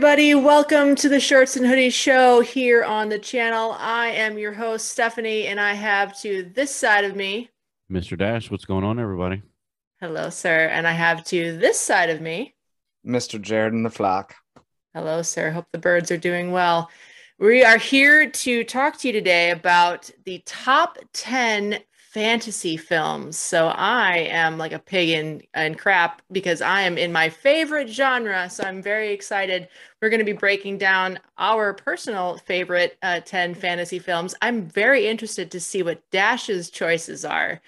Hello, everybody. Welcome to the Shorts and Hoodies show here on the channel. I am your host, Stephanie, and I have to this side of me, Mr. Dash, what's going on, everybody? hello, sir, and I have to this side of me, Mr. Jared and the flock. hello, sir. Hope the birds are doing well. We are here to talk to you today about the top 10 fantasy films. So I am like a pig in, in crap because I am in my favorite genre. So I'm very excited. We're going to be breaking down our personal favorite uh, 10 fantasy films. I'm very interested to see what Dash's choices are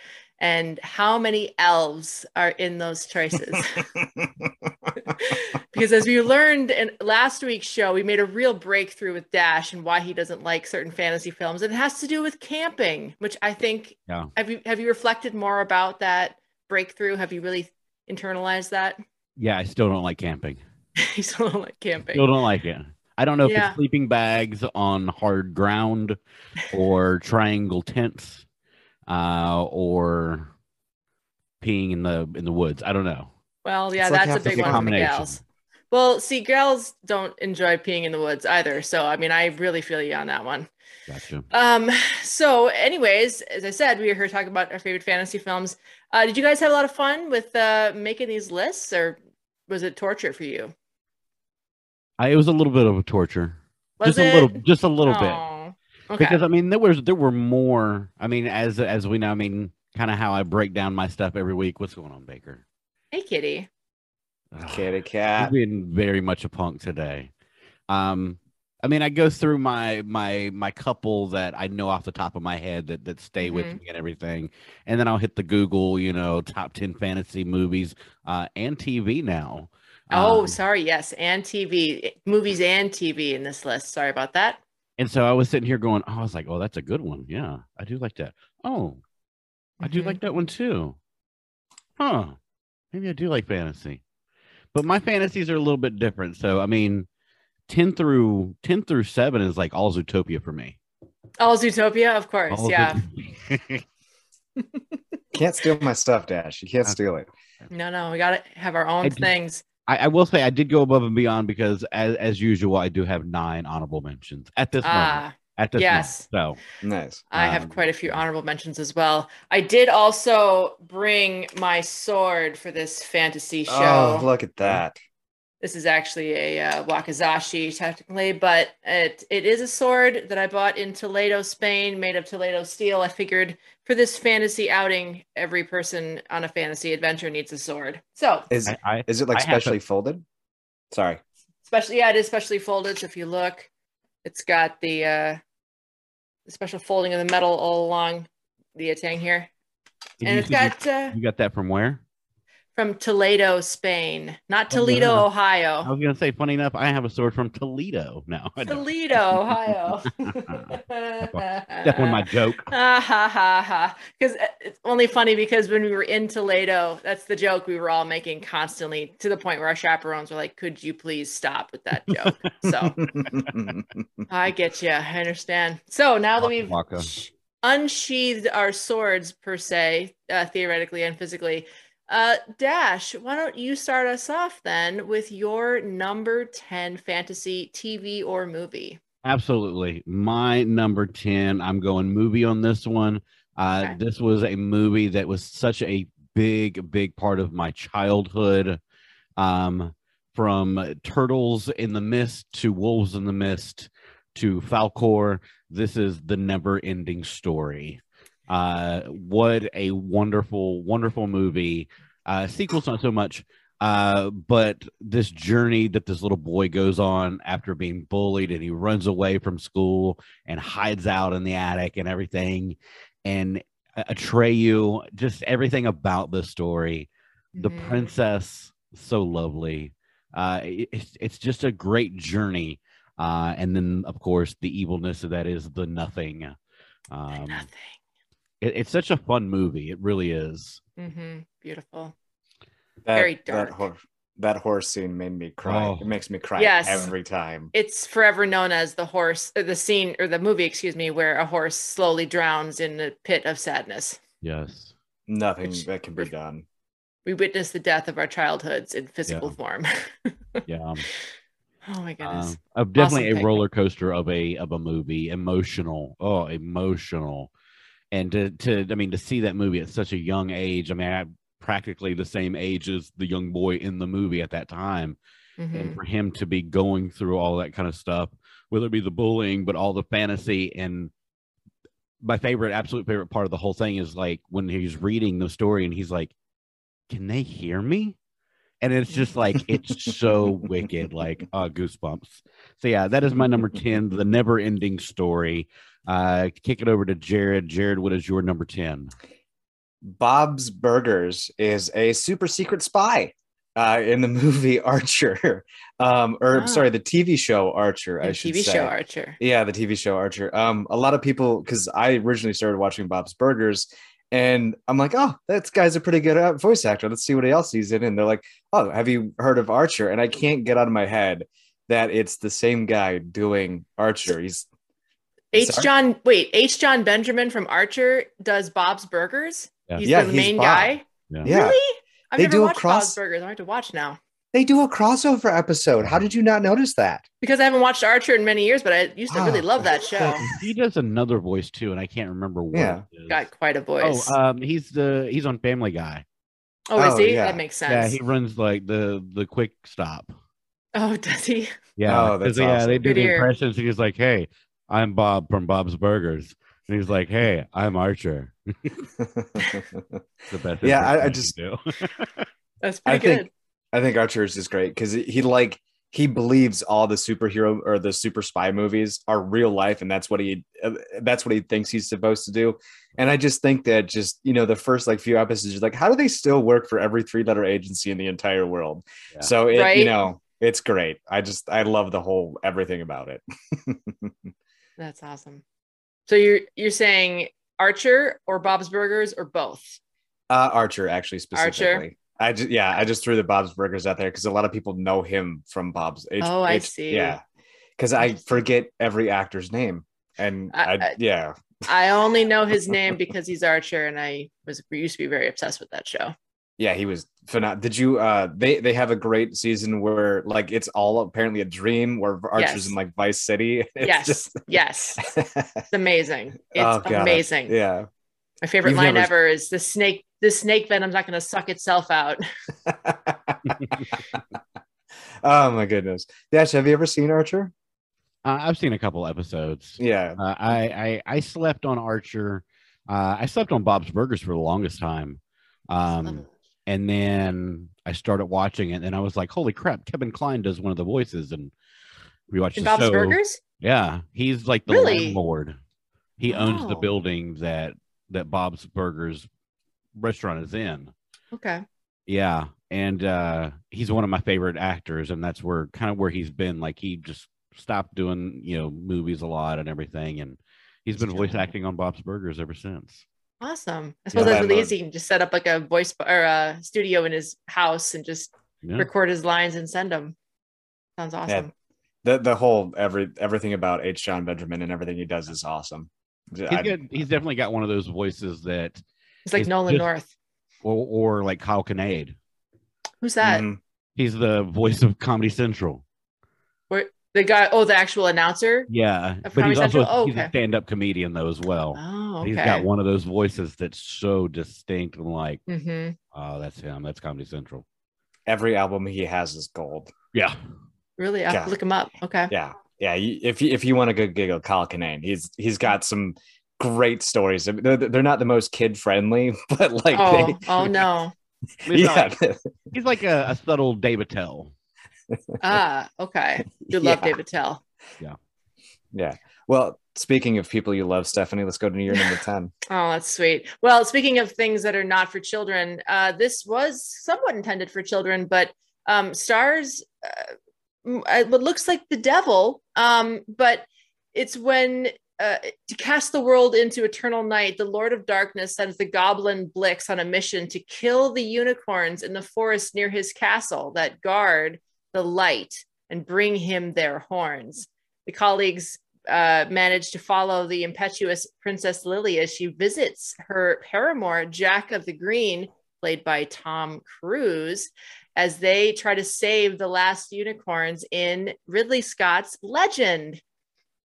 and how many elves are in those choices. because as we learned in last week's show, we made a real breakthrough with Dash and why he doesn't like certain fantasy films. And it has to do with camping, which I think Yeah. have you have you reflected more about that breakthrough? Have you really internalized that? Yeah, I still don't like camping. you still don't like camping. Still don't like it. I don't know if Yeah. it's sleeping bags on hard ground or triangle tents uh, or peeing in the in the woods. I don't know. Well, yeah, It's like that's a big one for the combination. gals. Well, see, gals don't enjoy peeing in the woods either. So, I mean, I really feel you on that one. Gotcha. Um, so anyways, as I said, we are here talking about our favorite fantasy films. Uh, did you guys have a lot of fun with uh making these lists or was it torture for you? I, it was a little bit of a torture. Was just it? a little, just a little bit. Aw, Okay. Because I mean, there was there were more. I mean, as as we know, I mean, kind of how I break down my stuff every week. What's going on, Baker? hey, Kitty. Ugh. Kitty You're cat. being very much a punk today. Um, I mean, I go through my my my couple that I know off the top of my head that that stay with Mhm. me and everything, and then I'll hit the Google, you know, top ten fantasy movies uh, and TV now. Oh, Um, sorry. Yes, and TV movies and TV in this list. Sorry about that. And so I was sitting here going, oh, I was like, oh, that's a good one. Yeah, I do like that. Oh, I do Mhm. like that one too. Huh? Maybe I do like fantasy, but my fantasies are a little bit different. So I mean, ten through ten through seven is like all Zootopia for me. All Zootopia, of course. All yeah. Can't steal my stuff, Dash. You can't Uh, steal it. No, no, we gotta have our own I do- things. I, I will say I did go above and beyond because as as usual I do have nine honorable mentions at this moment. Ah, At this yes. moment. Nice. I have Um, quite a few honorable mentions as well. I did also bring my sword for this fantasy show. Oh, look at that. This is actually a uh, wakizashi technically, but it it is a sword that I bought in Toledo, Spain, made of Toledo steel. I figured for this fantasy outing, every person on a fantasy adventure needs a sword. So, Is I, I, is it like I have specially folded? Sorry. especially yeah, it is specially folded. So if you look, it's got the uh, the special folding of the metal all along the tang here, did and you it's say you- got uh, you got that from where? From Toledo, Spain, not Oh, Toledo, no. I was gonna say, funny enough, I have a sword from Toledo now. Toledo, Ohio. Step on my joke. Ah, ha ha ha. Because it's only funny because when we were in Toledo, that's the joke we were all making constantly to the point where our chaperones were like, could you please stop with that joke? So I get you. I understand. So now that we've unsheathed our swords, per se, uh, theoretically and physically, uh, Dash, why don't you start us off then with your number 10 fantasy TV or movie? Absolutely. My number 10, I'm going movie on this one. Uh, Okay. This was a movie that was such a big, big part of my childhood. Um, from Turtles in the Mist to Wolves in the Mist to Falkor, this is the never ending story. Uh, what a wonderful, wonderful movie. Uh, sequels, not so much. Uh, but this journey that this little boy goes on after being bullied and he runs away from school and hides out in the attic and everything. And Atreyu, just everything about this story. The Mhm. princess, so lovely. Uh, it- it's, it's just a great journey. Uh, and then, of course, the evilness of that is the nothing. Um, Nothing. It- it's such a fun movie. It really is. hmm Beautiful. That, Very That, dark. that horse scene made me cry. Oh. It makes me cry Yes. every time. It's forever known as the horse, the scene, or the movie, excuse me, where a horse slowly drowns in a pit of sadness. Yes. Nothing Which- that can be done. We witness the death of our childhoods in physical Yeah. form. Yeah. Oh my goodness. Um, uh, definitely Awesome a roller coaster of a of a movie, emotional. Oh, emotional. And to to I mean to see that movie at such a young age. I mean, I practically the same age as the young boy in the movie at that time. Mhm. And for him to be going through all that kind of stuff, whether it be the bullying, but all the fantasy and my favorite, absolute favorite part of the whole thing is like when he's reading the story and he's like, Can they hear me? And it's just like it's so wicked, like uh goosebumps. So yeah, that is my number 10, the never ending story. Uh kick it over to Jared. Jared, what is your number 10? Bob's Burgers is a super secret spy uh, in the movie Archer, um, or Ah. sorry, the TV show Archer. I should TV say. show Archer. Yeah, the TV show Archer. Um, a lot of people, because I originally started watching Bob's Burgers, and I'm like, oh, that guy's a pretty good uh, voice actor. Let's see what else he's in. And they're like, oh, have you heard of Archer? And I can't get out of my head that it's the same guy doing Archer. He's H. Sorry? Jon, wait, H. Jon Benjamin from Archer does Bob's Burgers. Yeah. He's Yeah, the he's main Bob. guy. Yeah. Yeah. Really? I've They never do a watched cross- Bob's Burgers. I have to watch now they do a crossover episode. How did you not notice that? because I haven't watched Archer in many years, but I used to really Oh, love that show. He does another voice too, and I can't remember what Yeah. it is. Got quite a voice. Oh, um, he's the he's on Family Guy. oh, is oh, he? yeah. That makes sense. Yeah, he runs like the the quick stop. oh, does he? Yeah, Oh, that's 'cause, yeah. They do Good the ear. impressions. And he's like, "Hey, I'm Bob from Bob's Burgers," and he's like, "Hey, I'm Archer." the best. Yeah, I- I just- he can do. That's I pretty think good. I think Archer is just great because he like he believes all the superhero or the super spy movies are real life, and that's what he uh, that's what he thinks he's supposed to do. And I just think that just you know the first like few episodes, like, how do they still work for every three letter agency in the entire world? Yeah. So it, Right? you know it's great. I just I love the whole everything about it. That's awesome. So you're you're saying Archer or Bob's Burgers or both? Uh, Archer, actually, specifically. Archer. I just yeah, I just threw the Bob's Burgers out there because a lot of people know him from Bob's. H- Oh, I H- see. Yeah, because I forget every actor's name, and I- I, I- yeah, I only know his name because he's Archer, and I was used to be very obsessed with that show. Yeah, he was phenomenal. Did you? uh They they have a great season where like it's all apparently a dream where Archer's Yes. in like Vice City. It's yes, just- yes, it's amazing. It's Oh, amazing. yeah. My favorite You've line never- ever is the snake. The snake venom's not going to suck itself out. oh my goodness, Dash, have you ever seen Archer? Uh, I've seen a couple episodes. Yeah, Uh, I, I I slept on Archer. Uh, I slept on Bob's Burgers for the longest time. Um, and then I started watching it, and I was like, "Holy crap!" Kevin Kline does one of the voices, and we watched In the Bob's show. Burgers? Yeah, he's like the Really? landlord. He owns the Oh. building that that Bob's Burgers restaurant is in. Okay. Yeah, and uh he's one of my favorite actors, and that's where kind of where he's been. Like he just stopped doing you know movies a lot and everything, and he's been voice acting on Bob's Burgers ever since. Awesome. I suppose Yeah, that's really easy. You can just set up like a voice or a studio in his house and just Yeah, record his lines and send them. Sounds awesome. the the whole every everything about H. Jon Benjamin and everything he does is awesome. he's, I- got, he's definitely got one of those voices that, It's like Nolan just- North. or, or like Kyle Kinane. Who's that? Mhm. He's the voice of Comedy Central. The guy, oh, the actual announcer? Yeah, but he's Comedy also Central? Oh, he's a stand-up comedian though as well. Oh, okay. He's got one of those voices that's so distinct and like, hmm oh, that's him. That's Comedy Central. Every album he has is gold. Yeah, Really? I have Yeah. look him up. Okay. Yeah, yeah. If you, if you want a good giggle, Kyle Kinane. He's he's got some great stories. They're, they're not the most kid friendly, but like oh, they, oh no. He's yeah, like- he's like a, a subtle Dave Attell. Ah, okay. You love Yeah. Dave Attell. yeah. Yeah. Well, speaking of people you love, Stephanie, let's go to your number ten. Oh, that's sweet. Well, speaking of things that are not for children, uh, this was somewhat intended for children, but um, stars uh, m- uh, what looks like the devil. Um, but it's when uh, to cast the world into eternal night, the Lord of Darkness sends the goblin Blix on a mission to kill the unicorns in the forest near his castle that guard the light and bring him their horns. The colleagues uh, manage to follow the impetuous Princess Lily as she visits her paramour, Jack of the Green, played by Tom Cruise. as they try to save the last unicorns in Ridley Scott's Legend.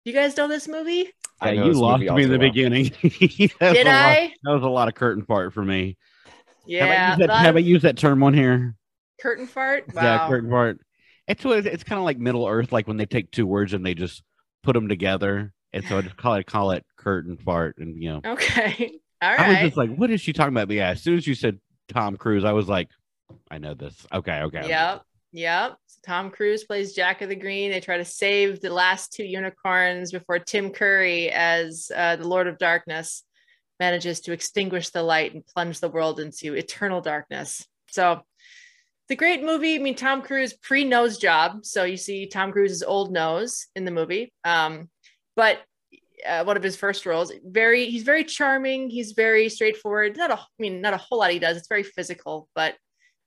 You guys know this movie? Yeah, you this lost me in the well. beginning. That was Did a lot- I? that was a lot of curtain fart for me. Yeah. have I, used that, lot have I used that term on here? curtain fart. Yeah, curtain fart. It's what it's kind of like Middle Earth, like when they take two words and they just put them together, and so I just call it call it curtain fart, and you know, Okay. All I was just like, what is she talking about? But yeah, as soon as you said Tom Cruise, I was like, I know this. Okay, okay. Yep. Yep. So Tom Cruise plays Jack of the Green. They try to save the last two unicorns before Tim Curry, as uh, the Lord of Darkness, manages to extinguish the light and plunge the world into eternal darkness. So it's a great movie. I mean, Tom Cruise pre nose job. So you see Tom Cruise's old nose in the movie. Um, but uh, one of his first roles, very he's very charming. He's very straightforward. Not a, I mean, not a whole lot he does. It's very physical, but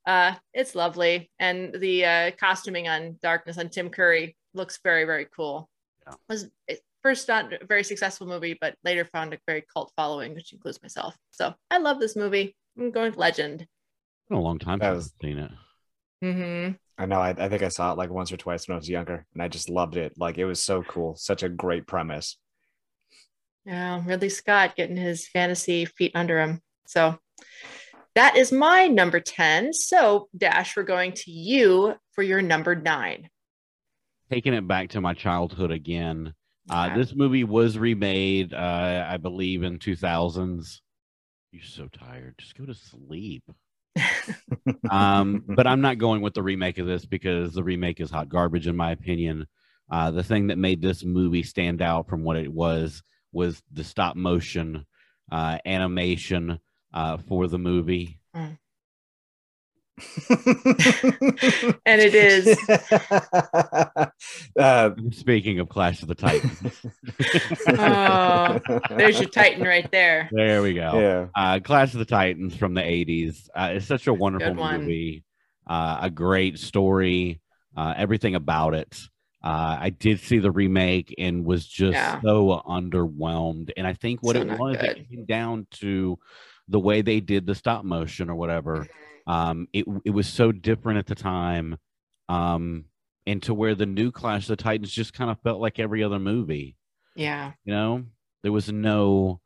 uh, it's lovely, and the uh, costuming on Darkness on Tim Curry looks very, very cool. Yeah. Was it, first not a very successful movie, but later found a very cult following, which includes myself. So I love this movie. I'm going with Legend. It's been a long time since I've seen it. Hmm I know. I, I think I saw it like once or twice when I was younger, and I just loved it. Like it was so cool. Such a great premise. Yeah, Ridley Scott getting his fantasy feet under him. So that is my number 10. So, Dash, we're going to you for your number nine. Taking it back to my childhood again. Uh, Okay. this movie was remade, uh, I believe, in 2000s. You're so tired. Just go to sleep. Um, but I'm not going with the remake of this because the remake is hot garbage, in my opinion. Uh, the thing that made this movie stand out from what it was was the stop motion uh, animation uh, for the movie. and it is. uh, Speaking of Clash of the Titans, Oh, There's your Titan right there. there we go. yeah. Uh, Clash of the Titans from the 80s. Uh, it's such a wonderful movie, uh, a great story, uh, everything about it. Uh, I did see the remake and was just Yeah. so underwhelmed. And I think what So it was, good. it came down to the way they did the stop motion or whatever. Um, it it was so different at the time, um, and to where the new Clash of the Titans just kind of felt like every other movie. Yeah. You know, there was no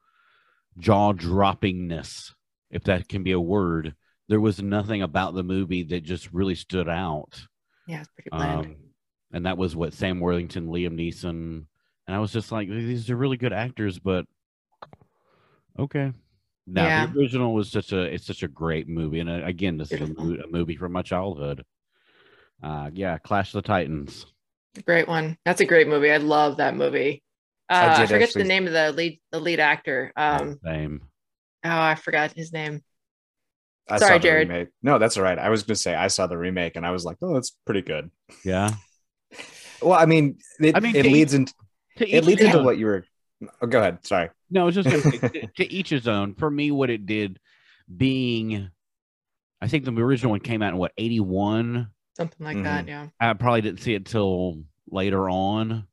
jaw droppingness, if that can be a word. There was nothing about the movie that just really stood out. Yeah, it's pretty bland. Um, and that was what Sam Worthington, Liam Neeson, and I was just like, these are really good actors, but okay. Now Yeah. the original was such a it's such a great movie, and uh, again, this is a, a movie from my childhood. Uh, yeah, Clash of the Titans. great one. That's a great movie. I love that movie. Uh, I I, forget actually- the name of the lead the lead actor. Um, Same. oh, I forgot his name. I Sorry, saw the Jared. remake. No, that's all right. I was going to say I saw the remake, and I was like, oh, that's pretty good. Yeah. Well, I mean, it, I mean, it to leads into it leads into what you were. Oh, go ahead. Sorry. No, I was just going to to, to each his own. For me, what it did, being, I think the original one came out in what eighty one. Something like Mhm. that. Yeah. I probably didn't see it till later on,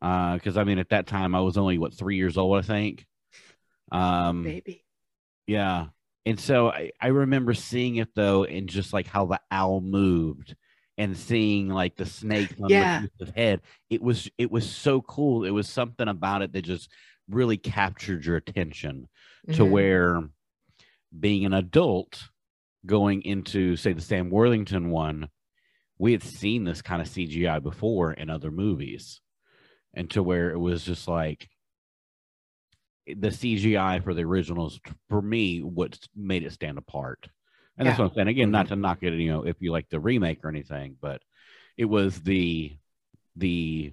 because I mean at that time I was only what three years old, I think. Um, Baby. yeah, and so I, I remember seeing it though, and just like how the owl moved, and seeing like the snake on Yeah. the head. It was it was so cool. It was something about it that just really captured your attention to Mhm. where being an adult going into say the Sam Worthington one, we had seen this kind of CGI before in other movies. And to where it was just like the CGI for the originals for me what made it stand apart. And that's what I'm saying. Again, not to knock it, you know, if you like the remake or anything, but it was the the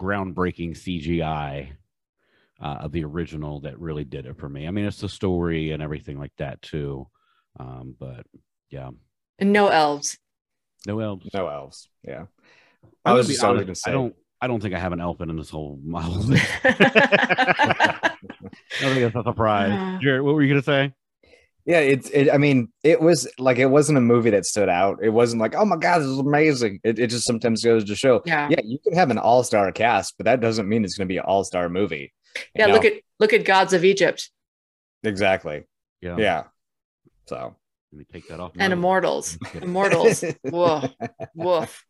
groundbreaking CGI uh, of the original that really did it for me. I mean, it's the story and everything like that too. Um, but yeah, And no elves. no elves. No elves. Yeah. I'm I was be just honest, going to say. I don't. I don't think I have an elf in this whole. My whole list. I think that's a surprise. Uh. Jared, what were you gonna say? Yeah, it's. It, I mean, it was like it wasn't a movie that stood out. It wasn't like, oh my god, this is amazing. It, it just sometimes goes to show. yeah. Yeah, you can have an all star cast, but that doesn't mean it's going to be an all star movie. you Yeah. know? Look at look at Gods of Egypt. exactly. Yeah. Yeah. So Let me take that off. And Immortals. Immortals. Woof. Woof.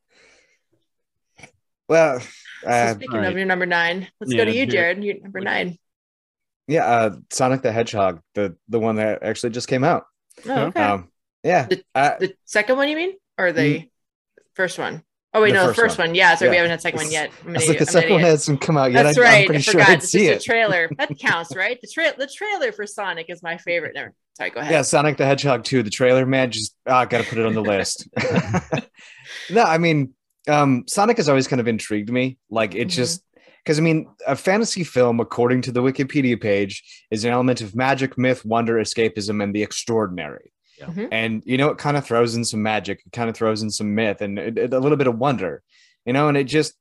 well, So uh, speaking right. of your number nine, let's Yeah, go to you, here- Jared. Your number nine. Yeah, uh, Sonic the Hedgehog, the the one that actually just came out. Oh, okay. Um, yeah, The- uh, the second one, you mean, or the first one? Oh wait, The no, the first first one. one. Yeah, sorry, we haven't had the second one yet. I'm I an was idiot. like, the I'm second one hasn't come out yet. That's I, right. I'm pretty I sure forgot. I'd It's see just a trailer. That counts, right? The trail, the trailer for Sonic is my favorite. Never. Sorry, go ahead. Yeah, Sonic the Hedgehog 2, the trailer, man, just ah, gotta put it on the list. no, I mean, um, Sonic has always kind of intrigued me. Like it Mhm. just because I mean, a fantasy film, according to the Wikipedia page, is an element of magic, myth, wonder, escapism, and the extraordinary. Yeah. Mhm. And you know, it kind of throws in some magic, it kind of throws in some myth, and it, it- a little bit of wonder. You know, and it just,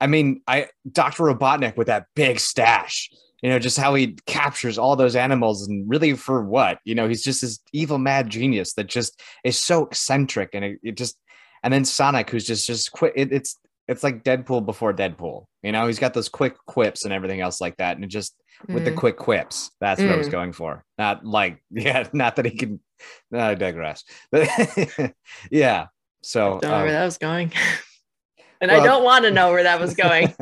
I mean, I Doctor Robotnik with that big stash. You know, just how he captures all those animals, and really for what? You know, he's just this evil, mad genius that just is so eccentric, and it, it just, and then Sonic, who's just just quick. It, it's it's like Deadpool before Deadpool. You know, he's got those quick quips and everything else like that, and it just with the Mm. quick quips. That's what I was Mm. going for. Not like, yeah, not that he can. No, I digress. But yeah. So I Don't know where um, that was going. and I don't want to know where that was going.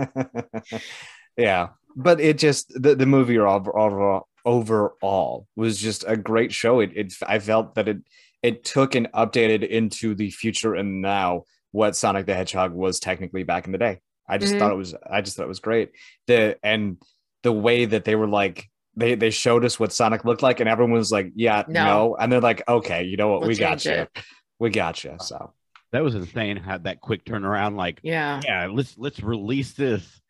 yeah, but it just the the movie overall overall was just a great show. It, it I felt that it it took and updated into the future and now what Sonic the Hedgehog was technically back in the day. I just Mhm. thought it was I just thought it was great. The and the way that they were like they they showed us what Sonic looked like and everyone was like, yeah, No. no, and they're like, okay, you know what, We'll we got change you, it. we got you. So That was insane. Had that quick turnaround. Like, Yeah. yeah, let's let's release this.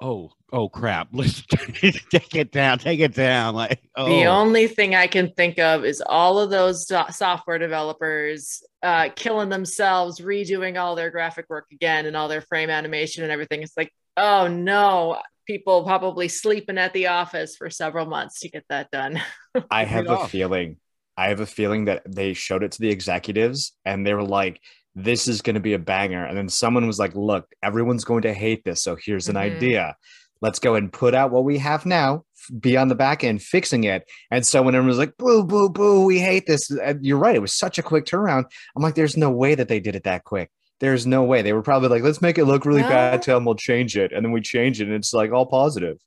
Oh, oh crap! Let's take it down. Take it down. Like, oh, The only thing I can think of is all of those so- software developers uh, killing themselves, redoing all their graphic work again and all their frame animation and everything. It's like, oh no, people probably sleeping at the office for several months to get that done. I have a feeling. I have a feeling that they showed it to the executives and they were like, this is going to be a banger. And then someone was like, look, everyone's going to hate this. So here's an Mhm. idea. Let's go and put out what we have now, be on the back end fixing it. And so when everyone was like, boo, boo, boo, we hate this. And you're right. It was such a quick turnaround. I'm like, there's no way that they did it that quick. There's no way. They were probably like, let's make it look really Well- bad. Tell them we'll change it. And then we change it. And it's like all positive.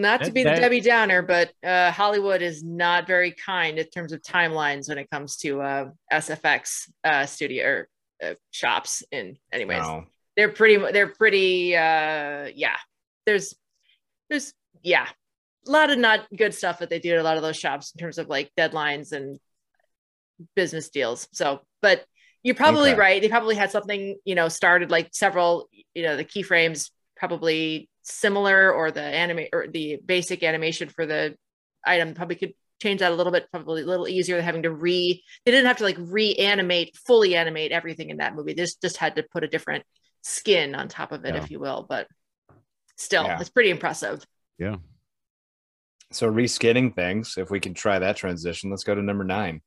Not to That- be the Debbie Downer, but uh, Hollywood is not very kind in terms of timelines when it comes to uh, SFX uh, studio or uh, shops. In anyways, No. they're pretty. They're pretty. Uh, yeah, there's, there's, yeah, a lot of not good stuff that they do at a lot of those shops in terms of like deadlines and business deals. So, but you're probably Okay. right. They probably had something, you know, started like several, you know, the keyframes probably similar or the anime or the basic animation for the item probably could change that a little bit, probably a little easier than having to re they didn't have to like reanimate, fully animate everything in that movie. They just, just had to put a different skin on top of it, Yeah. if you will. But still, Yeah. it's pretty impressive. yeah. So reskinning things, if we can try that transition, let's go to number nine.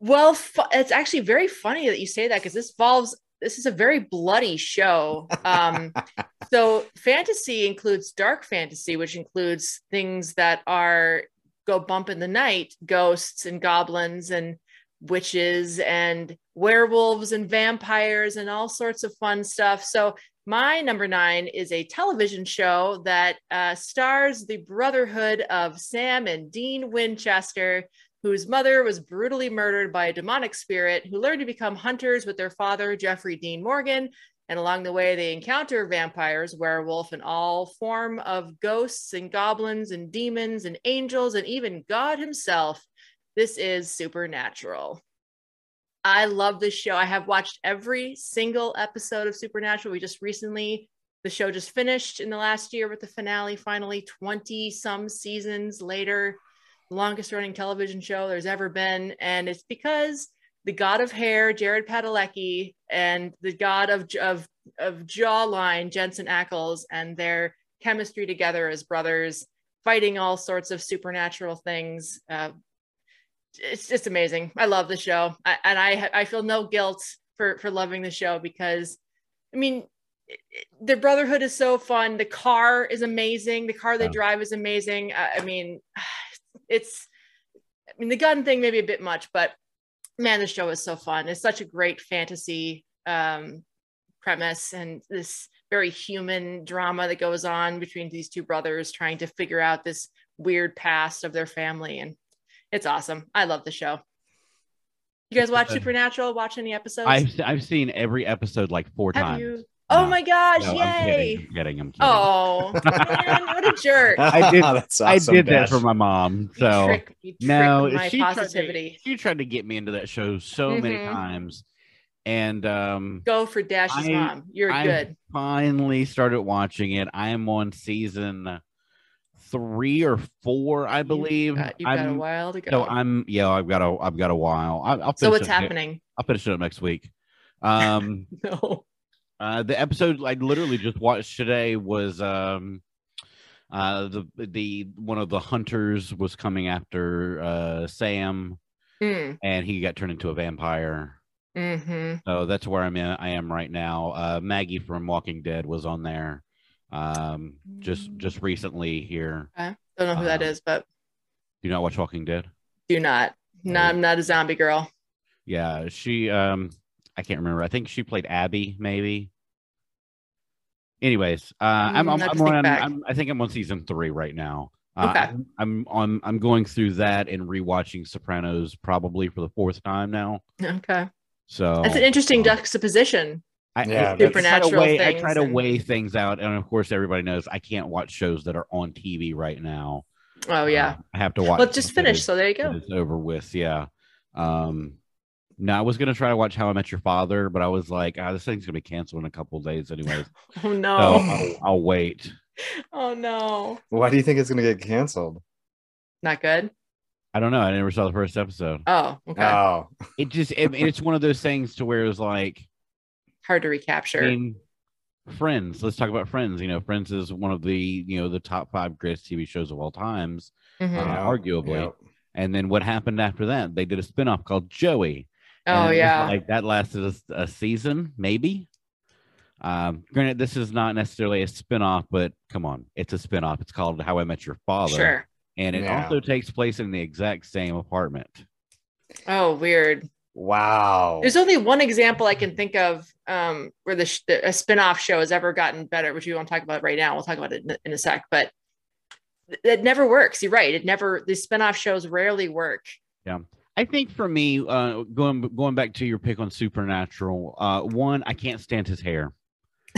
Well, fu- it's actually very funny that you say that because this involves this is a very bloody show. Um, so fantasy includes dark fantasy, which includes things that are go bump in the night, ghosts and goblins and witches and werewolves and vampires and all sorts of fun stuff. So my number nine is a television show that uh, stars the brotherhood of Sam and Dean Winchester, whose mother was brutally murdered by a demonic spirit, who learned to become hunters with their father, Jeffrey Dean Morgan. And along the way, they encounter vampires, werewolf, and all form of ghosts and goblins and demons and angels and even God himself. This is Supernatural. I love this show. I have watched every single episode of Supernatural. We just recently, the show just finished in the last year with the finale, finally, 20 some seasons later, longest running television show there's ever been. And it's because the god of hair, Jared Padalecki, and the god of, of, of jawline, Jensen Ackles, and their chemistry together as brothers, fighting all sorts of supernatural things. Uh, it's just amazing. I love the show, I, and I I feel no guilt for for loving the show because, I mean, the brotherhood is so fun. The car is amazing. The car they drive is amazing. I mean, it's I mean the gun thing maybe a bit much, but man, the show is so fun. It's such a great fantasy um, premise and this very human drama that goes on between these two brothers trying to figure out this weird past of their family. And it's awesome. I love the show. You guys watch Supernatural? Watch any episodes? I've I've seen every episode like four Have times. you? Oh No. my gosh! No, I'm yay! kidding. I'm kidding. I'm kidding. Oh, man, what a jerk! I did- That's I awesome, did that for my mom. You So trick, you trick no, my she tried, to, positivity. she tried to get me into that show so many Mhm. times, and um, Go for Dash's I- mom. You're I- good. finally started watching it. I am on season three or four, I believe. You've got, you've got a I'm, while to go. so I'm yeah, I've got a I've got a while. I, I'll So finish what's it- happening? I'll finish it up next week. Um, No. Uh, the episode I literally just watched today was um, uh, the the one of the hunters was coming after uh, Sam, Mm, and he got turned into a vampire. hmm So that's where I'm in. I am right now. Uh, Maggie from Walking Dead was on there, um, just just recently here. I don't know who that Um, is, but Do you not watch Walking Dead? do not. No, I'm not a zombie girl. Yeah, she. Um, I can't remember. I think she played Abby, maybe. Anyways, uh, I'm, I'm, I have I'm on. I'm, I think I'm on season three right now. Uh, Okay. I'm, I'm on. I'm going through that and rewatching Sopranos probably for the fourth time now. Okay. So That's an interesting um, juxtaposition. I, Yeah, I- that's- I try to Supernatural weigh, I try to and- weigh things out, and of course, everybody knows I can't watch shows that are on TV right now. Oh yeah. Uh, I have to watch. well, just stuff that finished, is- so there you go. is over with. Yeah. Um. No, I was gonna try to watch How I Met Your Father, but I was like, ah, this thing's gonna be canceled in a couple of days, anyways. Oh So no. I'll, I'll wait. Oh no. Why do you think it's going to get canceled? Not good. I don't know. I never saw the first episode. Oh, okay. Oh, It just it, it's one of those things to where it's like Hard to recapture. I mean, Friends. Let's talk about Friends. You know, Friends is one of the you know the top five greatest TV shows of all times, Mhm. uh, yeah, arguably. yeah. And then what happened after that? They did a spinoff called Joey. Oh And yeah. like that lasted a, a season, maybe. Um, granted, this is not necessarily a spinoff, but come on, it's a spinoff. It's called How I Met Your Father, Sure. and it Yeah. also takes place in the exact same apartment. Oh, weird. Wow. There's only one example I can think of um, where the, sh- the a spin-off show has ever gotten better, which we won't talk about right now. We'll talk about it in, in a sec, but th- it never works. You're right. It never. The spin-off shows rarely work. I think for me, uh, going going back to your pick on Supernatural, uh, one, I can't stand his hair.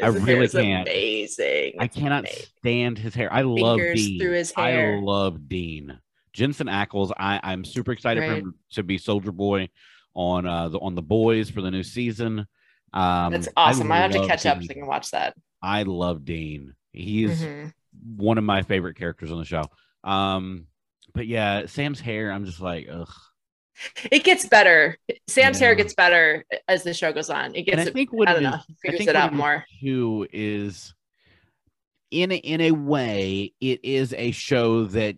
I really can't. Amazing. I cannot amazing. stand his hair. I love Dean. through his hair. I love Dean. Jensen Ackles. I, I'm super excited for him to be Soldier Boy on uh the on the boys for the new season. Um That's awesome. I, have to catch up so I can watch that. I love Dean. He's Mhm. one of my favorite characters on the show. Um, but yeah, Sam's hair, I'm just like, ugh. It gets better. Sam's hair gets better as the show goes on. It And gets. I think what I don't is- know. I Figures think it out more. Too is in a, in a way, it is a show that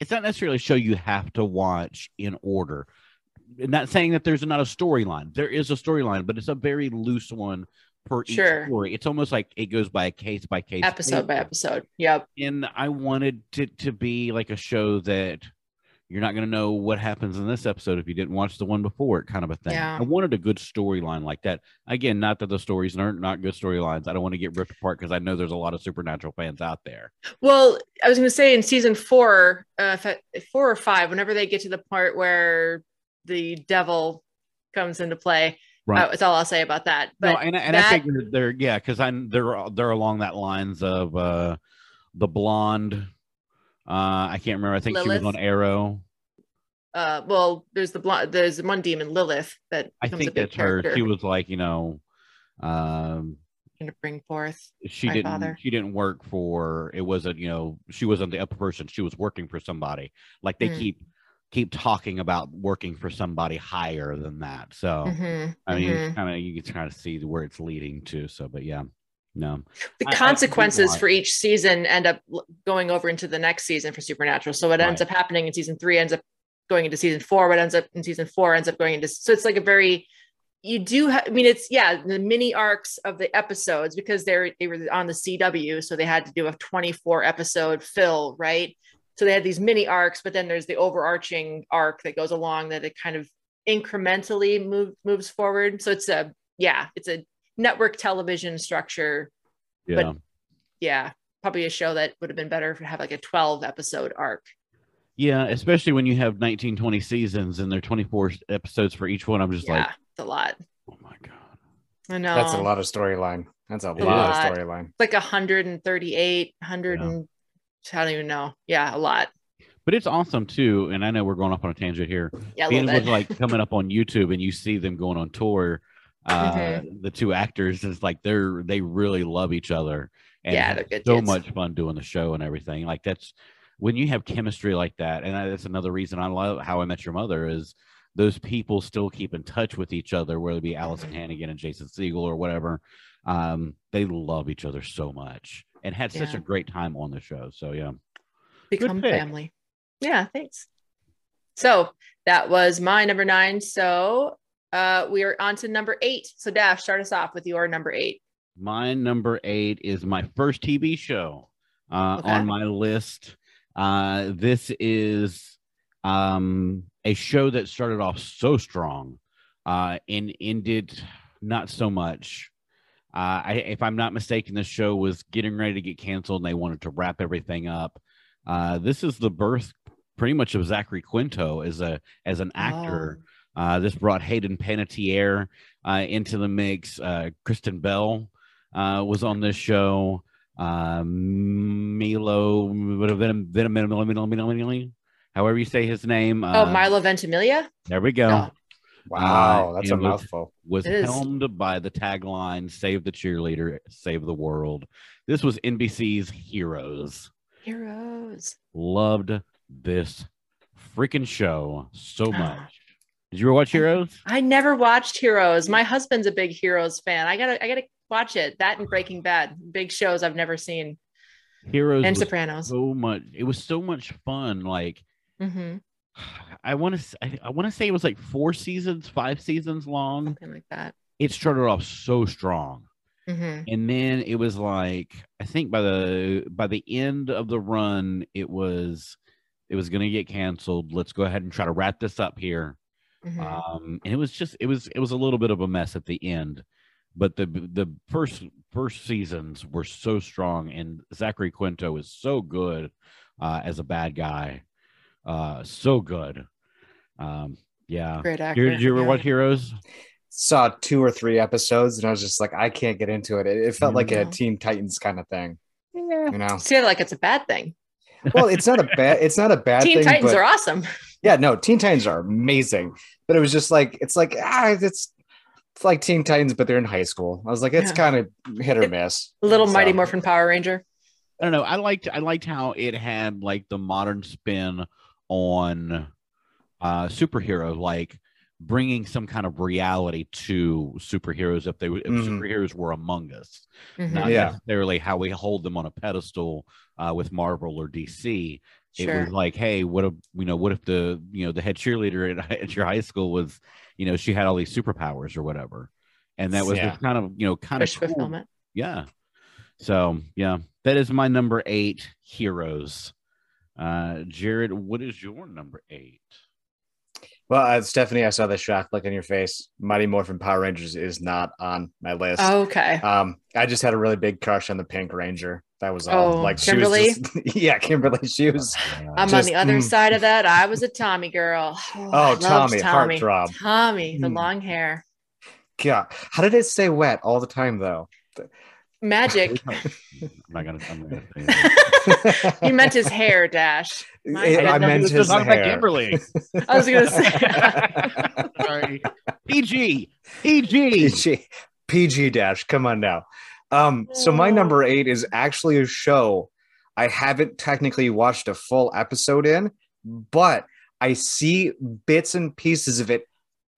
it's not necessarily a show you have to watch in order. Not saying that there's not a storyline. There is a storyline, but it's a very loose one per each Sure. story. It's almost like it goes by a case by case, Episode by episode. Yep. and I wanted to to be like a show that you're not going to know what happens in this episode if you didn't watch the one before it kind of a thing. Yeah. I wanted a good storyline like that. Again, not that the stories aren't not good storylines. I don't want to get ripped apart because I know there's a lot of supernatural fans out there. Well, I was going to say in season four, uh, four or five, whenever they get to the part where the devil comes into play, Right. that's all I'll say about that. But no, and, I- and that- I figured they're yeah, because I'm they're they're along that lines of uh the blonde. Uh I can't remember. I think she was on Arrow. uh, well, there's the blonde, there's one demon, Lilith, that I think that's her. She was like, you know, um to bring forth. she didn't father. she didn't work for it wasn't you know she wasn't the upper person she was working for somebody like they Mm. keep keep talking about working for somebody higher than that so Mhm, i mean mhm. kind of you can kind of see where it's leading to so but yeah no the I- I- I consequences for each season end up going over into the next season for Supernatural. So what ends Right. up happening in season three ends up going into season four. What ends up in season four ends up going into. So it's like a very you do. Ha- I mean, it's yeah, the mini arcs of the episodes because they're they were on the CW, so they had to do a twenty four episode fill, right? So they had these mini arcs, but then there's the overarching arc that goes along that it kind of incrementally move, moves forward. So it's a yeah, it's a network television structure. Yeah. Yeah, probably a show that would have been better if to have like a 12 episode arc. yeah, especially when you have 19, 20 seasons and there are 24 episodes for each one. I'm just yeah, like, it's a lot. oh my God. I know. That's a lot of storyline. That's a It lot is. of storyline. Like 138, 100 Yeah. and I don't even know. Yeah, a lot. But it's awesome too. And I know we're going off on a tangent here. Yeah, being bit. like coming up on YouTube and you see them going on tour, uh, Mm-hmm. the two actors is like they're they really love each other and Yeah, they're good so much fun doing the show and everything. Like that's when you have chemistry like that, and that's another reason I love How I Met Your Mother is those people still keep in touch with each other, whether it be Alyson Mhm. Hannigan and Jason Segel or whatever. Um, they love each other so much and had such a great time on the show. So yeah. become family. Yeah, thanks. So that was my number nine. So uh we are on to number eight. So Dash, start us off with your number eight. My number eight is my first TV show uh, Okay. on my list. Uh, this is um, a show that started off so strong uh, and ended not so much. Uh, I, if I'm not mistaken, this show was getting ready to get canceled and they wanted to wrap everything up. Uh, this is the birth pretty much of Zachary Quinto as a as an actor. Uh, this brought Hayden Panettiere uh, into the mix. Uh, Kristen Bell uh, was on this show. Uh, Milo, however you say his name. Oh, Uh, oh Milo Ventimiglia? There we go. No. Wow, Uh, that's a was- mouthful. Was It is. helmed by the tagline "Save the cheerleader, save the world." This was NBC's Heroes. Heroes. Loved this freaking show so Ah. much. Did you ever watch Heroes? I never watched Heroes. My husband's a big Heroes fan. I gotta I gotta watch it. That and Breaking Bad. Big shows I've never seen. Heroes And Sopranos. so much. It was so much fun. Like hmm I want to, I, I want to say it was like four seasons, five seasons long. Something like that. It started off so strong, hmm and then it was like I think by the by the end of the run, it was it was going to get canceled. Let's go ahead and try to wrap this up here. hmm Um, and it was just it was it was a little bit of a mess at the end, but the the first first seasons were so strong, and Zachary Quinto is so good uh, as a bad guy, uh, so good. Um, yeah. Great actor. Did, did you ever yeah. watch Heroes? Saw two or three episodes and I was just like, I can't get into it. It, it felt like a No. Teen Titans kind of thing. Yeah. You know? See, like it's a bad thing. Well, it's not a bad it's not a bad Teen thing. Titans but, are awesome. yeah, no, Teen Titans are amazing. But it was just like it's like ah, it's it's like Teen Titans, but they're in high school. I was like, it's Yeah. kind of hit or It- miss. Little Mighty Morphin Power Ranger. I don't know. I liked I liked how it had like the modern spin on uh superhero, like bringing some kind of reality to superheroes if they if Mhm. superheroes were among us. Mhm. not Yeah. necessarily how we hold them on a pedestal uh, with Marvel or DC. It Sure. was like, hey, what if you know, what if the you know the head cheerleader at, at your high school was, you know, she had all these superpowers or whatever, and that was Yeah. kind of you know kind Wish of cool. fulfillment. Yeah. So yeah, that is my number eight heroes. Uh, Jared, what is your number eight? Well, uh, Stephanie, I saw the shock look on your face. Mighty Morphin Power Rangers is not on my list. Okay. Um, I just had a really big crush on the Pink Ranger. That was all. Oh, like Kimberly? she was just, yeah, Kimberly. She was I'm on the other mm. side of that. I was a Tommy girl. Oh, Oh, Tommy, Tommy. heartthrob. Tommy, the Mm. long hair. God. How did it stay wet all the time though? Magic. I'm not gonna. I'm not gonna say that. he meant his hair, Dash. My I, goodness. meant his is not about hair. Kimberly. I was gonna say. Sorry. PG. PG. PG, PG dash. Come on now. Um, so my Oh. number eight is actually a show I haven't technically watched a full episode in, but I see bits and pieces of it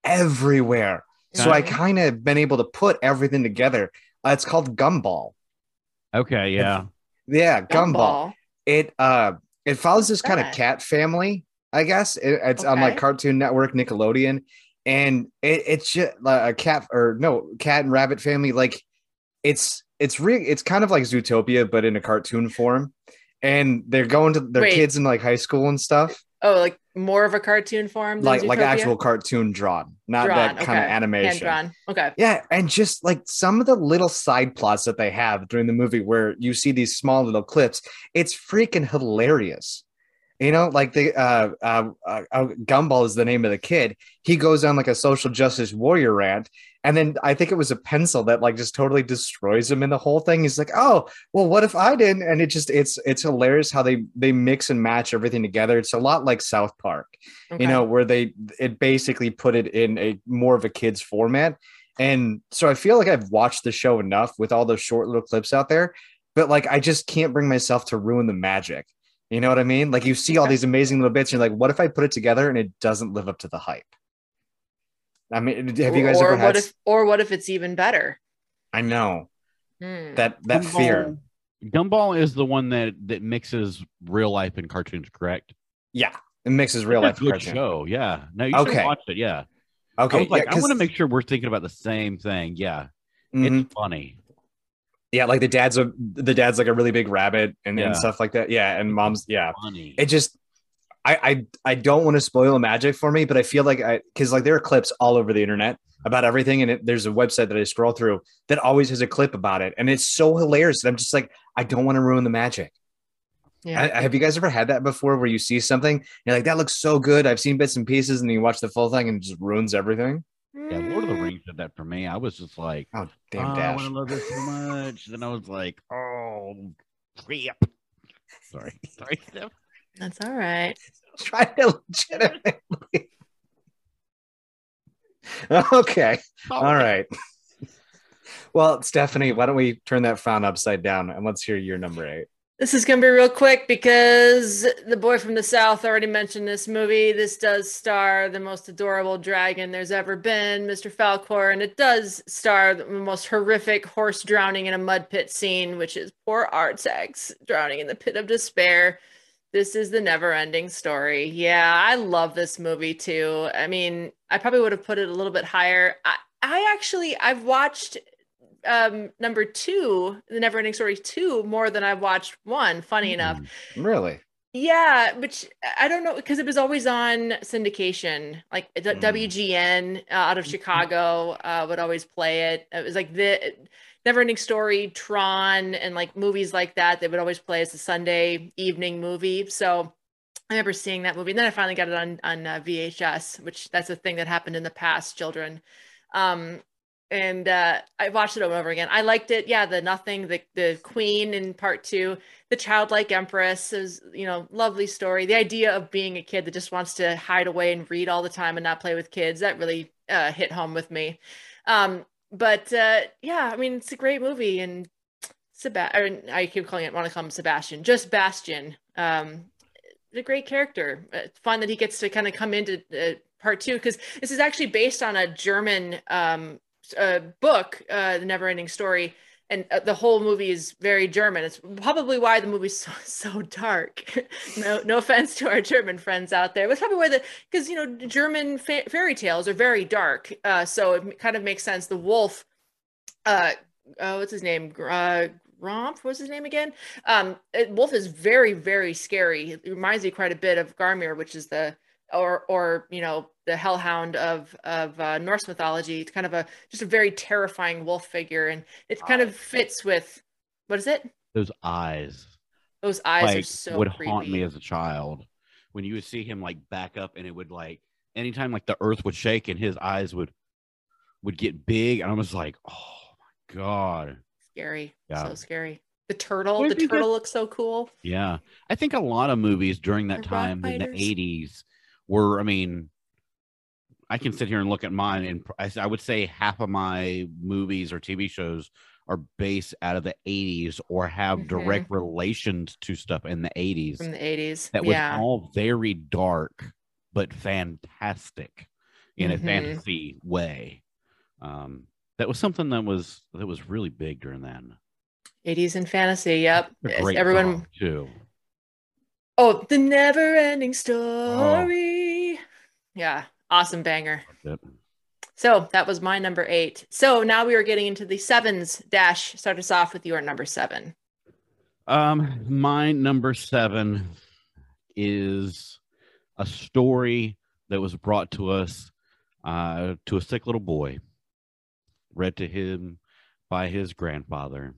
everywhere. So I kind of been able to put everything together. Uh, it's called Gumball. Okay. Yeah. Yeah, Gumball. Gumball. It uh it follows this kind of cat family, I guess. It, it's on like Cartoon Network, Nickelodeon, and it, it's just like a cat or no cat and rabbit family. Like it's it's re- it's kind of like Zootopia, but in a cartoon form. and they're going to their Wait. kids in like high school and stuff, Oh, like more of a cartoon form, than like like actual cartoon drawn, not Drawn, that kind of okay. hand animation. drawn. Okay. Yeah, and just like some of the little side plots that they have during the movie where you see these small little clips, it's freaking hilarious. You know, like the uh, uh, uh, uh, Gumball is the name of the kid. He goes on like a social justice warrior rant, and then I think it was a pencil that like just totally destroys him in the whole thing. He's like, "Oh, well, what if I didn't?" And it just it's it's hilarious how they they mix and match everything together. It's a lot like South Park okay. you know where they it basically put it in a more of a kids format and so i feel like i've watched the show enough with all those short little clips out there but like i just can't bring myself to ruin the magic you know what i mean like you see all these amazing little bits and you're like what if i put it together and it doesn't live up to the hype i mean have you guys or ever had what if or what if it's even better? i know Hmm. that that fear Gumball is the one that that mixes real life and cartoons, correct? yeah it mixes real life It's a good cartoon. show. Yeah. No, you should Okay. have watched it. Yeah. I okay was like, yeah, I want to make sure we're thinking about the same thing. Yeah. Mhm. It's funny. Yeah like the dad's a the dad's like a really big rabbit and, Yeah. and stuff like that yeah and mom's yeah Funny. it just I I, I don't want to spoil the magic for me, but I feel like I because like there are clips all over the internet about everything, and it, there's a website that I scroll through that always has a clip about it, and it's so hilarious. that I'm just like, I don't want to ruin the magic. yeah. I, I- have you guys ever had that before, where you see something, and you're like, that looks so good. I've seen bits and pieces, and then you watch the full thing, and it just ruins everything. Yeah. Lord of the Mm. Rings did that for me. I was just like, Oh damn, oh, I want to love this so much. Then I was like, oh, crap. Sorry. Sorry, Steph. That's all right. Try to legitimately. okay. Oh, All right. Well, Stephanie, why don't we turn that frown upside down and let's hear your number eight. This is going to be real quick because the boy from the south already mentioned this movie. This does star the most adorable dragon there's ever been, Mr. Falkor, and it does star the most horrific horse drowning in a mud pit scene, which is poor Artax drowning in the pit of despair. This is the never ending story. Yeah, I love this movie too. I mean, I probably would have put it a little bit higher. I, I actually, I've watched um number two the never ending story two more than i've watched one funny enough Mm. Really? yeah which i don't know because it was always on syndication like Mm. wgn uh, out of chicago uh, would always play it it was like the never ending story tron and like movies like that they would always play as a sunday evening movie so i remember seeing that movie and then i finally got it on on uh, vhs which that's a thing that happened in the past children um and uh, I watched it over and over again. I liked it. Yeah, the nothing, the the queen in part two, the childlike empress is you know lovely story. The idea of being a kid that just wants to hide away and read all the time and not play with kids that really uh, hit home with me. Um, but uh, yeah, I mean it's a great movie and Sebastian. I keep calling it want to call him Sebastian, just Bastian. Um, a great character. It's fun that he gets to kind of come into uh, part two because this is actually based on a German um, uh, book, uh, The Never Ending Story, and uh, the whole movie is very German. It's probably why the movie's so so dark. no, no offense to our German friends out there, but probably why the because you know German fa- fairy tales are very dark. Uh, so it kind of makes sense. The wolf, uh, uh what's his name? Uh, Romp, what's his name again? Um, it- Wolf is very, very scary. It reminds me quite a bit of Garmir, which is the or or you know the hellhound of of uh, Norse mythology. It's kind of a just a very terrifying wolf figure, and it kind of fits with what is it? Those eyes Those eyes are so would creepy. haunt me as a child. When you would see him like back up and it would like anytime like the earth would shake and his eyes would would get big and I was like, oh my god. scary, Yeah. so scary. The turtle, Where the get- turtle looks so cool. Yeah. I think a lot of movies during that The time in the 80s were, I mean, I can sit here and look at mine, and I, I would say half of my movies or TV shows are based out of the 80s or have Mhm. direct relations to stuff in the 80s. From the eighties, that was yeah, all very dark but fantastic in a Mhm. fantasy way. Um, that was something that was that was really big during then. eighties and fantasy. Yep, A everyone. too. Oh, the never-ending story. Yeah, awesome banger. That- So that was my number eight. So now we are getting into the sevens. Dash, start us off with your number seven. Um, my number seven is a story that was brought to us uh, to a sick little boy, read to him by his grandfather.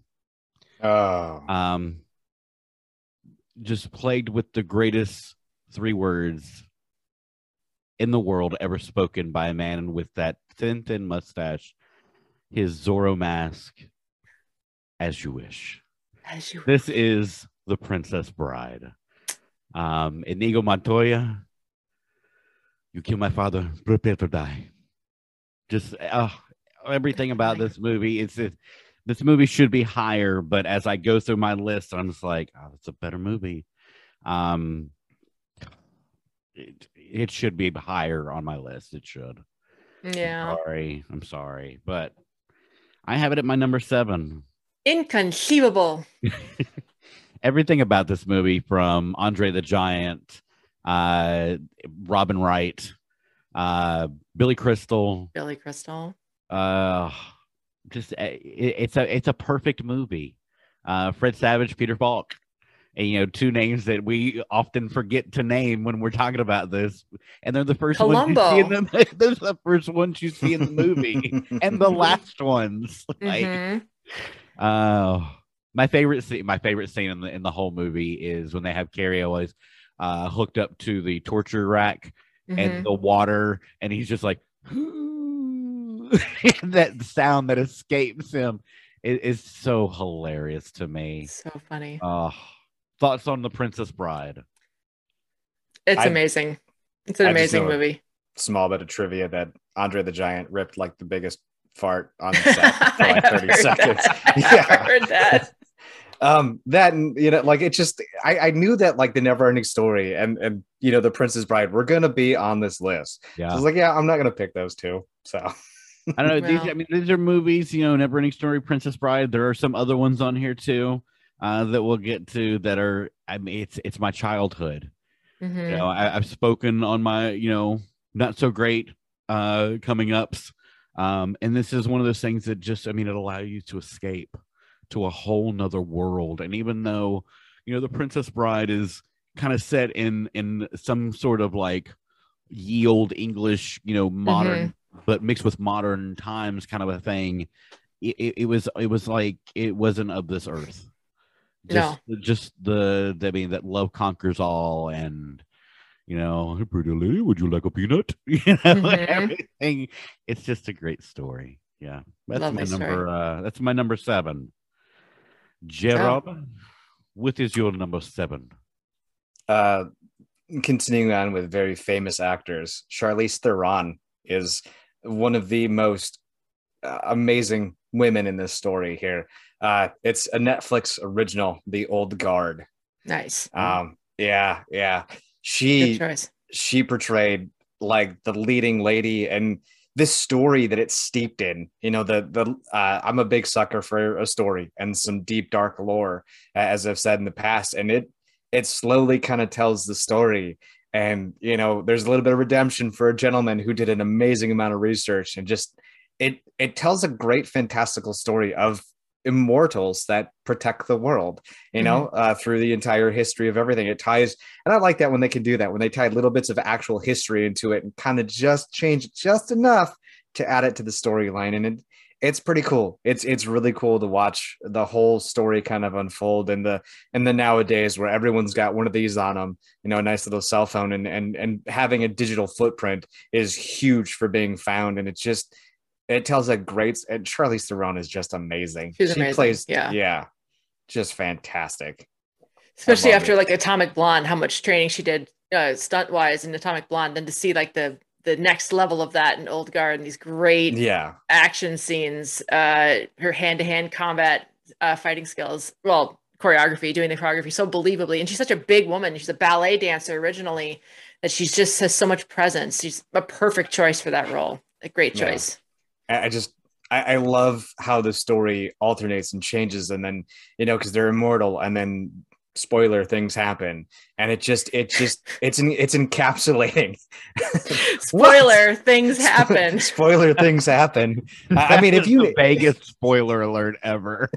Oh, Um, just plagued with the greatest three words in the world ever spoken by a man with that thin, thin mustache, his Zorro mask, as you wish. As you This is The Princess Bride. Um, Inigo Montoya, you kill my father, prepare to die. Just uh, everything about this movie. It's it, this movie should be higher, but as I go through my list, I'm just like, oh, it's a better movie. Um, it, it should be higher on my list. It should. yeah. I'm Sorry, I'm sorry, but I have it at my number seven. Inconceivable. everything about this movie from Andre the Giant, uh, Robin Wright, uh, Billy Crystal, Billy Crystal. uh, just uh, it, it's a it's a perfect movie. Uh, Fred Savage, Peter Falk, and, you know, two names that we often forget to name when we're talking about this, and they're the first ones you see in the they're the first ones you see in the movie, and the last ones. Like, Mhm. Oh, my favorite scene. My favorite scene in the in the whole movie is when they have Cary Elwes uh, hooked up to the torture rack Mhm. and the water, and he's just like that sound that escapes him is, is so hilarious to me. so funny. Uh, thoughts on the Princess Bride? It's I- amazing. It's an I amazing movie. small bit of trivia that Andre the Giant ripped like the biggest fart on the set for like 30 seconds. that. I Yeah. have heard that. um that and you know like it just I, I knew that like the never ending story and and you know the princess bride were gonna be on this list so i Yeah, was like yeah i'm not gonna pick those two so I don't know. These, I mean, these are movies. You know, Neverending Story, Princess Bride. There are some other ones on here too uh, that we'll get to that are. I mean, it's it's my childhood. Mhm. You know, I, I've spoken on my you know not so great uh, coming ups, um, and this is one of those things that just I mean it allows you to escape to a whole nother world. And even though you know the Princess Bride is kind of set in in some sort of like ye old English, you know, modern but mixed with modern times kind of a thing. It, it, it was it was like it wasn't of this earth. Just, just the, the I mean that love conquers all and you know, hey, pretty lady, would you like a peanut? You know, Mhm. everything. It's just a great story. Yeah, that's Lovely my story. number. Uh, that's my number seven. Gerard, what is your number seven? uh continuing on with very famous actors charlize theron is one of the most uh, amazing women in this story here. Uh it's a netflix original the old guard. Nice. um yeah yeah. She she portrayed like the leading lady and this story that it's steeped in. You know the the uh, i'm a big sucker for a story and some deep dark lore as i've said in the past. And it it slowly kind of tells the story and you know there's a little bit of redemption for a gentleman who did an amazing amount of research and just it it tells a great fantastical story of immortals that protect the world you know uh, through the entire history of everything it ties and I like that when they can do that, when they tie little bits of actual history into it and kind of just change it just enough to add it to the storyline. And it, it's pretty cool. It's it's really cool to watch the whole story kind of unfold in the in the nowadays where everyone's got one of these on them, you know, a nice little cell phone and and and having a digital footprint is huge for being found. And it's just it tells a great and Charlize Theron is just amazing. She's she amazing, plays yeah. yeah, just fantastic. Especially after it. like Atomic Blonde, how much training she did uh, stunt wise in Atomic Blonde, then to see like the the next level of that in Old Guard and these great Yeah. action scenes, uh, her hand to hand combat uh, fighting skills, well, choreography, doing the choreography so believably. And she's such a big woman. She's a ballet dancer originally that she's just has so much presence. She's a perfect choice for that role. A great choice. I I just I, I love how the story alternates and changes, and then you know because they're immortal, and then spoiler things happen. And it just it just it's in, it's encapsulating. Spoiler things happen. spoiler things happen. I mean if you the biggest spoiler alert ever.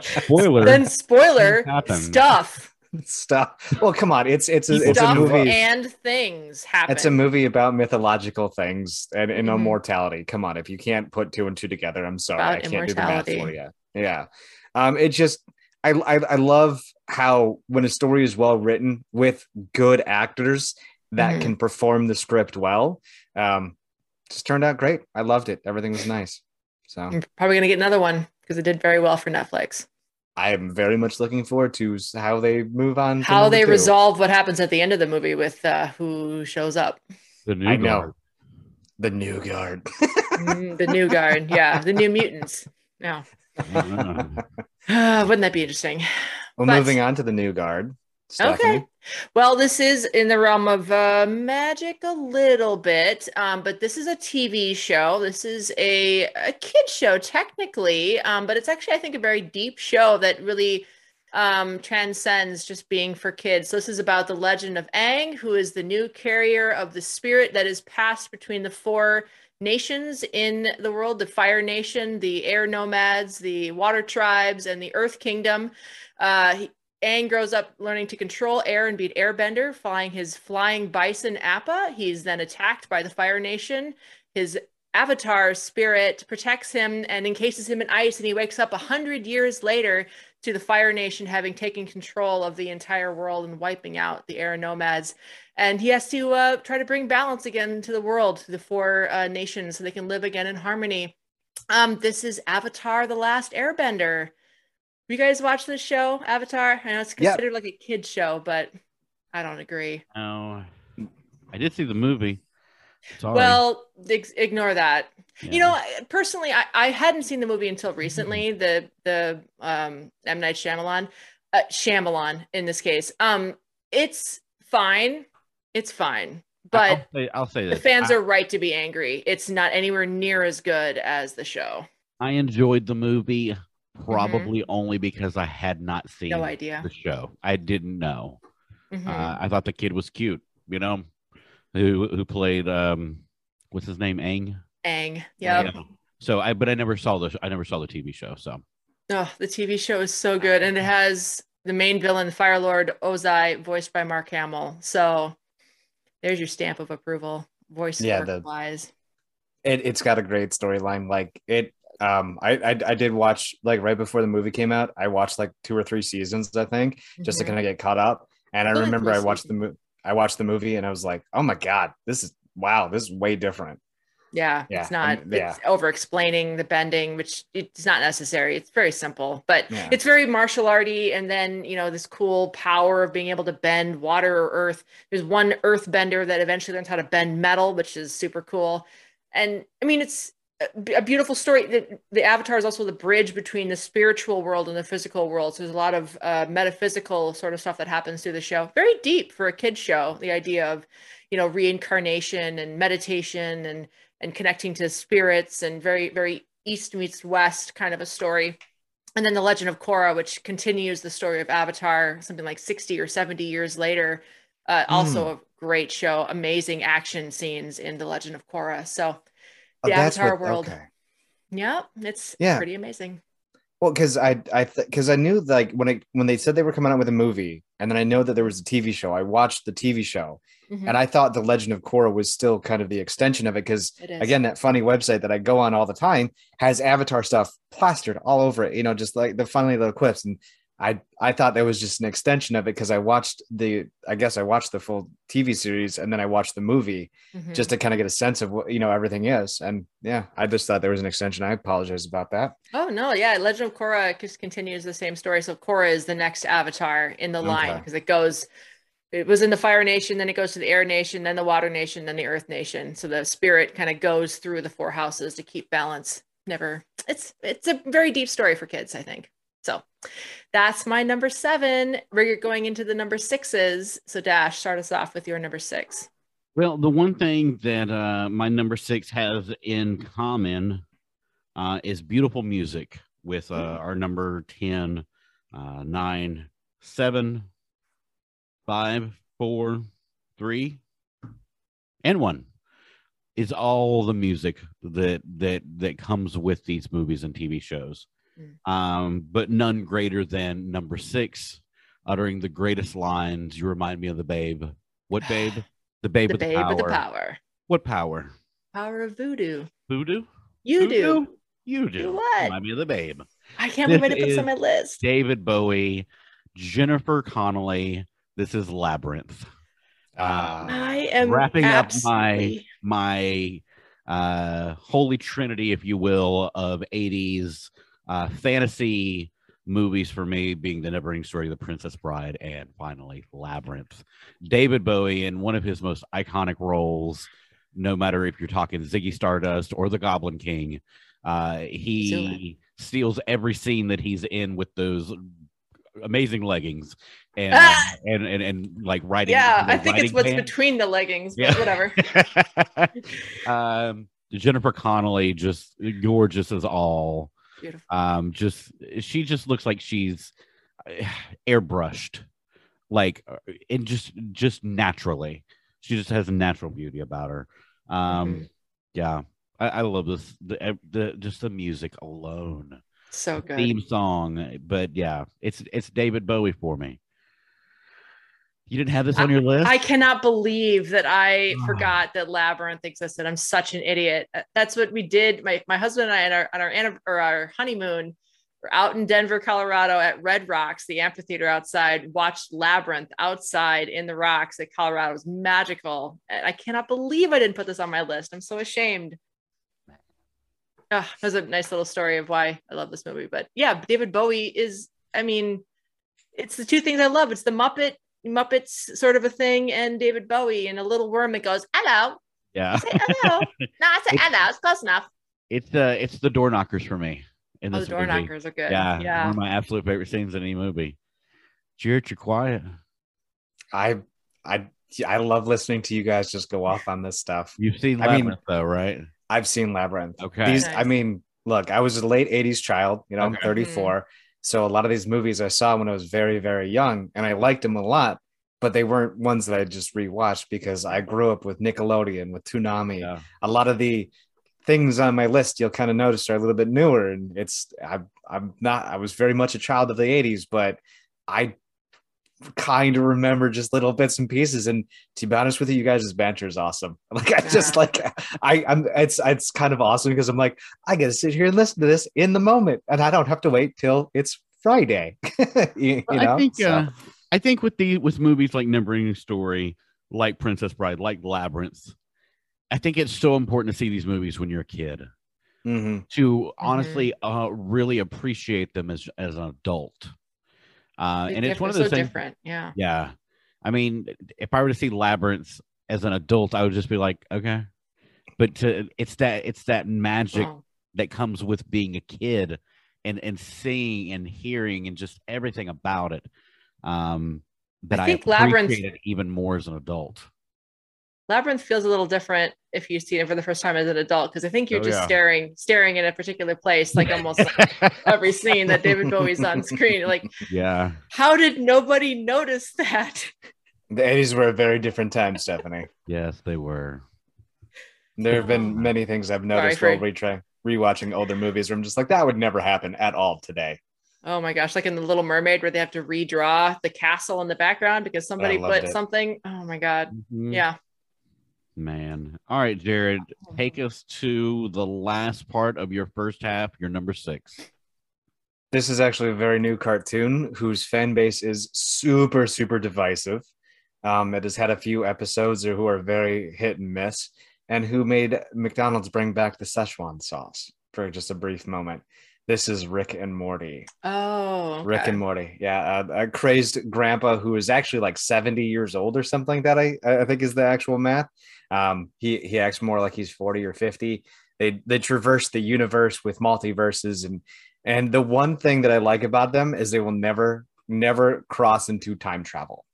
Spoiler then spoiler stuff. Stuff. Well come on. It's it's a, it's a movie. and things happen. It's a movie about mythological things and, and mm-hmm. immortality. Come on. If you can't put two and two together i'm sorry. About i can't do the math for you yeah. Um it just I, I, I love how when a story is well written with good actors that mm-hmm. can perform the script well, um, just turned out great. I loved it. Everything was nice. So I'm probably gonna get another one because it did very well for Netflix. I am very much looking forward to how they move on. How they two. resolve what happens at the end of the movie with uh, who shows up. The new I guard. know. The new guard. mm, the new guard. Yeah, the new mutants. Yeah. Uh, wouldn't that be interesting? Well, but, moving on to the new guard. Stephanie. Okay. Well, this is in the realm of uh, magic a little bit, um, but this is a TV show. This is a, a kid show, technically, um, but it's actually, I think, a very deep show that really um, transcends just being for kids. So, this is about the legend of Aang, who is the new carrier of the spirit that is passed between the four nations in the world the Fire Nation, the Air Nomads, the Water Tribes, and the Earth Kingdom. Uh, Aang grows up learning to control air and be an airbender, flying his flying bison Appa. He's then attacked by the Fire Nation. His avatar spirit protects him and encases him in ice, and he wakes up a hundred years later to the Fire Nation having taken control of the entire world and wiping out the air nomads and he has to uh, try to bring balance again to the world, to the four uh, nations, so they can live again in harmony. Um, this is Avatar: The Last Airbender. You guys watch this show, Avatar? I know it's considered yep. like a kid show, but I don't agree. No, I did see the movie. Sorry. Well, ex- ignore that. Yeah. You know, personally, I, I hadn't seen the movie until recently. Mm-hmm. The the um, M Night Shyamalan, uh, Shyamalan in this case. Um, it's fine. It's fine. But I'll say, I'll say the fans I, are right to be angry. It's not anywhere near as good as the show. I enjoyed the movie probably mm-hmm. only because I had not seen no idea. the show. I didn't know. Mm-hmm. Uh, I thought the kid was cute, you know, who who played um what's his name? Aang. Aang. Yeah. So I but I never saw the I never saw the TV show. So Oh, the TV show is so good. And it has the main villain, Fire Lord Ozai, voiced by Mark Hamill. So there's your stamp of approval, voice yeah, the, wise. It, it's got a great storyline. Like it, um, I, I, I did watch like right before the movie came out. I watched like two or three seasons, I think, just mm-hmm. to kind of get caught up. And I remember I watched the movie. I watched the movie and I was like, oh my god, this is wow, this is way different. Yeah, yeah. it's not and, yeah. it's over explaining the bending, which it's not necessary. It's very simple, but yeah. it's very martial arty. And then you know this cool power of being able to bend water or earth. There's one earth bender that eventually learns how to bend metal, which is super cool. And I mean, it's a beautiful story. The, the, Avatar is also the bridge between the spiritual world and the physical world. So there's a lot of uh, metaphysical sort of stuff that happens through the show. Very deep for a kid's show. The idea of you know reincarnation and meditation and and connecting to spirits and very very east meets west kind of a story and then the legend of korra which continues the story of avatar something like 60 or 70 years later uh, mm. also a great show amazing action scenes in the legend of korra so the oh, avatar what, world okay. yeah it's yeah. pretty amazing well because i i because th- i knew like when it when they said they were coming out with a movie and then i know that there was a tv show i watched the tv show Mm-hmm. And I thought the Legend of Korra was still kind of the extension of it because again, that funny website that I go on all the time has Avatar stuff plastered all over it. You know, just like the funny little clips. And I I thought that was just an extension of it because I watched the I guess I watched the full TV series and then I watched the movie mm-hmm. just to kind of get a sense of what you know everything is. And yeah, I just thought there was an extension. I apologize about that. Oh no, yeah, Legend of Korra just continues the same story. So Korra is the next Avatar in the line because it goes it was in the fire nation then it goes to the air nation then the water nation then the earth nation so the spirit kind of goes through the four houses to keep balance never it's it's a very deep story for kids i think so that's my number seven. We're going into the number sixes. So dash start us off with your number six. Well the one thing that uh, my number six has in common uh, is beautiful music with uh, our number 10 uh, 9 seven, five, four, three, and one is all the music that that that comes with these movies and TV shows. Mm. Um, but none greater than number six, uttering the greatest lines. You remind me of the babe. What babe? The babe, The with, babe the with the power. power. What power? Power of voodoo. Voodoo? You do. You do. Do what? Remind me of the babe. I can't believe I This didn't put this on my list. David Bowie, Jennifer Connelly. This is Labyrinth. Ah. I am wrapping up my- my uh holy trinity if you will of 80s uh fantasy movies for me being the never ending story the princess bride and finally labyrinth david bowie in one of his most iconic roles no matter if you're talking ziggy stardust or the goblin king uh he steals every scene that he's in with those amazing leggings and Ah! and, and and like writing. Yeah, I think it's what's between the leggings, but Yeah. whatever. um, Jennifer Connelly, just gorgeous as all. Beautiful. Um, just she just looks like she's uh, airbrushed, like uh, and just just naturally. She just has a natural beauty about her. Um, Mhm. yeah, I, I love this. The, the just the music alone, So good. theme song. But yeah, it's it's David Bowie for me. You didn't have this on your list? I cannot believe that I Ah. forgot that Labyrinth existed. I'm such an idiot. Uh, That's what we did. My my husband and I on our on our, or our honeymoon were out in Denver, Colorado at Red Rocks, the amphitheater outside, watched Labyrinth outside in the rocks at Colorado. It was magical. I cannot believe I didn't put this on my list. I'm so ashamed. Ah, that was a nice little story of why I love this movie. But yeah, David Bowie is, I mean, it's the two things I love. It's the Muppet Muppets sort of a thing, and David Bowie and a little worm that goes, "Hello, yeah, say hello." no, I say hello. It's close enough. it's uh it's the door knockers for me. In Oh, this the door movie. knockers are good. Yeah, Yeah, one of my absolute favorite scenes in any movie. Jared, you're quiet. I I I love listening to you guys just go off on this stuff. You've seen I mean- Labyrinth, though, right? I've seen Labyrinth. Okay. These, I mean, look, I was a late 80s child, you know, I'm Okay. 34. So a lot of these movies I saw when I was very, very young and I liked them a lot, but they weren't ones that I just rewatched because I grew up with Nickelodeon, with Toonami. Yeah. A lot of the things on my list you'll kind of notice are a little bit newer. And it's, I'm, I'm not, I was very much a child of the 80s, but I kind of remember just little bits and pieces. And to be honest with you, you guys' banter is awesome. Like I just Yeah. like I I'm it's it's kind of awesome because I'm like, I gotta sit here and listen to this in the moment and I don't have to wait till it's Friday. you, you know? I think So, uh, I think with the with movies like Never Ending Story, like Princess Bride, like Labyrinth, I think it's so important to see these movies when you're a kid mhm. to honestly uh, really appreciate them as as an adult. Uh, and it's one of so those things. different. Yeah, Yeah. I mean, if I were to see Labyrinth as an adult, I would just be like, okay. But to it's that it's that magic Wow. that comes with being a kid and and seeing and hearing and just everything about it. Um that I I, think Labyrinth- even more as an adult. Labyrinth feels a little different if you see it for the first time as an adult because I think you're Oh, just yeah. staring, staring in a particular place, like almost every scene that David Bowie's on screen. Like, yeah. how did nobody notice that? the 80s were a very different time, Stephanie. Yes, they were. There have been many things I've noticed Sorry while retry rewatching older movies where I'm just like, that would never happen at all today. Oh my gosh, like in the Little Mermaid where they have to redraw the castle in the background because somebody put it. something. Oh my god. Mhm. Yeah. Man. All right, Jared, take us to the last part of your first half, your number six. This is actually a very new cartoon whose fan base is super, super divisive. Um, it has had a few episodes who are very hit and miss, and who made McDonald's bring back the Szechuan sauce for just a brief moment. This is Rick and Morty. Oh. Rick and Morty. Yeah, a, a crazed grandpa who is actually like 70 years old or something like that. I I think is the actual math. Um, he he acts more like he's 40 or 50. They they traverse the universe with multiverses and and the one thing that I like about them is they will never never cross into time travel.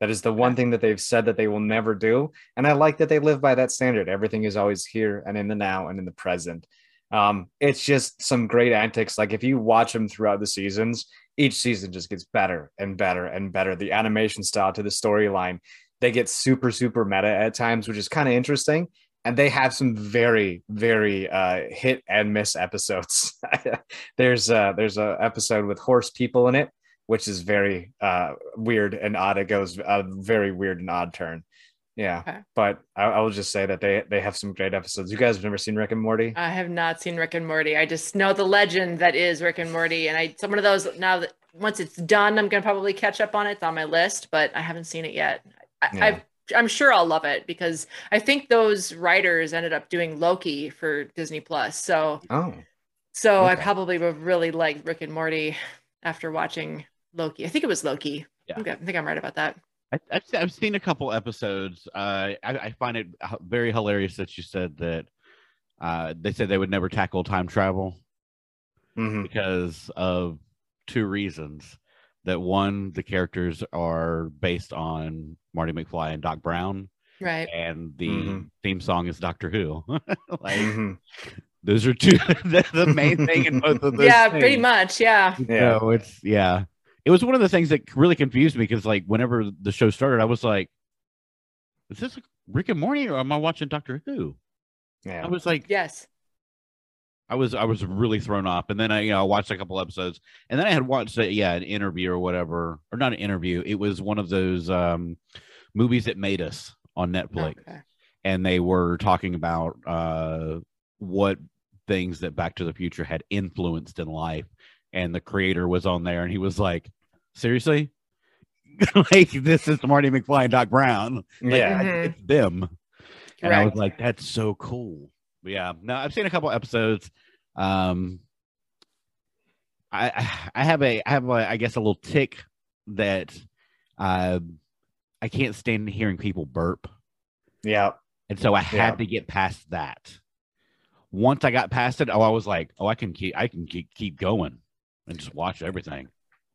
That is the one thing that they've said that they will never do, and I like that they live by that standard. Everything is always here and in the now and in the present. Um, it's just some great antics. Like if you watch them throughout the seasons, each season just gets better and better and better. The animation style to the storyline, they get super super meta at times, which is kind of interesting. And they have some very very uh, hit and miss episodes. there's uh, there's a episode with horse people in it, which is very uh, weird and odd. It goes a very weird and odd turn. Yeah, Okay. but I, I will just say that they they have some great episodes. You guys have never seen Rick and Morty? I have not seen Rick and Morty. I just know the legend that is Rick and Morty, and I some of those now that once it's done, I'm gonna probably catch up on it. It's on my list, but I haven't seen it yet. I, Yeah. I've, I'm sure I'll love it because I think those writers ended up doing Loki for Disney Plus. So Oh, so I probably would really like Rick and Morty after watching Loki. I think it was Loki. Yeah. I think, I think I'm right about that. I, I've, I've seen a couple episodes. Uh, I, I find it very hilarious that you said that uh, they said they would never tackle time travel mhm. because of two reasons. That one, the characters are based on Marty McFly and Doc Brown, Right. and the Mhm. theme song is Doctor Who. like Mhm. those are two the, the main thing in both of those. Yeah, pretty much. Yeah. Yeah. So it's yeah. It was one of the things that really confused me because like whenever the show started, I was like, "Is this Rick and Morty or am I watching Doctor Who?" yeah. I was like, Yes. I was I was really thrown off. And then I you know I watched a couple episodes, and then I had watched uh, yeah an interview or whatever, or not an interview. It was one of those um, movies that made us on Netflix, Okay. and they were talking about uh, what things that Back to the Future had influenced in life, and the creator was on there, and he was like, "Seriously." like this is Marty McFly and Doc Brown. Like, yeah. Mhm. it's them. And I was like, that's so cool. But yeah, no, I've seen a couple episodes. Um, I I- I have a I have a I guess a little tick that uh, I can't stand hearing people burp, Yeah. and so I had Yeah. to get past that. Once I got past it, oh, I was like, oh, I can keep I can keep keep going and just watch everything.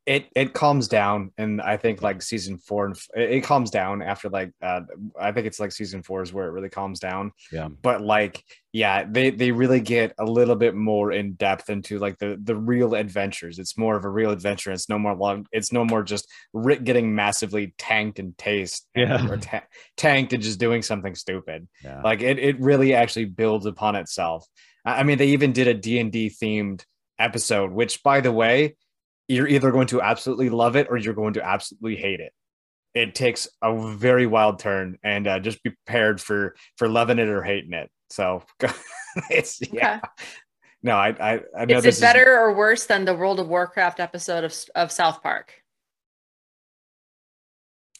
It it calms down and i think like season four and it, calms down after like uh i think it's like season four is where it really calms down Yeah. but like yeah they they really get a little bit more in depth into like the the real adventures it's more of a real adventure it's no more long it's no more just rick getting massively tanked and taste Yeah. or ta- tanked and just doing something stupid Yeah. like it, it really actually builds upon itself i I mean they even did a d&d themed episode which by the way you're either going to absolutely love it or you're going to absolutely hate it. It takes a very wild turn and uh, just be prepared for for loving it or hating it. So it's yeah. No i i, I know Is this it better or worse than the World of Warcraft episode of, of South Park?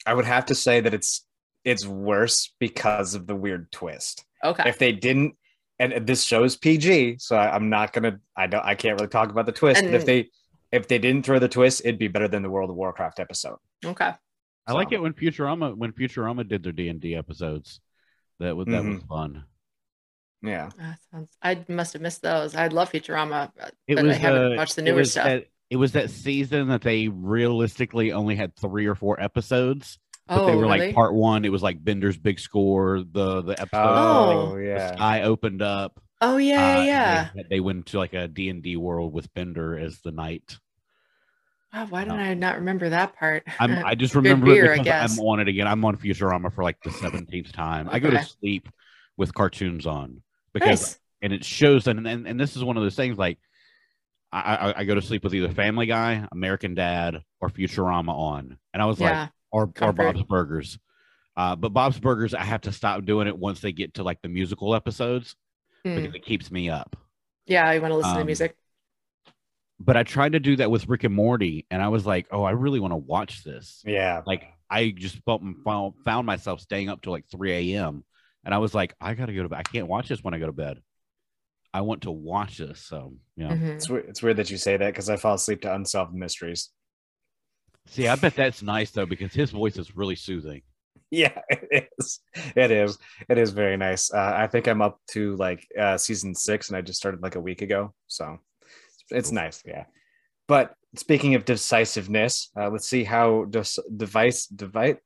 i would have to say that it's it's worse because of the weird twist. Okay. if they didn't and this show's pg so I, i'm not gonna i don't i can't really talk about the twist but if they if they didn't throw the twist it'd be better than the world of warcraft episode okay. I like it when Futurama when Futurama did their D and D episodes. That was that was Mm-hmm. fun. yeah That sounds, I must have missed those. I love Futurama, but It but was I haven't uh, watched the it newer was stuff. That, it was that season that they realistically only had three or four episodes, but oh, they were really? like part one. It was like Bender's big score. The the episode Oh. oh the yeah sky opened up. oh, yeah, uh, yeah, yeah. They, they went to like a D and D world with Bender as the knight. Wow, why did I not remember that part? I'm, I just remember beer, I it because guess. I'm on it again. I'm on Futurama for like the seventeenth time. I go to sleep with cartoons on because nice. and it shows and, and and this is one of those things like I, I I go to sleep with either Family Guy, American Dad, or Futurama on, and I was like, Yeah. or or Comfort. Bob's Burgers. Uh, but Bob's Burgers, I have to stop doing it once they get to like the musical episodes Hmm. because it keeps me up. Yeah, I want to listen to um, music. But I tried to do that with Rick and Morty, and I was like, oh, I really want to watch this. yeah Like I just felt, found, found myself staying up till like 3 a.m. And I was like, I got to go to bed. I can't watch this when I go to bed. I want to watch this. So, yeah. Mhm. It's, we- it's weird that you say that because I fall asleep to Unsolved Mysteries. See, I bet that's nice though, because his voice is really soothing. Yeah, it is. It is. It is very nice. Uh, I think I'm up to like uh, season six, and I just started like a week ago, so it's nice. Yeah. But speaking of decisiveness, uh, let's see how des- device device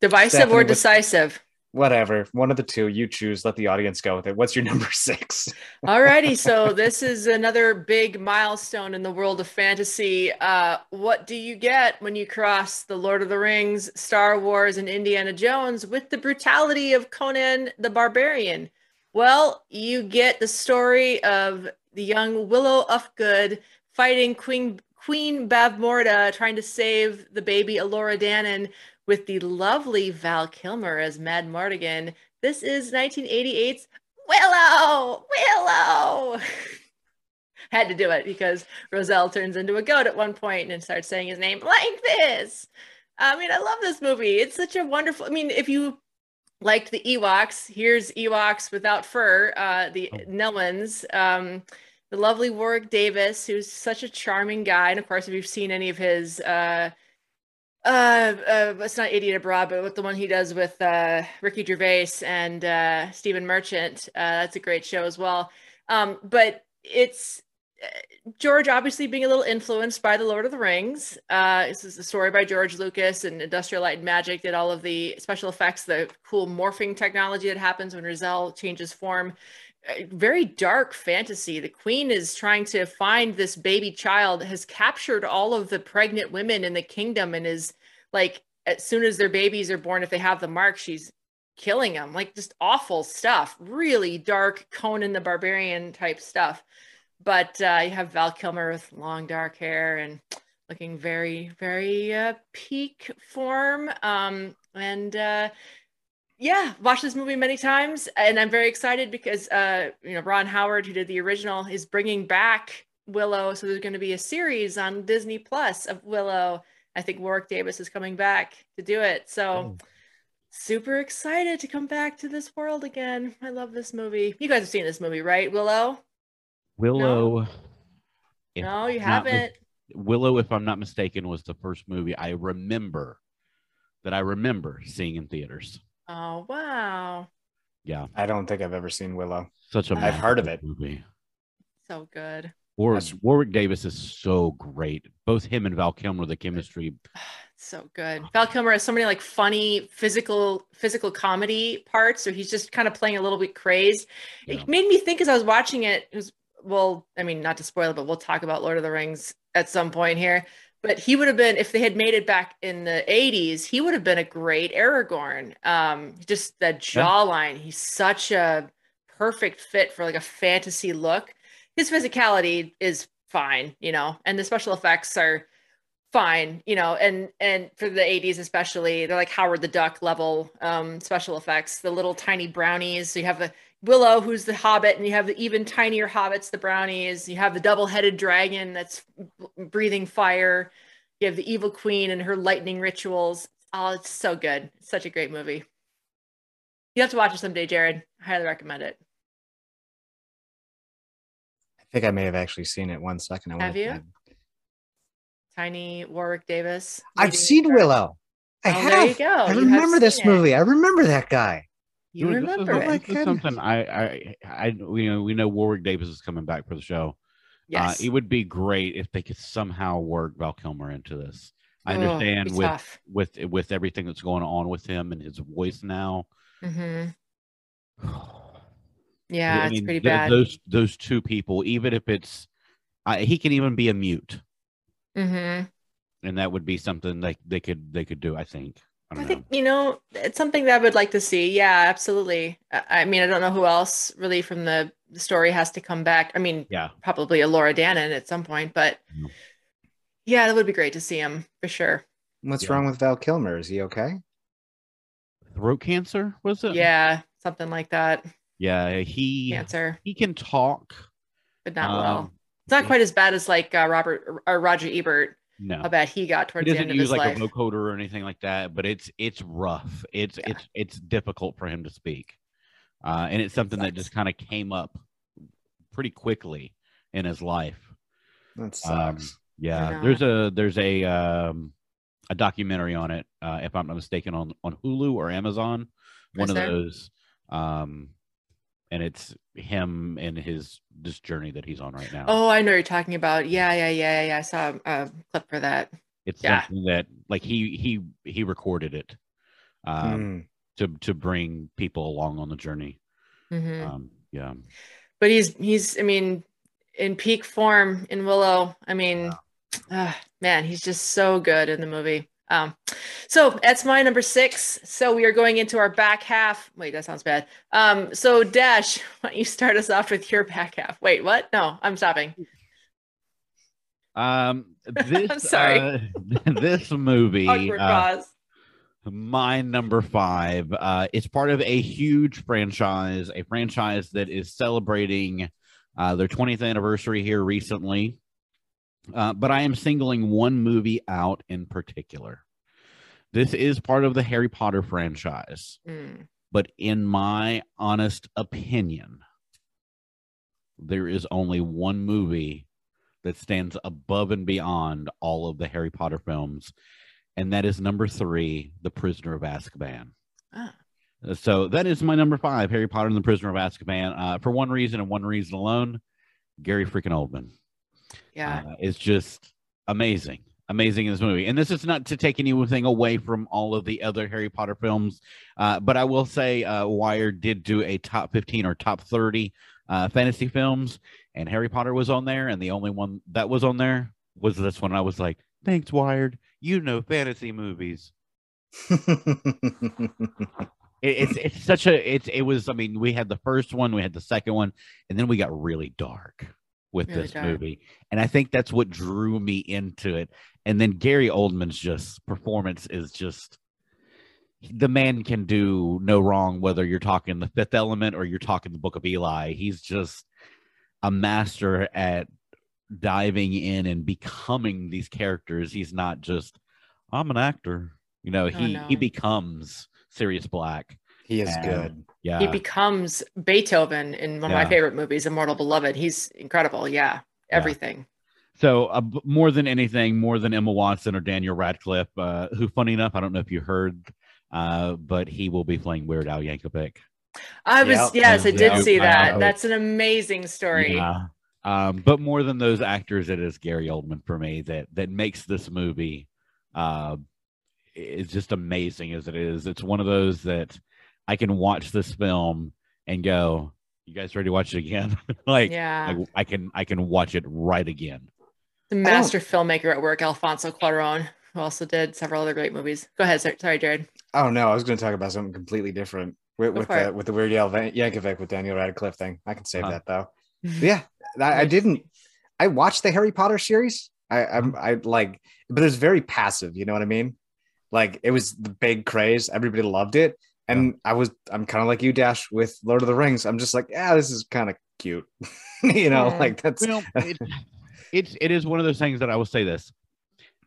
Divisive Stephanie, or decisive? whatever. One of the two, you choose. Let the audience go with it. What's your number six? Alrighty, so this is another big milestone in the world of fantasy. Uh, what do you get when you cross the Lord of the Rings, Star Wars, and Indiana Jones with the brutality of Conan the Barbarian? Well, you get the story of the young Willow Ufgood fighting Queen Queen Bavmorda, trying to save the baby Elora Danan with the lovely Val Kilmer as Madmartigan. This is 1988's Willow! Willow! Had to do it because Raziel turns into a goat at one point and starts saying his name like this. I mean, I love this movie. It's such a wonderful. I mean, if you liked the Ewoks, here's Ewoks without fur, uh, the oh. Nelwyns. Um, the lovely Warwick Davis, who's such a charming guy. And of course, if you've seen any of his uh, uh, uh, it's not Idiot Abroad, but with the one he does with uh, Ricky Gervais and uh, Stephen Merchant. Uh, that's a great show as well. Um, but it's George obviously being a little influenced by the Lord of the Rings. Uh, this is a story by George Lucas and Industrial Light and Magic did all of the special effects, the cool morphing technology that happens when Raziel changes form. Uh, very dark fantasy. The queen is trying to find this baby child, has captured all of the pregnant women in the kingdom, and is like, as soon as their babies are born, if they have the mark, she's killing them. Like, just awful stuff. Really dark Conan the Barbarian type stuff. But uh, you have Val Kilmer with long dark hair and looking very, very uh, peak form. Um, and uh, yeah, watched this movie many times, and I'm very excited because uh, you know Ron Howard, who did the original, is bringing back Willow. So there's going to be a series on Disney Plus of Willow. I think Warwick Davis is coming back to do it. So oh. super excited to come back to this world again. I love this movie. You guys have seen this movie, right? Willow. Willow. No, no you haven't. Willow, if I'm not mistaken, was the first movie I remember that I remember seeing in theaters. Oh wow. Yeah. I don't think I've ever seen Willow. Such a I've heard of it. Movie. So good. Warwick, Warwick Davis is so great. Both him and Val Kilmer, the chemistry. So good. Val Kilmer has so many like funny physical physical comedy parts, so he's just kind of playing a little bit crazed. Yeah. It made me think as I was watching it, it was well, I mean, not to spoil it, but we'll talk about Lord of the Rings at some point here but he would have been if they had made it back in the 80s he would have been a great aragorn. Um just that jawline yeah. he's such a perfect fit for like a fantasy look. His physicality is fine you know and the special effects are fine you know and and for the 80s especially they're like howard the duck level um special effects the little tiny brownies. So you have the willow who's the hobbit and you have the even tinier hobbits the brownies. You have the double-headed dragon that's breathing fire. You have the evil queen and her lightning rituals. Oh it's so good. It's such a great movie. You have to watch it someday jared. I highly recommend it. I think i may have actually seen it one second. I have you? Tiny warwick davis i've seen willow. I oh, have there you go. I you remember this it. movie. I remember that guy you Dude, remember this is, it. This is something I, I, I, we know, we know Warwick Davis is coming back for the show. Uh, yes. Uh, it would be great if they could somehow work Val Kilmer into this. I understand with tough. with with everything that's going on with him and his voice now. Mm-hmm. yeah, I mean, it's pretty th- bad. Those those two people, even if it's, uh, he can even be a mute. Mm-hmm. And that would be something like they could they could do. I think. I, I think you know it's something that I would like to see. Yeah, absolutely. I mean, I don't know who else really from the, the story has to come back. I mean, yeah, probably Elora Danan at some point, but mm. yeah, that would be great to see him for sure. What's yeah. wrong with Val Kilmer? Is he okay? Throat cancer was it? Yeah, something like that. Yeah, he cancer. He can talk, but not um, well. It's not quite as bad as like uh, Robert or Roger Ebert no. how bad he got towards he doesn't the end use of his like life. a vocoder or anything like that but it's it's rough. It's yeah. it's it's difficult for him to speak uh, and it's something that just kind of came up pretty quickly in his life. That um, sucks. Um, yeah there's a there's a um a documentary on it uh, if i'm not mistaken on on hulu or amazon. One of those um and it's him and his this journey that he's on right now. Oh, I know you're talking about. Yeah, yeah, yeah, yeah. I saw a clip for that. It's yeah. something that like he he he recorded it. Um, mm. to to bring people along on the journey. Mhm. Um, yeah. but he's he's I mean in peak form in Willow. I mean, ah, man, he's just so good in the movie. Um, so that's my number six. So we are going into our back half. Wait, that sounds bad. Um, so Dash, why don't you start us off with your back half? Wait, what? No, I'm stopping. Um, this I'm sorry. uh, this movie, Awkward uh, pause. my number five, uh, it's part of a huge franchise, a franchise that is celebrating uh, their 20th anniversary here recently. Uh, but I am singling one movie out in particular. This is part of the Harry Potter franchise, Mm, but in my honest opinion, there is only one movie that stands above and beyond all of the Harry Potter films, and that is number three, The Prisoner of Azkaban. ah, So that is my number five, Harry Potter and the Prisoner of Azkaban. Uh, for one reason and one reason alone, Gary freaking Oldman. yeah. Uh, it's just amazing, amazing in this movie. And this is not to take anything away from all of the other Harry Potter films, uh, but I will say uh, Wired did do a top 15 or top 30 uh, fantasy films, and Harry Potter was on there, and the only one that was on there was this one. I was like, thanks, Wired. You know fantasy movies. It, it's it's such a it's it was. I mean, we had the first one, we had the second one, and then we got really dark with Really this dark. movie, and I think that's what drew me into it. And then Gary Oldman's just performance is just the man can do no wrong whether you're talking the Fifth Element or you're talking the Book of Eli. He's just a master at diving in and becoming these characters. He's not just I'm an actor. You know, oh, he he no. becomes Sirius Black. He is And, good. Yeah. He becomes Beethoven in one of my favorite movies, Immortal Beloved. He's incredible. Yeah, everything. So uh, more than anything, more than Emma Watson or Daniel Radcliffe, uh, who, funny enough, I don't know if you heard, uh, but he will be playing Weird Al Yankovic. I was Yep. yes, I Yeah. did see that. That's an amazing story. Yeah. Um, but more than those actors, it is Gary Oldman for me that that makes this movie. Uh, it's just amazing as it is. It's one of those that I can watch this film and go, "You guys ready to watch it again?" like, yeah. like, I can I can watch it right again. the master filmmaker at work, Alfonso Cuarón, who also did several other great movies. Go ahead. Sorry, sorry Jared. Oh no, I was going to talk about something completely different with, with the with the Weird Al Van- Yankovic with Daniel Radcliffe thing. I can save Uh-huh. that though. Yeah, I, I didn't. I watched the Harry Potter series. I I'm, I like, but it was very passive. You know what I mean? Like it was the big craze. Everybody loved it, and I was I'm kind of like you, Dash, with Lord of the Rings. I'm just like, yeah, this is kind of cute. you know, Mm. like that's Well, it, it's it is one of those things that I will say this.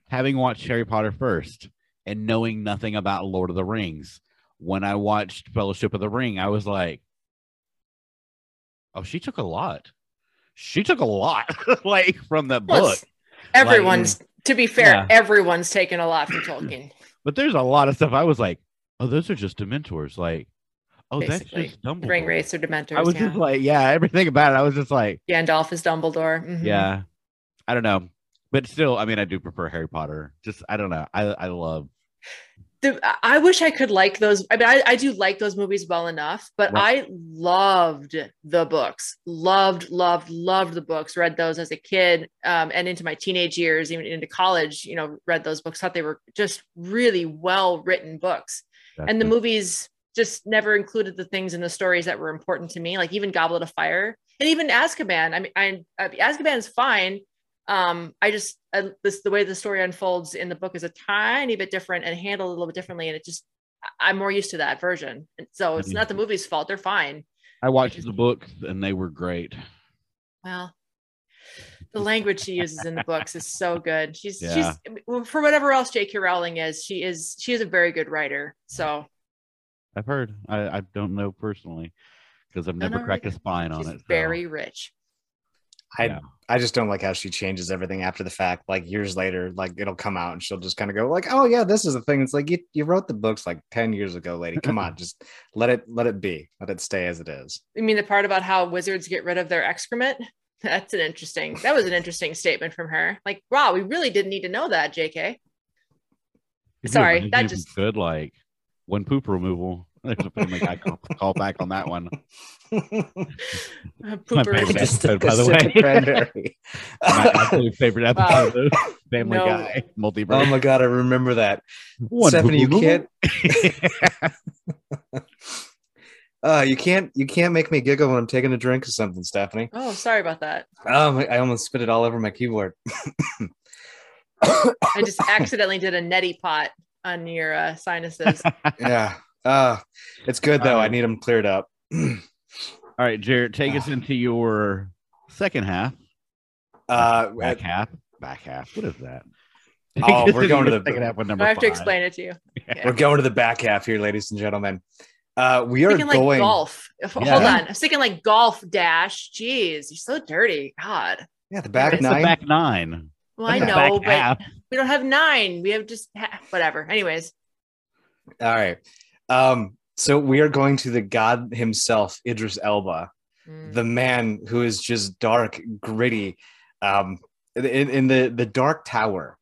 Having watched Harry Potter first and knowing nothing about Lord of the Rings, when I watched Fellowship of the Ring, I was like, "Oh, she took a lot. She took a lot, like from that Well, book." it's- everyone's to be fair, Yeah. everyone's taken a lot from Tolkien. But there's a lot of stuff I was like, "Oh, those are just Dementors." Like, oh, Basically, that's just Dumbledore. Ring Wraiths or Dementors. I was yeah. just like, yeah, everything about it. I was just like, Gandalf is Dumbledore. Mhm. Yeah. I don't know. But still, I mean, I do prefer Harry Potter. Just I don't know. I I love The, I- I wish I could like those. I mean, I, I do like those movies well enough, but Right. I loved the books. Loved, loved, loved the books. Read those as a kid um, and into my teenage years, even into college. You know, read those books. Thought they were just really well written books. And the movies just never included the things in the stories that were important to me, like even Goblet of Fire and even Azkaban. I mean, I, I Azkaban is fine. Um, I just uh, this the way the story unfolds in the book is a tiny bit different and handled a little bit differently, and it just I- I'm more used to that version. And so it's Mhm. not the movie's fault; they're fine. I watched the books and they were great. Well, the language she uses in the books is so good. She's Yeah. she's for whatever else J.K. Rowling is, she is she is a very good writer. So I've heard. I, I don't know personally because I've never no, cracked a really. spine on she's it. so- very rich. I Yeah. I just don't like how she changes everything after the fact. Like years later, like it'll come out and she'll just kind of go like, "Oh yeah, this is the thing." It's like you, you wrote the books like ten years ago, lady. Come on, just let it let it be, let it stay as it is. I mean, the part about how wizards get rid of their excrement. That's an interesting. That was an interesting statement from her. Like, wow, we really didn't need to know that, J.K. Could Sorry, imagine that just- could like one poop removal There's a Family Guy call, call back on that one. Uh, My Pooper. favorite Just episode, by the way. My absolute favorite episode of Family No. Guy multiverse. oh my god, I remember that. One Stephanie, you can't uh you can't you can't make me giggle when I'm taking a drink or something, Stephanie. Oh, sorry about that. Um I almost spit it all over my keyboard. I just accidentally did a neti pot on your uh, sinuses. yeah. Uh it's good though. I Um, need them cleared up. All right, Jared, take us into your second half. Uh Back half. Back half. What is that? Oh, we're going to the- second half with number I have to explain it to you. we're going to the back half here, ladies and gentlemen. Uh we are thinking like going golf. If- Hold on. I'm thinking like golf dash. Jeez, you're so dirty. God. yeah, the back It's nine. the back nine. Well, I know, but half. we don't have nine. We have just ha- whatever. Anyways, All right. Um, so we are going to the god himself, Idris Elba, Mm. the man who is just dark, gritty. Um, in, in the the Dark Tower.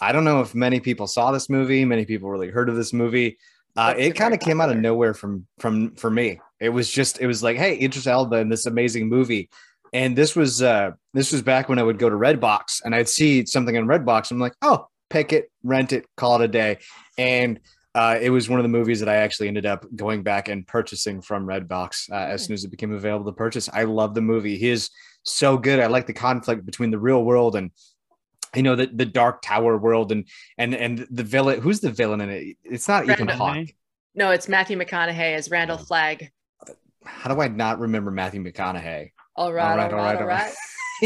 I don't know if many people saw this movie. Many people really heard of this movie. Uh, it kind of came out of nowhere from from for me. It was just it was like, hey, Idris Elba in this amazing movie. And this was uh this was back when I would go to Redbox and I'd see something on Redbox. I'm like, oh, pick it, rent it, call it a day. And uh, it was one of the movies that I actually ended up going back and purchasing from Redbox uh, as soon as it became available to purchase. I love the movie. He is so good. I like the conflict between the real world and you know the, the dark tower world and and and the villain. Who's the villain in it? It's not Ethan Hawke. no, it's Matthew McConaughey as Randall Oh. Flagg. How do I not remember Matthew McConaughey? All right, all right, all right.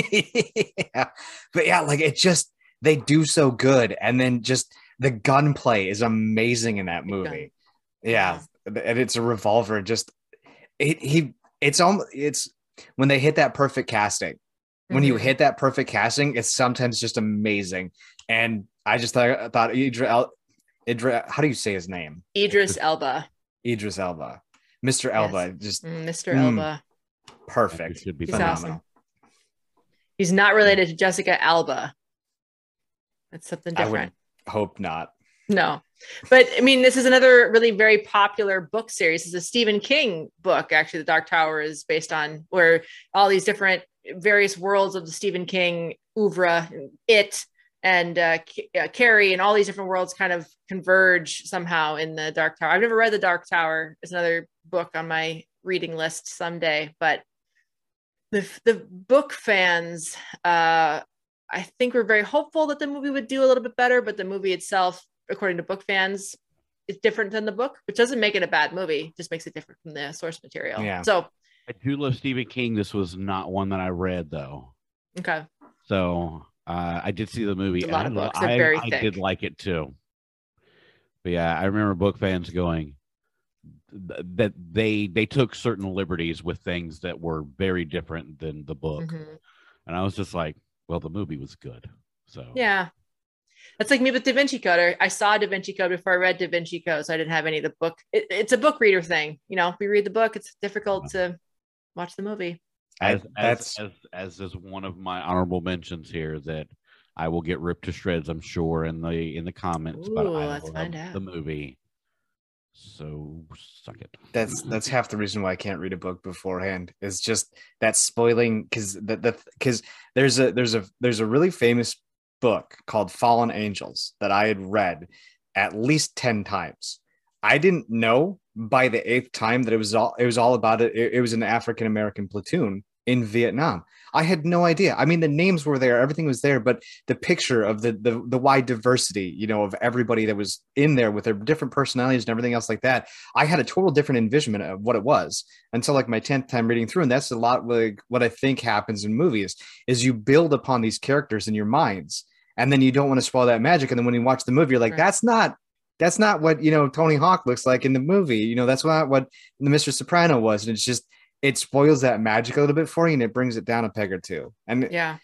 yeah. But yeah, like it just they do so good, and then just the gunplay is amazing in that movie. Yeah, and it's a revolver. Just it he it's almost it's when they hit that perfect casting. When you Mhm. hit that perfect casting, it's sometimes just amazing. And I just thought I thought Idris, El- Idris how do you say his name? Idris Elba, Idris Elba, Mr. Elba, just Mm, Mr. Mm. Elba. perfect. Should be He's phenomenal. awesome. He's not related to Jessica Alba. That's something different. I would different. hope not. No, but I mean, this is another really very popular book series. It's a Stephen King book. Actually, The Dark Tower is based on where all these different various worlds of the Stephen King oeuvre, it and uh, K- uh, Carrie, and all these different worlds kind of converge somehow in the Dark Tower. I've never read The Dark Tower. It's another book on my reading list someday, but the the book fans. Uh, I think we're very hopeful that the movie would do a little bit better, but the movie itself, according to book fans, is different than the book, which doesn't make it a bad movie, just makes it different from the source material. Yeah. So, I do love Stephen King. This was not one that I read though. okay. So uh, I did see the movie. It's a lot of I, books. I- very I thick. did like it too. But yeah, I remember book fans going th- that they they took certain liberties with things that were very different than the book, Mhm. and I was just like, well, the movie was good. So Yeah. That's like me with Da Vinci Code. I saw Da Vinci Code before I read Da Vinci Code, so I didn't have any of the book. It, it's a book reader thing. You know, we read the book, it's difficult to watch the movie. as I- as, as as is one of my honorable mentions here that I will get ripped to shreds. I'm sure in the in the comments, but Ooh, I let's love find out. the movie. So suck it. that's that's half the reason why I can't read a book beforehand. Is just that spoiling because the the because there's a there's a there's a really famous book called Fallen Angels that I had read at least ten times. I didn't know by the eighth time that it was all it was all about it. It, it was an African American platoon in Vietnam. I had no idea. I mean, the names were there, everything was there, but the picture of the the the wide diversity, you know, of everybody that was in there with their different personalities and everything else like that. I had a total different envisionment of what it was until like my 10th time reading through. And that's a lot like what I think happens in movies is you build upon these characters in your minds and then you don't want to spoil that magic. And then when you watch the movie, you're like, Right. that's not that's not what you know Tony Hawk looks like in the movie. You know, that's not what the Mr. Soprano was. And it's just it spoils that magic a little bit for you and it brings it down a peg or two. And Yeah.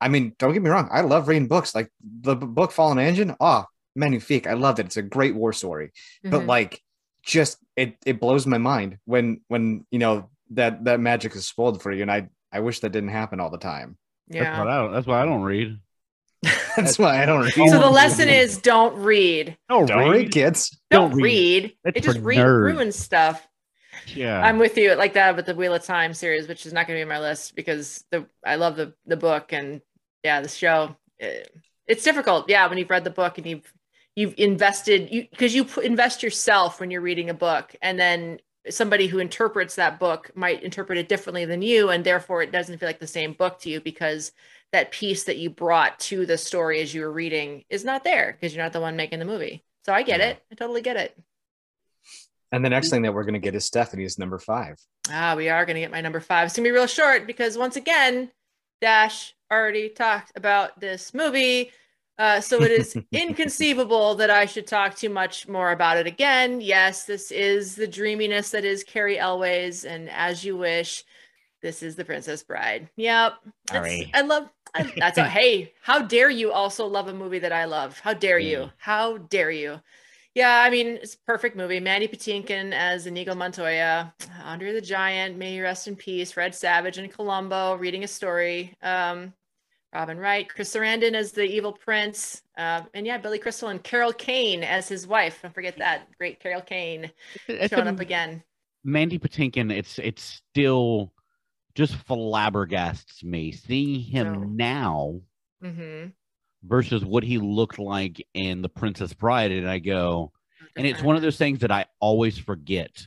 I mean, don't get me wrong, I love reading books. Like the book Fallen Engine, oh magnifique. I loved it. It's a great war story but Mhm. like just it it blows my mind when when you know that that magic is spoiled for you and i i wish that didn't happen all the time That's yeah. what I don't, that's why I don't read. That's why I don't read. So the lesson is don't read. Don't, don't read, kids. Don't, Don't read. read. It just re- ruins stuff. Yeah. I'm with you like that with the Wheel of Time series, which is not going to be on my list because the I love the the book and yeah, the show. eh, It's difficult, yeah, when you've read the book and you've you've invested you because you put, invest yourself when you're reading a book, and then somebody who interprets that book might interpret it differently than you, and therefore it doesn't feel like the same book to you because that piece that you brought to the story as you were reading is not there because you're not the one making the movie. So I get Yeah. it. I totally get it. And the next thing that we're gonna get is Stephanie's number five. Ah, we are going to get my number five. It's going to be real short because once again, Dash already talked about this movie. Uh, so it is inconceivable that I should talk too much more about it again. Yes, this is the dreaminess that is Cary Elwes, and as you wish, this is the Princess Bride. Yep, Sorry. I love. I, that's a, hey. How dare you also love a movie that I love? How dare you? Yeah. How dare you? Yeah, I mean, it's a perfect movie. Mandy Patinkin as Inigo Montoya, Andre the Giant, may he rest in peace. Fred Savage and Columbo, reading a story. Um, Robin Wright, Chris Sarandon as the evil prince, uh, and yeah, Billy Crystal and Carol Kane as his wife. Don't forget that great Carol Kane showing up again. Mandy Patinkin, it's it's still just flabbergasts me seeing him Oh. now hmm versus what he looked like in The Princess Bride, and I go, and it's one of those things that I always forget.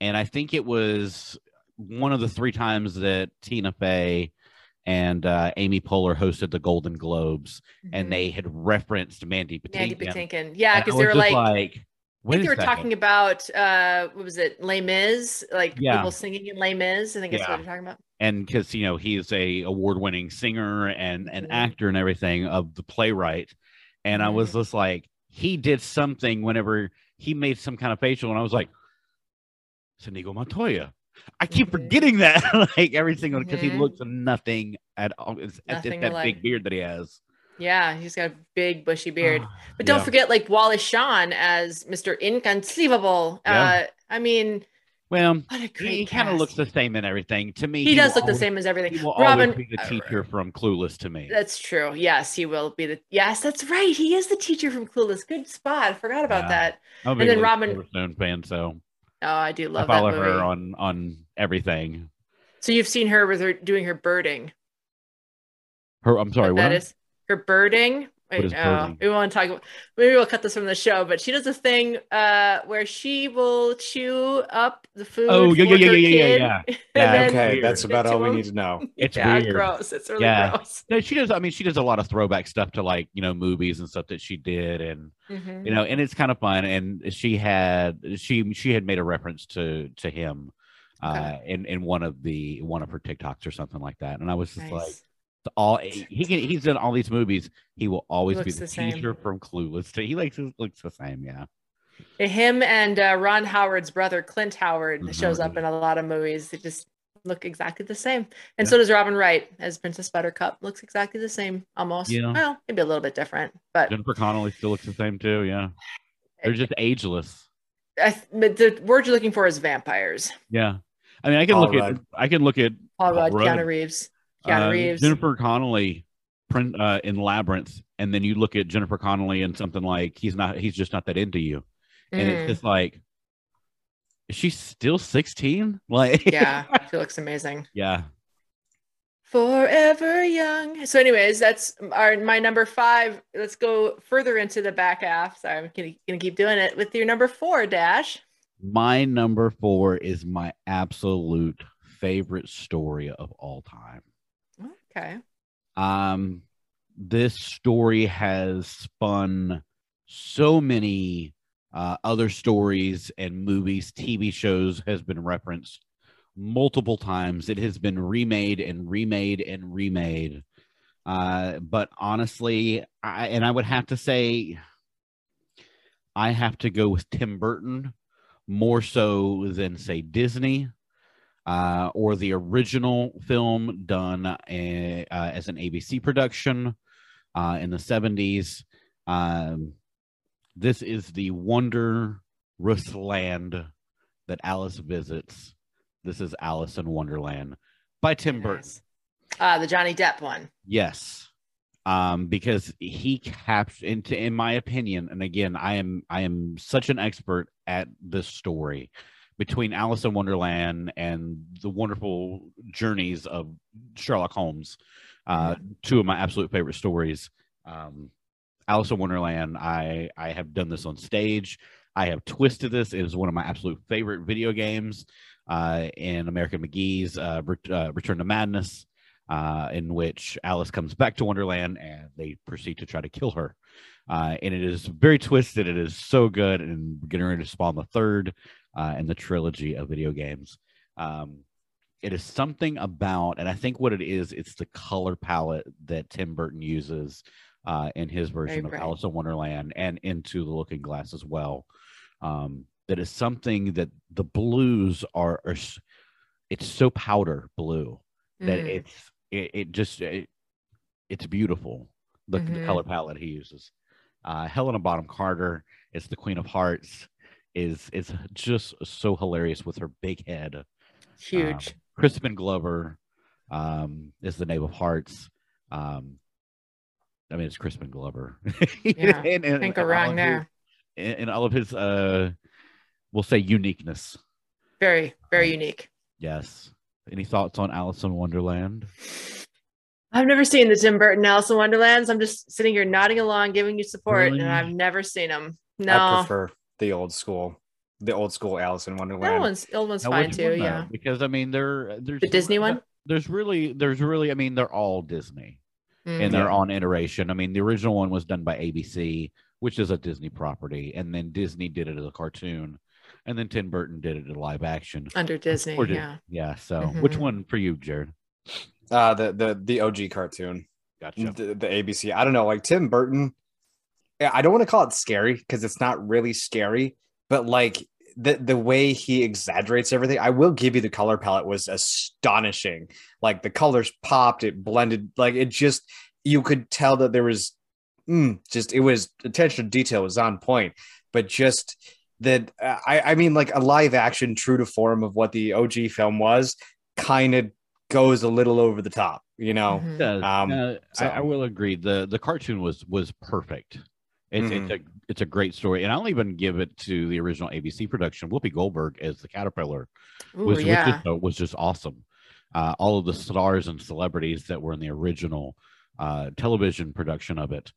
And I think it was one of the three times that Tina Fey and uh, Amy Poehler hosted the Golden Globes, and they had referenced Mandy Patinkin. Mandy Patinkin, yeah, because they were just like, I think they were talking about uh what was it, Les Mis, like Yeah. people singing in Les Mis. I think that's Yeah. what they're talking about. And because you know he's a award-winning singer and an Mhm. actor and everything of the playwright and i was just like he did something whenever he made some kind of facial and i was like Sinigo montoya i keep Mhm. forgetting that like every single because he Mhm. looks nothing at all it's, it's that alike. big beard that he has Yeah, he's got a big bushy beard. But don't yeah. forget like Wallace Shawn as Mr. Inconceivable. Yeah. Uh I mean, well what a great he, kind of looks the same in everything to me He does will look the same as everything. he will Robin always be the uh, teacher from clueless to me That's true. Yes, he will be the Yes, that's right. He is the teacher from Clueless. Good spot. I forgot about Yeah. that. a and then Robin- Silverstone fan so Oh, I do i love follow that movie. her on on everything so you've seen her with her doing her birding. her i'm sorry what what that is her birding. Wait, is oh, we won't talk. About, maybe we'll cut this from the show. But she does a thing uh, where she will chew up the food. Oh, yeah, for yeah, yeah, her yeah, yeah, kid, yeah. Yeah, Okay, weird. that's about all we need to know. It's yeah, weird. gross. It's really Yeah. gross. No, she does. I mean, she does a lot of throwback stuff to like you know movies and stuff that she did, and Mhm. you know, and it's kind of fun. And she had she she had made a reference to to him uh Okay. in in one of the one of her TikToks or something like that. And I was just like, Nice. All he can he's in all these movies. He will always be the, the teacher from Clueless. He likes looks the same. Yeah. Him and uh, Ron Howard's brother Clint Howard Mhm. shows up in a lot of movies. They just look exactly the same, and Yeah. so does Robin Wright as Princess Buttercup. Looks exactly the same, almost. Yeah. Well, maybe a little bit different, but Jennifer Connelly still looks the same too. Yeah. They're just ageless. I th- but the word you're looking for is vampires. Yeah. I mean, I can Paul look at I can look at Paul Paul Rudd, Rudd. Keanu Reeves, Keanu uh, Reeves. Jennifer Connelly print uh, in Labyrinth, and then you look at Jennifer Connelly and something like he's not he's just not that into you, and Mm, it's just like is she still 16 like yeah, she looks amazing. yeah Forever young. So, anyways, that's our my number five. Let's go further into the back half. Sorry, I'm gonna, gonna keep doing it with your number four, Dash. my number four is my absolute favorite story of all time Okay. um this story has spun so many uh, other stories and movies tv shows has been referenced multiple times. It has been remade and remade and remade. Uh, but honestly i and i would have to say i have to go with tim burton more so than say disney uh, or the original film done uh, uh, as an ABC production uh, in the 70s. Um, this is the wondrous land that Alice visits. This is Alice in Wonderland by Tim Burton. Uh, the Johnny Depp one. Yes. um, because he captured, into, in my opinion, and again, I am I am such an expert at this story between Alice in Wonderland and the wonderful journeys of Sherlock Holmes. Uh, two of my absolute favorite stories. Um, Alice in Wonderland. I I have done this on stage. I have twisted this. It is one of my absolute favorite video games. Uh, in American McGee's uh, uh, Return to Madness, uh, in which Alice comes back to Wonderland and they proceed to try to kill her. Uh, and it is very twisted. It is so good, and getting ready to spawn the third uh, in the trilogy of video games. Um, it is something about, and I think what it is, it's the color palette that Tim Burton uses uh, in his version of. Alice in Wonderland and into The Looking Glass as well. Um, that is something that the blues are, are it's so powder blue that Mm. it's it, it just it, it's beautiful the, the Mhm. color palette he uses uh helena bonham carter is the queen of hearts is is just so hilarious with her big head huge. um, crispin glover um is the knave of hearts um i mean it's crispin glover Yeah, and, and, Can't and all wrong of his- there. and, and all of his uh we'll say uniqueness Very, very um, unique. yes any thoughts on alice in wonderland I've never seen the Tim Burton Alice in Wonderlands. I'm just sitting here nodding along, giving you support, Really? and I've never seen them. No, I No, prefer the old school, the old school Alice in that Wonderland. one's the old one's Now, fine too. one, though? Yeah, because I mean, there, there's The Disney one? There's really, there's really, I mean, they're all Disney Mm. and they're on iteration. I mean, the original one was done by ABC, which is a Disney property, and then Disney did it as a cartoon, and then Tim Burton did it in live action. under Disney. Or did- Yeah, yeah. So, which Mhm. one for you, Jared? Uh, the the the OG cartoon, Gotcha. the, the ABC. I don't know, like Tim Burton. Yeah, I don't want to call it scary because it's not really scary, but like the the way he exaggerates everything. I will give you the color palette was astonishing. Like the colors popped, it blended, like it just you could tell that there was mm, just it was attention to detail was on point, but just that uh, I I mean like a live action true to form of what the OG film was kind of goes a little over the top, you know. Mhm. Um, uh, I, I will agree. the The cartoon was was perfect. It's Mhm. it's a it's a great story, and I'll even give it to the original ABC production. Whoopi Goldberg as the caterpillar Ooh, was was, yeah. just, uh, was just awesome. Uh, all of the stars and celebrities that were in the original uh, television production of it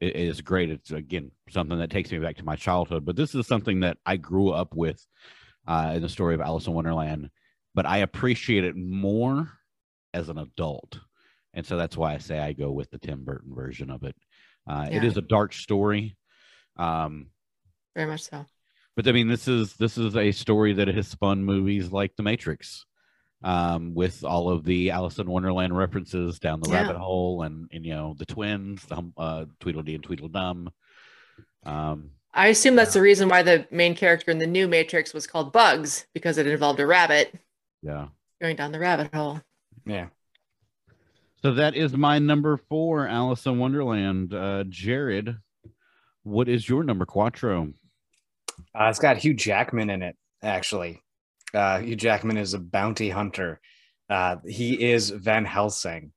i- is great. It's again something that takes me back to my childhood. But this is something that I grew up with uh, in the story of Alice in Wonderland. But I appreciate it more as an adult, and so that's why I say I go with the Tim Burton version of it. Uh, Yeah. is a dark story. Um, very much so. but I mean, this is this is a story that has spun movies like The Matrix, um, with all of the Alice in Wonderland references down the Yeah. rabbit hole, and, and you know the twins, the uh, Tweedledee and Tweedledum. Um, I assume that's the reason why the main character in the new Matrix was called Bugs because it involved a rabbit yeah. going down the rabbit hole. Yeah. So that is my number four, Alice in Wonderland. Uh, Jared, what is your number quattro? Uh, it's got Hugh Jackman in it, actually. Uh, Hugh Jackman is a bounty hunter. Uh, he is Van Helsing.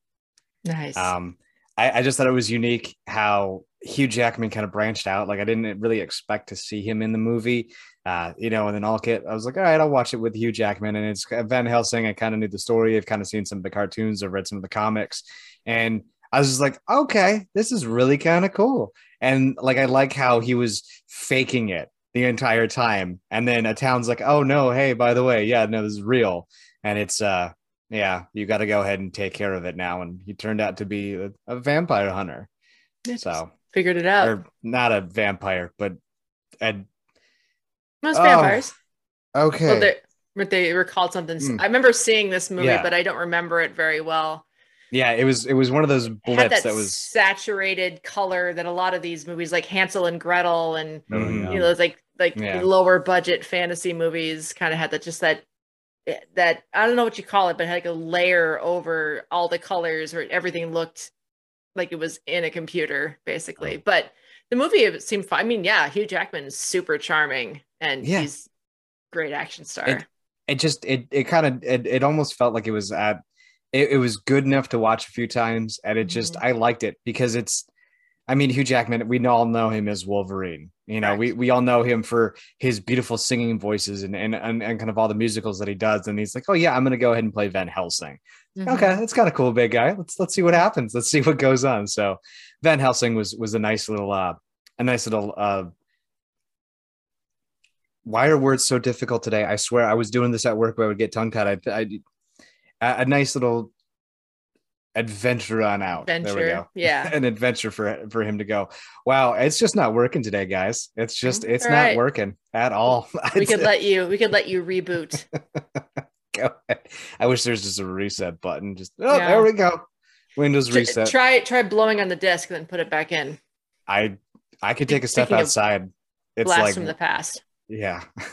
Nice. Um, I, I just thought it was unique how Hugh Jackman kind of branched out. Like I didn't really expect to see him in the movie, uh, you know. And then all kit, I was like, all right, I'll watch it with Hugh Jackman. And it's Van Helsing. I kind of knew the story. I've kind of seen some of the cartoons. I've read some of the comics, and I was just like, okay, this is really kind of cool. And like I like how he was faking it the entire time, and then a town's like, oh no, hey, by the way, yeah, no, this is real, and it's uh yeah, you got to go ahead and take care of it now. And he turned out to be a, a vampire hunter. So, figured it out. or not a vampire, but a, Most oh, vampires. okay. Well, they, but they recalled something. Mm. I remember seeing this movie, Yeah. but I don't remember it very well. yeah, it was it was one of those It had blips that, that, was saturated color that a lot of these movies, like Hansel and Gretel, and Mhm. you know, it's like like Yeah. lower budget fantasy movies, kind of had that just that eh, that I don't know what you call it, but had like a layer over all the colors, where everything looked like it was in a computer, basically. But the movie it seemed fine. I mean, yeah, Hugh Jackman is super charming, and Yeah. he's great action star. It- it just it it kind of it, it almost felt like it was at it, it was good enough to watch a few times, and it just Mm-hmm. I liked it because it's. I mean, Hugh Jackman. We all know him as Wolverine. You know, we we all know him for his beautiful singing voices and and and, and kind of all the musicals that he does. And he's like, oh yeah, I'm gonna go ahead and play Van Helsing. Mhm. Okay, that's kind of cool, big guy. Let's let's see what happens. Let's see what goes on. So, Van Helsing was was a nice little uh a nice little uh. Why are words so difficult today? I swear I was doing this at work but I would get tongue tied. I, I a, nice little adventure on out. There we Adventure, go. yeah. An adventure for for him to go. Wow, it's just not working today, guys. It's just mm-hmm. it's All not right. working at all. We could let you. We could let you reboot. go ahead. I wish there's just a reset button. Just oh, Yeah. there we go. Windows reset. Try try blowing on the disc and then put it back in. I I could take a step Speaking outside. It's Blast like from the past. Yeah.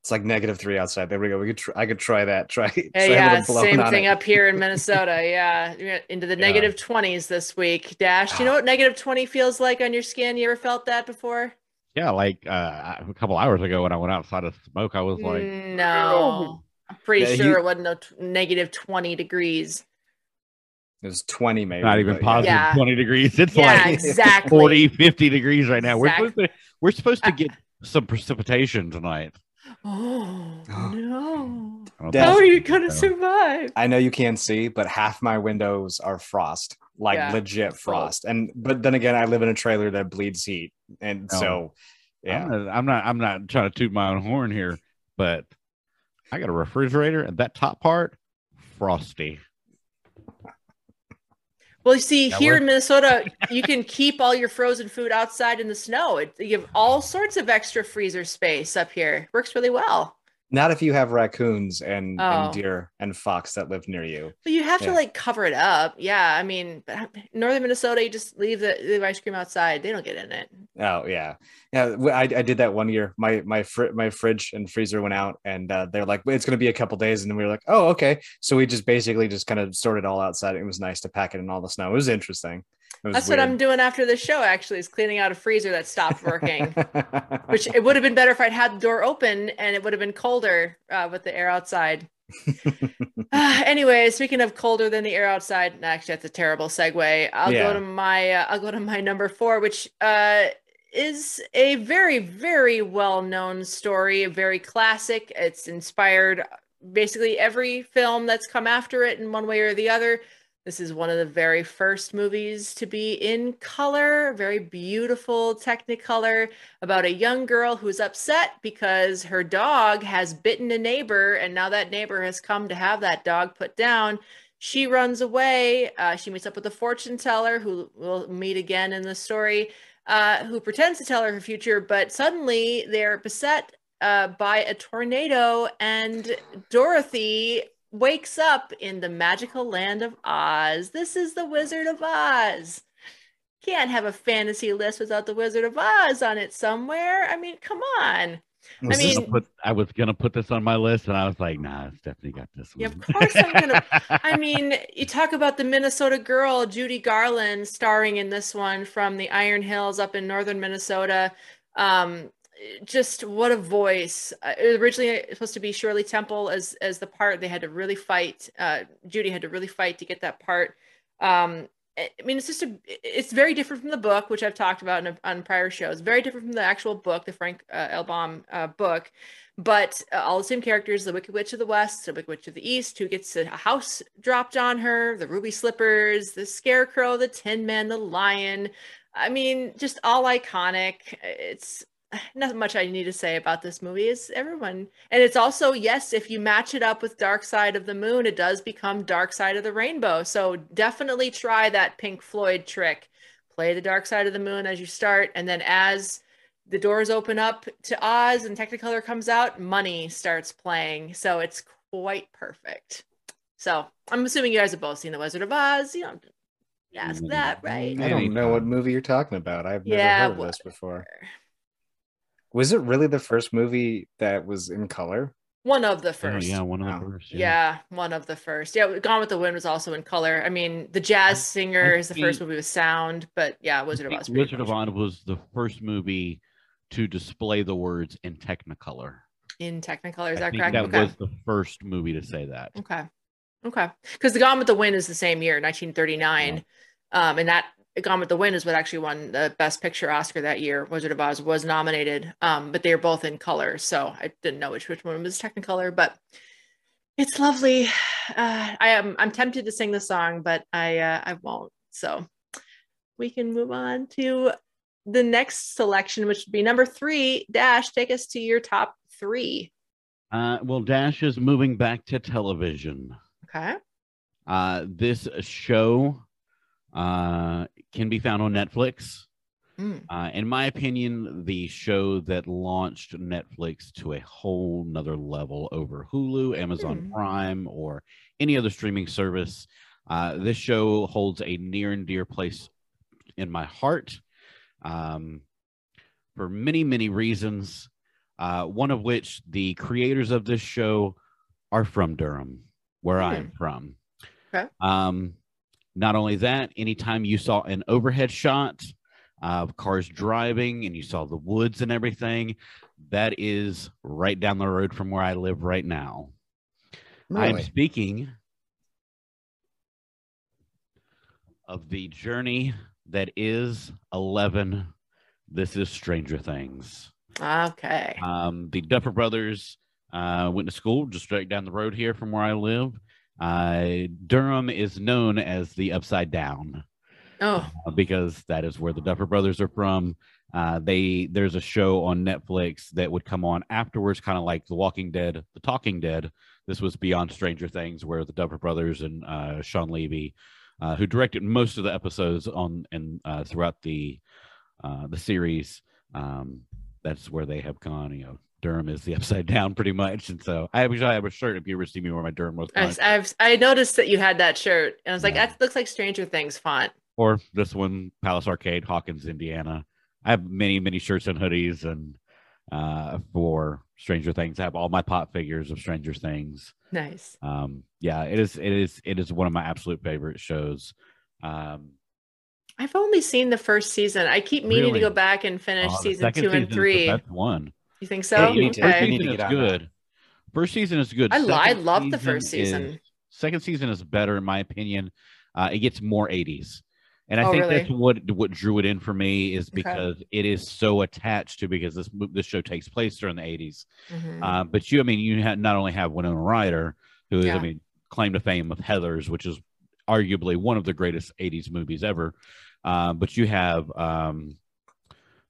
It's like negative three outside. There we go. We could try, I could try that. Try, try Yeah, a yeah, little blown same thing it. up here in Minnesota. Yeah, into the Yeah. negative twenties this week. Dash, Ah. do you know what negative twenty feels like on your skin? You ever felt that before? Yeah, like uh, a couple hours ago when I went outside to smoke, I was like, no, I'm pretty Yeah, sure you- it wasn't no t- negative twenty degrees. It was 20 maybe. not even positive Yeah. 20 degrees. It's Yeah, like exactly. 40, 50 degrees right now. We're supposed to we're supposed to get some precipitation tonight. Oh, oh no! I don't How are you so. gonna survive? I know you can't see, but half my windows are frost, like Yeah. legit frost. And but then again, I live in a trailer that bleeds heat, and Oh. so yeah. I'm not, I'm not I'm not trying to toot my own horn here, but I got a refrigerator and that top part frosty. Well, you see, That here in Minnesota, you can keep all your frozen food outside in the snow. It, you have all sorts of extra freezer space up here. Works really well. Not if you have raccoons and, Oh. and deer and fox that live near you. But you have to like cover it up. Yeah, I mean, northern Minnesota, you just leave the leave ice cream outside. They don't get in it. Oh yeah, yeah. I, I did that one year. My my fr- my fridge and freezer went out, and uh, they're like, "It's going to be a couple days," and then we were like, "Oh okay." So we just basically just kind of stored it all outside. It was nice to pack it in all the snow. It was interesting. That's what I'm doing after the show. Actually, is cleaning out a freezer that stopped working. Which it would have been better if I'd had the door open and it would have been colder uh, with the air outside. Uh, anyway, speaking of colder than the air outside, actually that's a terrible segue. I'll Yeah. go to my uh, I'll go to my number four, which uh, is a very very well known story, a very classic. It's inspired basically every film that's come after it in one way or the other. This is one of the very first movies to be in color, very beautiful Technicolor, about a young girl who's upset because her dog has bitten a neighbor, and now that neighbor has come to have that dog put down. She runs away. Uh, she meets up with a fortune teller who we'll meet again in the story, uh, who pretends to tell her her future, but suddenly they're beset uh, by a tornado, and Dorothy wakes up in the magical land of Oz. This is the Wizard of Oz. Can't have a fantasy list without the Wizard of Oz on it somewhere. I mean, come on. I mean- Put, I was gonna put this on my list, and I was like, "Nah, Stephanie got this one." Yeah, of course I'm gonna- I mean, you talk about the Minnesota girl, Judy Garland, starring in this one from the Iron Hills up in northern Minnesota. Um, just what a voice! Uh, originally supposed to be Shirley Temple as as the part. They had to really fight. Uh, Judy had to really fight to get that part. Um, I mean, it's just a. It's very different from the book, which I've talked about in, on prior shows. Very different from the actual book, the Frank uh, L. Baum uh, book but uh, all the same characters the wicked witch of the west the wicked witch of the east who gets a house dropped on her the ruby slippers the scarecrow the tin man the lion i mean just all iconic it's not much i need to say about this movie is everyone and it's also yes if you match it up with dark side of the moon it does become dark side of the rainbow so definitely try that pink floyd trick play the dark side of the moon as you start and then as the doors open up to Oz and Technicolor comes out, money starts playing. So it's quite perfect. So I'm assuming you guys have both seen The Wizard of Oz. You don't ask mm-hmm. that, right? I don't know what movie you're talking about. I've never Yeah, heard of this before. Was it really the first movie that was in color? One of the Oh, first. yeah, one of Wow. the first. Yeah, one of the first. Yeah, Gone with the Wind was also in color. I mean, The Jazz Singer is the first movie with sound, but yeah, Wizard of Oz. Wizard of Oz was the first movie to display the words in Technicolor. in Technicolor. Is I that think correct? that okay. was the first movie to say that. Okay. Okay. Because The Gone with the Wind is the same year, 1939. Um, and that Gone with the Wind is what actually won the Best Picture Oscar that year. Wizard of Oz was nominated, um, but they are both in color. So I didn't know which which one was Technicolor, but it's lovely. Uh, I am I'm tempted to sing the song, but I uh, I won't. So we can move on to the next selection, which would be number three. Dash, take us to your top three. Uh, well, Dash is moving back to television. Okay. Uh, this show uh, can be found on Netflix. Mm. Uh, in my opinion, the show that launched Netflix to a whole nother level over Hulu, Amazon Hmm. Prime, or any other streaming service. Uh, this show holds a near and dear place in my heart um, for many, many reasons. Uh, one of which the creators of this show are from Durham, where Hmm. I'm from. Okay. Um, not only that, anytime you saw an overhead shot of cars driving and you saw the woods and everything, that is right down the road from where I live right now. I'm speaking of the journey that is 11. This is Stranger Things. Okay. Um, the Duffer Brothers uh, went to school just straight down the road here from where I live. Uh, Durham is known as the Upside Down Oh, uh, because that is where the Duffer Brothers are from. Uh, they there's a show on Netflix that would come on afterwards, kind of like The Walking Dead, The Talking Dead. This was beyond Stranger Things, where the Duffer Brothers and uh, Shawn Levy, uh, who directed most of the episodes on and uh, throughout the uh, the series, um, that's where they have gone. You know, Durham is the upside down, pretty much. And so I wish I have a shirt. If you ever see me wear my Durham was, I've I noticed that you had that shirt, and I was like, Yeah. that looks like Stranger Things font. or this one, Palace Arcade, Hawkins, Indiana. I have many, many shirts and hoodies, and uh, for Stranger Things, I have all my pop figures of Stranger Things. Nice. Um, yeah, it is, it is, it is one of my absolute favorite shows. Um, I've only seen the first season. I keep meaning Really? to go back and finish uh, season two and season three. one. You think so? Yeah, you need to- First okay. you need season to is get on that. good. First season is good. I, lo- I Second loved the first is- season. second season is better in my opinion. Uh, it gets more 80s. And I Oh, think really? that's what what drew it in for me is Okay. because it is so attached to because this this show takes place during the 80s. Mhm. Uh, but you, I mean, you ha- not only have Winona Ryder, who is, Yeah. I mean, claim to fame of Heather's, which is arguably one of the greatest 80s movies ever. Uh, but you have um,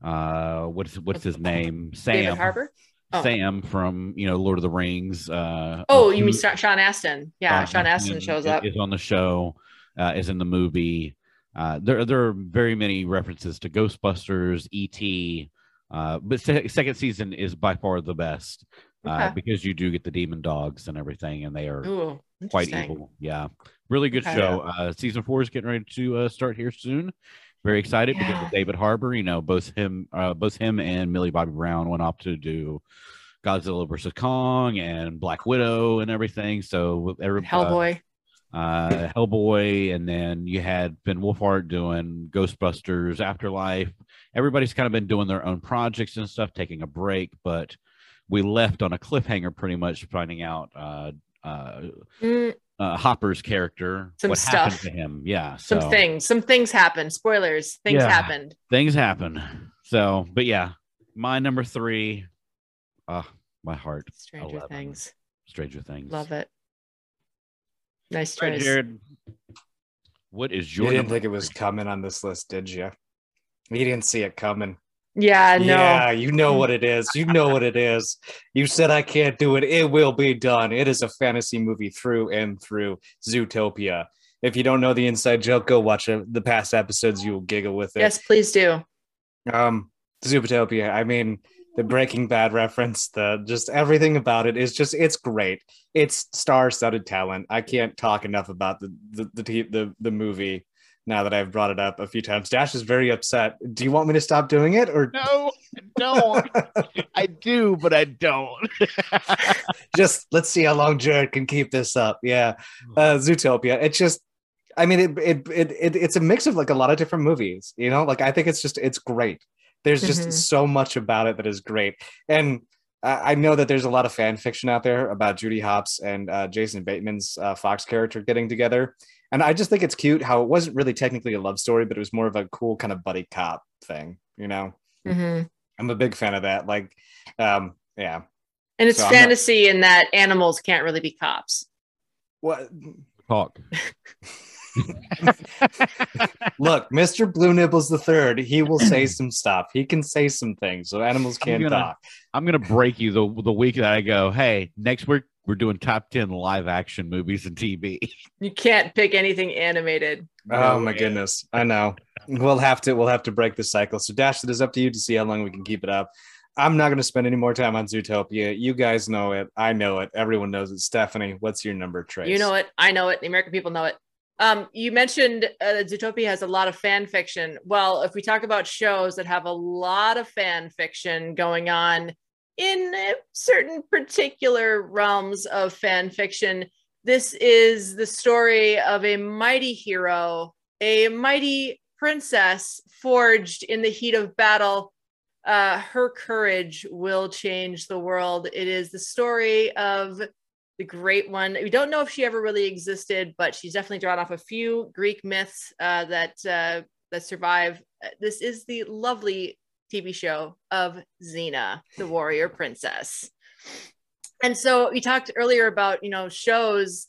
uh, what's what's his name? Sam. David Harbour. Oh. Sam from you know Lord of the Rings. Uh, Oh, you mean Sean Astin? Yeah, Sean Astin shows up. Is on the show. Uh, is in the movie. Uh, there, there are very many references to Ghostbusters, ET, uh, but se- second season is by far the best uh, Okay. because you do get the demon dogs and everything, and they are Ooh, quite evil. Yeah, really good Okay. show. Uh, season four is getting ready to uh, start here soon. Very excited because of David Harbour. You know, both him, uh, both him and Millie Bobby Brown went off to do Godzilla versus Kong and Black Widow and everything. So with every Hellboy. uh, Hellboy, and then you had Ben Wolfhard doing Ghostbusters, Afterlife. Everybody's kind of been doing their own projects and stuff, taking a break, but we left on a cliffhanger, pretty much finding out uh, uh, Mm, uh, Hopper's character, Some what happened stuff. to him. Yeah, some things. Some things happened. Spoilers. Things Yeah. happened. things happen. So, but yeah, my number three, uh, my heart, Stranger 11. Things. Stranger Things. Love it. Nice Right, choice. Jared. What is You your didn't think it was coming on this list, did you? You didn't see it coming. Yeah, no. Yeah, you know what it is. You know what it is. You said I can't do it. It will be done. It is a fantasy movie through and through. Zootopia. If you don't know the inside joke, go watch the past episodes. You will giggle with it. Yes, please do. Um, Zootopia. I mean, the Breaking Bad reference, the just everything about it is just it's great. It's star-studded talent. I can't talk enough about the the the, the, the movie. Now that I've brought it up a few times, Dash is very upset. Do you want me to stop doing it, or No, I don't. I do, but I don't. just let's see how long Jared can keep this up? Yeah, uh, Zootopia. It's just, I mean, it, it it it it's a mix of like a lot of different movies. You know, like I think it's just it's great. There's just Mhm. so much about it that is great, and I I know that there's a lot of fan fiction out there about Judy Hopps and uh, Jason Bateman's uh, Fox character getting together, and I just think it's cute how it wasn't really technically a love story, but it was more of a cool kind of buddy cop thing. You know, hmm I'm a big fan of that. Like, um, yeah. And it's So I'm not- fantasy in that animals can't really be cops. What? Talk. Look, Mr. Blue Nibbles the third, he will say some stuff. He can say some things, so animals I'm can't gonna- talk. I'm gonna break you the the week that I go. Hey, next week we're doing top ten live action movies and TV. You can't pick anything animated. Oh my goodness, I know. We'll have to we'll have to break the cycle. So Dash, it is up to you to see how long we can keep it up. I'm not going to spend any more time on Zootopia. You guys know it. I know it. Everyone knows it. Stephanie, what's your number, Trace? You know it. I know it. The American people know it. Um, you mentioned uh, Zootopia has a lot of fan fiction. Well, if we talk about shows that have a lot of fan fiction going on in certain particular realms of fan fiction, this is the story of a mighty hero, a mighty princess forged in the heat of battle. Uh, her courage will change the world. It is the story of the great one. We don't know if she ever really existed, but she's definitely drawn off a few Greek myths uh, that uh, that survive. Uh, This is the lovely TV show of Xena, the warrior princess. And so we talked earlier about you know shows.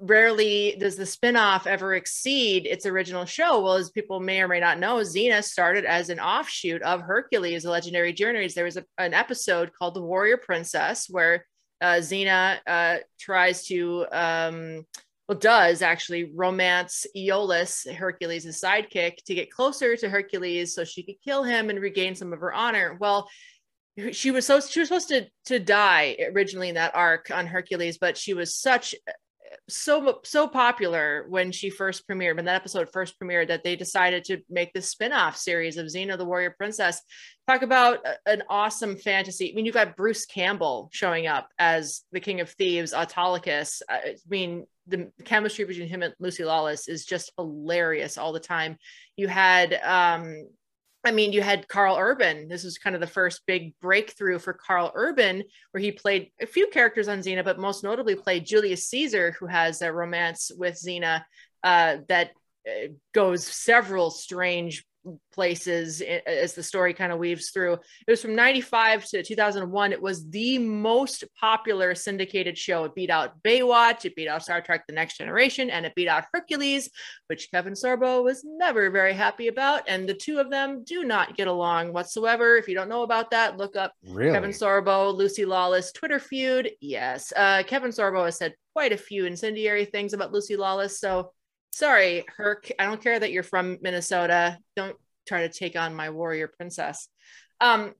Rarely does the spinoff ever exceed its original show. Well, as people may or may not know, Xena started as an offshoot of Hercules, the legendary journeys. There was a, an episode called The Warrior Princess where uh, Xena uh, tries to, um, well, does actually romance Iolaus, Hercules' sidekick, to get closer to Hercules so she could kill him and regain some of her honor. Well, she was so she was supposed to to die originally in that arc on Hercules, but she was such so so popular when she first premiered when that episode first premiered that they decided to make this spin-off series of Xena the Warrior Princess talk about an awesome fantasy. I mean, you've got Bruce Campbell showing up as the King of Thieves, Autolycus. I I mean, the chemistry between him and Lucy Lawless is just hilarious all the time. You had, um, I mean, you had Carl Urban. This was kind of the first big breakthrough for Carl Urban, where he played a few characters on Xena, but most notably played Julius Caesar, who has a romance with Xena uh, that uh, goes several strange places as the story kind of weaves through. It was from 95 to 2001. It was the most popular syndicated show. It beat out Baywatch, it beat out Star Trek The Next Generation, and it beat out Hercules, which Kevin Sorbo was never very happy about. And the two of them do not get along whatsoever. If you don't know about that, look up Really? Kevin Sorbo, Lucy Lawless, Twitter feud. Yes. Uh, Kevin Sorbo has said quite a few incendiary things about Lucy Lawless. So sorry, Herc. I don't care that you're from Minnesota. Don't try to take on my warrior princess. Um,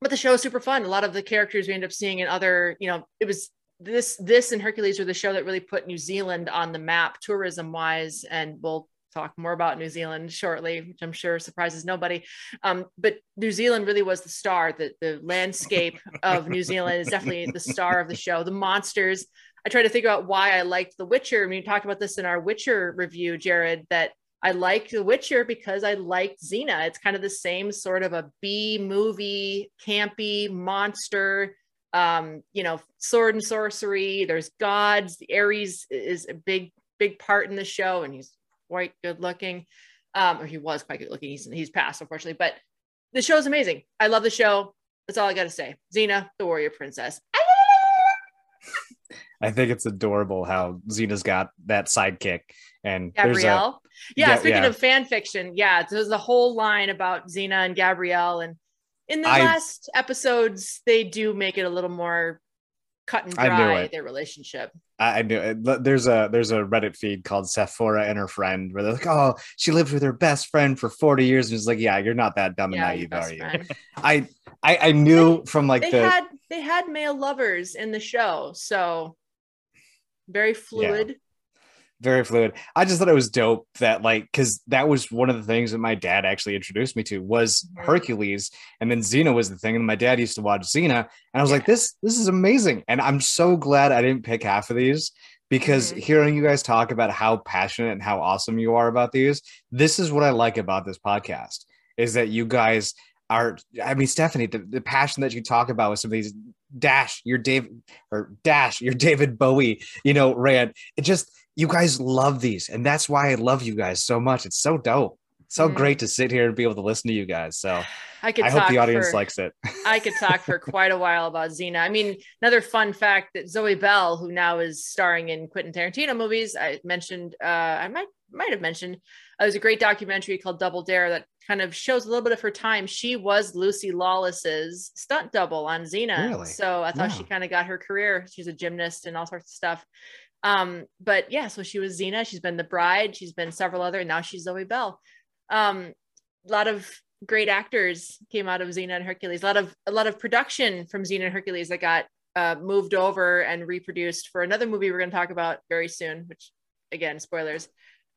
but the show is super fun. A lot of the characters we end up seeing in other, you know, it was this this and Hercules were the show that really put New Zealand on the map tourism wise, and we'll talk more about New Zealand shortly, which I'm sure surprises nobody. Um, but New Zealand really was the star. The the landscape of New Zealand is definitely the star of the show. The monsters. I tried to figure out why I liked The Witcher. I mean, we talked about this in our Witcher review, Jared. That I liked The Witcher because I liked Xena. It's kind of the same sort of a B movie, campy monster. Um, you know, sword and sorcery. There's gods. Ares is a big, big part in the show, and he's quite good looking. Um, or he was quite good looking. He's he's passed, unfortunately. But the show's amazing. I love the show. That's all I got to say. Xena, the warrior princess. I think it's adorable how Xena's got that sidekick, and there's a Gabrielle. Yeah, speaking yeah. of fan fiction, yeah, there's a whole line about Xena and Gabrielle, and in the I- last episodes, they do make it a little more cut and I dry their relationship. I I knew it. There's a there's a Reddit feed called Sappho and her friend where they're like, oh, she lived with her best friend for 40 years, and it's like, yeah, you're not that dumb and Yeah, your naive, are you? I, I I knew from like the had they had male lovers in the show, so very fluid. very fluid. I just thought it was dope that like because that was one of the things that my dad actually introduced me to was Mhm. Hercules, and then Xena was the thing, and my dad used to watch Xena, and I was Yeah. like, this this is amazing, and I'm so glad I didn't pick half of these because Mhm. hearing you guys talk about how passionate and how awesome you are about these, this is what I like about this podcast is that you guys are. I mean, Stephanie, the, the passion that you talk about with some of these dash your Dave or dash your David Bowie, you know, rant. It just you guys love these, and that's why I love you guys so much. It's so dope. So Mm. great to sit here and be able to listen to you guys. So I could I hope the audience for, likes it. I could talk for quite a while about Xena. I mean, another fun fact that Zoe Bell, who now is starring in Quentin Tarantino movies, I mentioned, uh, I might might have mentioned, uh, there's a great documentary called Double Dare that kind of shows a little bit of her time. She was Lucy Lawless's stunt double on Xena, Really? so I thought she kind of got her career. She's a gymnast and all sorts of stuff. Um, but yeah, so she was Xena. She's been the bride. She's been several other, and now she's Zoe Bell. Um, a lot of great actors came out of Xena and Hercules. A lot of a lot of production from Xena and Hercules that got uh, moved over and reproduced for another movie we're going to talk about very soon. Which, again, spoilers.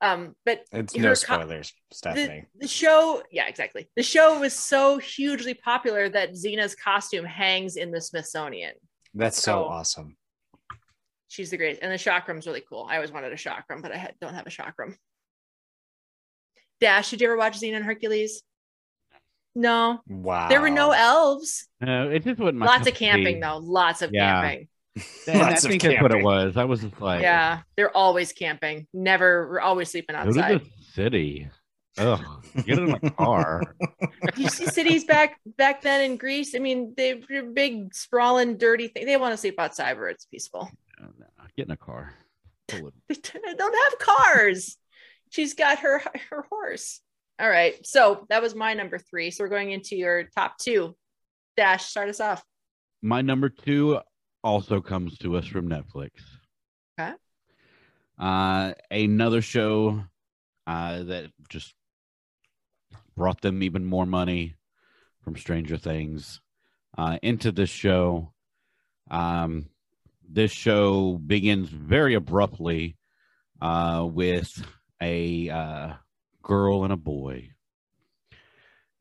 Um, but It's no spoilers, the, Stephanie. the show, yeah, exactly. The show was so hugely popular that Xena's costume hangs in the Smithsonian. That's so so- awesome. She's the greatest, and the chakram's really cool. I always wanted a chakram, but I had, don't have a chakram. Dash, did you ever watch Xena and Hercules? No, Wow. there were no elves. No, it just wasn't my Lots of camping tea. though. Lots of Yeah. camping. And I Lots of think that's what it was. I was just like, yeah, they're always camping. Never, we're always sleeping go to outside. the city. Ugh, get in my car. you see cities back back then in Greece. I mean, they- they're big, sprawling, dirty thing. They want to sleep outside where it's peaceful. No, no, Get in a car. They don't have cars. She's got her her horse. All right, so that was my number three. So we're going into your top two. Dash, start us off. My number two also comes to us from Netflix. Okay. Uh, another show uh, that just brought them even more money from Stranger Things uh, into this show. Um, this show begins very abruptly uh, with a uh, girl and a boy,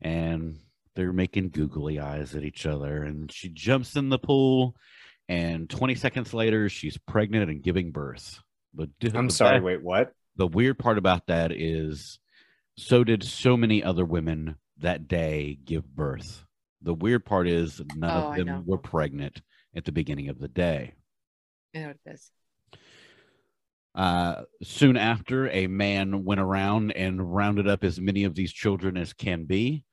and they're making googly eyes at each other. And she jumps in the pool, and 20 seconds later, she's pregnant and giving birth. But I'm sorry. Wait, what? the weird part about that is so did so many other women that day give birth. The weird part is none Oh, of them were pregnant at the beginning of the day. I know what it is. Uh, soon after, a man went around and rounded up as many of these children as can be,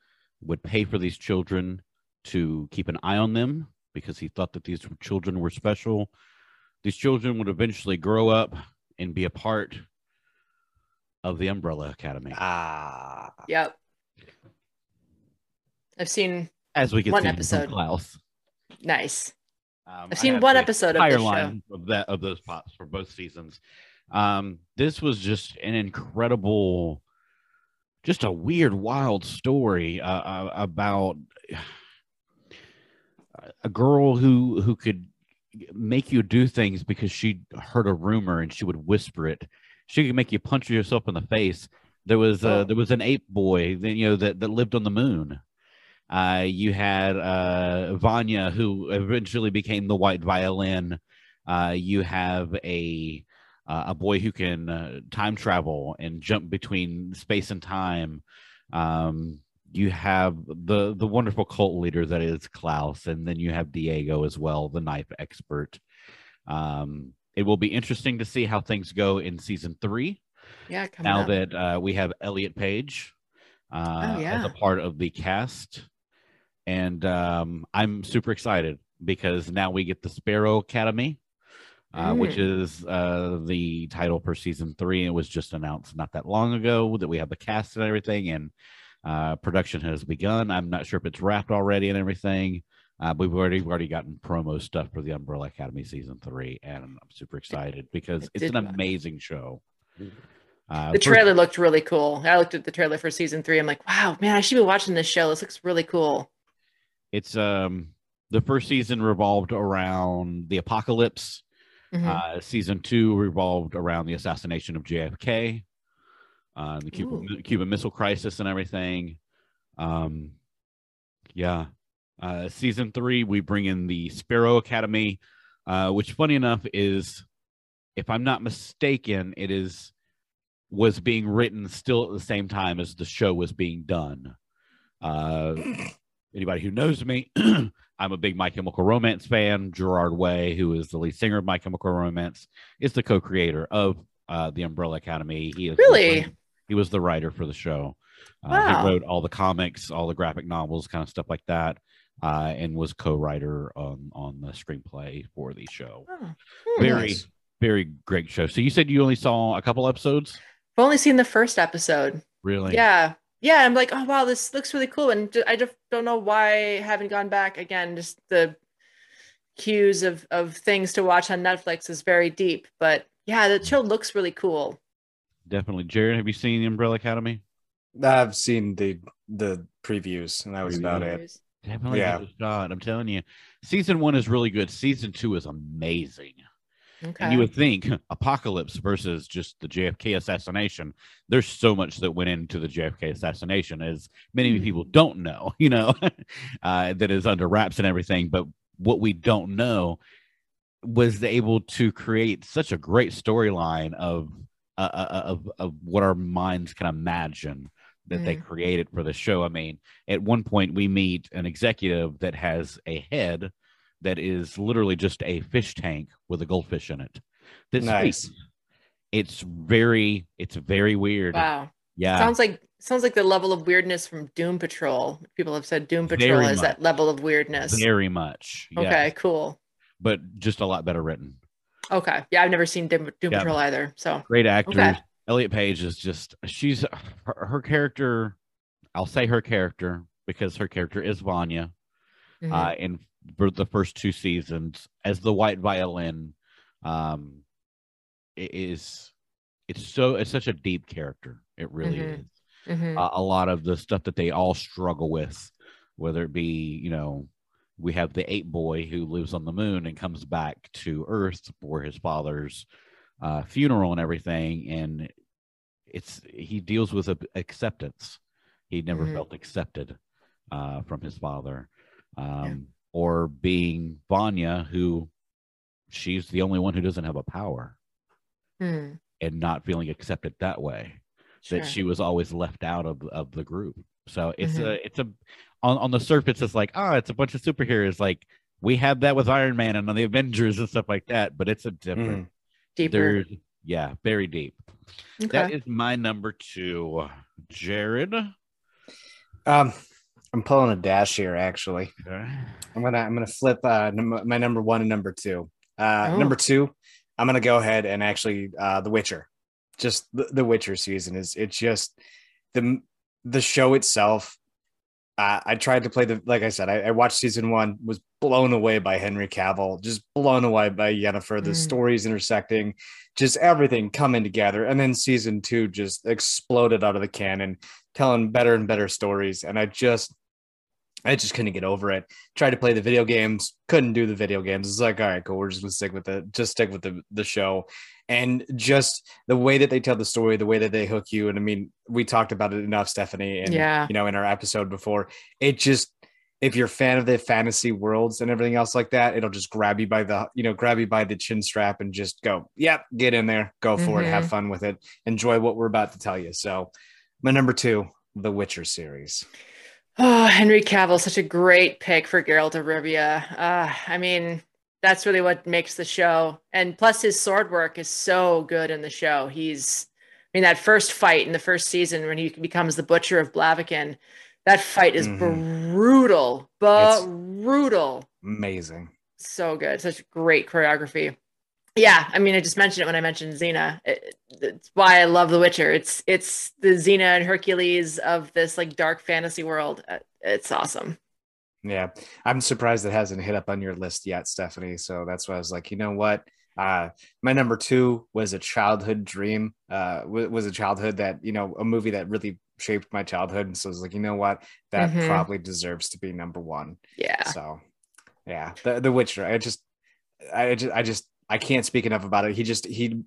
would pay for these children to keep an eye on them because he thought that these children were special. These children would eventually grow up and be a part of the Umbrella Academy. Ah. Yep. I've seen as we get One see episode. Klaus. nice. Um, I've seen one episode of entire this show. of that of those pops for both seasons. Um, this was just an incredible, just a weird, wild story uh, uh, about a girl who who could make you do things because she heard a rumor and she would whisper it. She could make you punch yourself in the face. There was uh, Oh. there was an ape boy, then you know that that lived on the moon. Uh, you had uh, Vanya, who eventually became the White Violin. Uh, you have a uh, a boy who can uh, time travel and jump between space and time. Um, you have the the wonderful cult leader that is Klaus, and then you have Diego as well, the knife expert. Um, it will be interesting to see how things go in season three Yeah, now up. that uh, we have Elliot Page uh, Oh, yeah. as a part of the cast, and um, I'm super excited because now we get the Sparrow Academy, uh, which Mm. is uh, the title for season three. It was just announced not that long ago that we have the cast and everything, and uh, production has begun. I'm not sure if it's wrapped already and everything. Uh, we've already we've already gotten promo stuff for the Umbrella Academy season three, and I'm super excited because it it's an run. amazing show. Uh, the first- trailer looked really cool. I looked at the trailer for season three. I'm like, wow, man, I should be watching this show. This looks really cool. it's um the first season revolved around the apocalypse. Mhm. Uh, season two revolved around the assassination of JFK, uh, the Cuban, Cuban Missile Crisis, and everything. Um, yeah. Uh, season three, we bring in the Sparrow Academy, uh, which, funny enough, is, if I'm not mistaken, it is was being written still at the same time as the show was being done. Uh, anybody who knows me I'm a big My Chemical Romance fan. Gerard Way, who is the lead singer of My Chemical Romance, is the co-creator of uh, the Umbrella Academy. He is Really? He was the writer for the show. Uh, Wow. He wrote all the comics, all the graphic novels, kind of stuff like that, uh, and was co-writer on on the screenplay for the show. Oh, hmm. Very, Nice. very great show. So you said you only saw a couple episodes, I've only seen the first episode. really? Yeah. Yeah. I'm like, oh, wow, this looks really cool. And I just don't know why I haven't gone back. Again, just the cues of, of things to watch on Netflix is very deep. But yeah, the show looks really cool. Definitely. Jared, have you seen the Umbrella Academy? I've seen the the previews, and that was about it. Definitely Yeah. give it shot. I'm telling you, season one is really good. Season two is amazing. Okay. And you would think Apocalypse versus just the JFK assassination. There's so much that went into the JFK assassination, as many Mhm. people don't know, you know, uh, that is under wraps and everything. But what we don't know was able to create such a great storyline of, uh, uh, of of what our minds can imagine that they created for the show. I mean, at one point we meet an executive that has a head that is literally just a fish tank with a goldfish in it. That Nice. speaks. It's very, it's very weird. wow. Yeah, Sounds like sounds like the level of weirdness from Doom Patrol. People have said Doom Patrol Very is that level of weirdness. very much. yes, Okay, cool. but just a lot better written. Okay. Yeah, I've never seen Doom, Doom Yeah. Patrol either. So Great actors. Okay. Elliot Page is just she's her, her character. I'll say her character because her character is Vanya. mhm. uh, in the first two seasons as the white violin um it is it's so it's such a deep character it really Mhm. is Mhm. uh, a lot of the stuff that they all struggle with whether it be you know we have the ape boy who lives on the moon and comes back to earth for his father's uh, funeral and everything and it's he deals with acceptance he never Mhm. felt accepted uh, from his father um, or being vanya who she's the only one who doesn't have a power Hmm. and not feeling accepted that way Sure. that she was always left out of of the group. So it's Mhm. a it's a on on the surface it's like oh it's a bunch of superheroes like we have that with Iron Man and on the Avengers and stuff like that, but it's a different. Deeper. Yeah, very deep. Okay. That is my number two, Jared. Um, I'm pulling a dash here. Actually, Okay. I'm gonna I'm gonna flip uh, num- my number one and number two. Uh, Oh. Number two, I'm gonna go ahead and actually uh, The Witcher. Just the, the Witcher season is it's just the the show itself. Uh, I tried to play the like I said, I, I watched season one, was blown away by Henry Cavill, just blown away by Yennefer. The Mm. stories intersecting, just everything coming together, and then season two just exploded out of the cannon, telling better and better stories. And I just, I just couldn't get over it tried to play the video games, couldn't do the video games. It's like, all right, cool. We're just gonna stick with it. Just stick with the the show, and just the way that they tell the story, the way that they hook you. And I mean, we talked about it enough, Stephanie, and Yeah. you know, in our episode before. It just, if you're a fan of the fantasy worlds and everything else like that, it'll just grab you by the, you know, grab you by the chin strap and just go, yep, get in there, go for it, have fun with it, enjoy what we're about to tell you. So, my number two, The Witcher series. Oh, Henry Cavill, such a great pick for Geralt of Rivia. Uh, I mean, that's really what makes the show. And plus, his sword work is so good in the show. He's, I mean, that first fight in the first season when he becomes the butcher of Blaviken, that fight is Mhm. brutal, It's- brutal. Amazing. So good. Such great choreography. Yeah, I mean, I just mentioned it when I mentioned Xena. It, it's why I love The Witcher. It's it's the Xena and Hercules of this like dark fantasy world. Uh, It's awesome. Yeah, I'm surprised it hasn't hit up on your list yet, Stephanie. So that's why I was like, you know what? Uh, my number two was a childhood dream. Uh, wa- was a childhood that you know a movie that really shaped my childhood, and so I was like, you know what? That Mhm. probably deserves to be number one. Yeah. So, yeah, the The Witcher. I just, I just, I just, I can't speak enough about it. He just he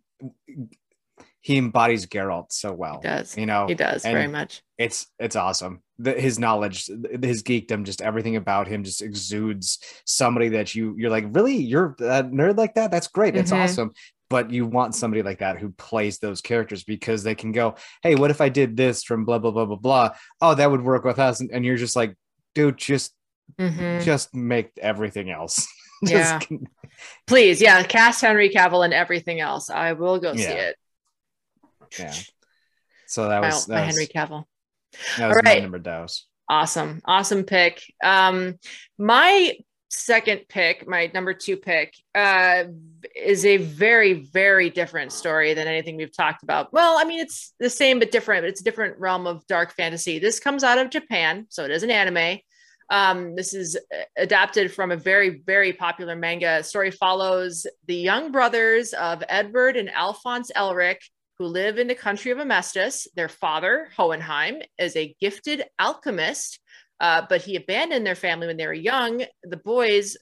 he embodies Geralt so well. He does. You know, He does very much. it's it's awesome the, his knowledge his geekdom just everything about him just exudes somebody that you you're like really you're a nerd like that that's great that's Mhm. awesome but you want somebody like that who plays those characters because they can go hey what if i did this from blah blah blah blah blah oh that would work with us and, and you're just like dude just Mhm. Just make everything else. Yeah. Please, yeah, cast Henry Cavill and everything else. I will go see Yeah. it. Yeah. So that was my that was, Henry Cavill. that was All my number dose. Awesome. Awesome pick. Um, my second pick, my number two pick, uh, is a very, very different story than anything we've talked about. Well, I mean, it's the same but different, but it's a different realm of dark fantasy. This comes out of Japan, so it is an anime. Um, this is adapted from a very, very popular manga. Story follows the young brothers of Edward and Alphonse Elric, who live in the country of Amestris. Their father, Hohenheim, is a gifted alchemist, uh, but he abandoned their family when they were young. The boys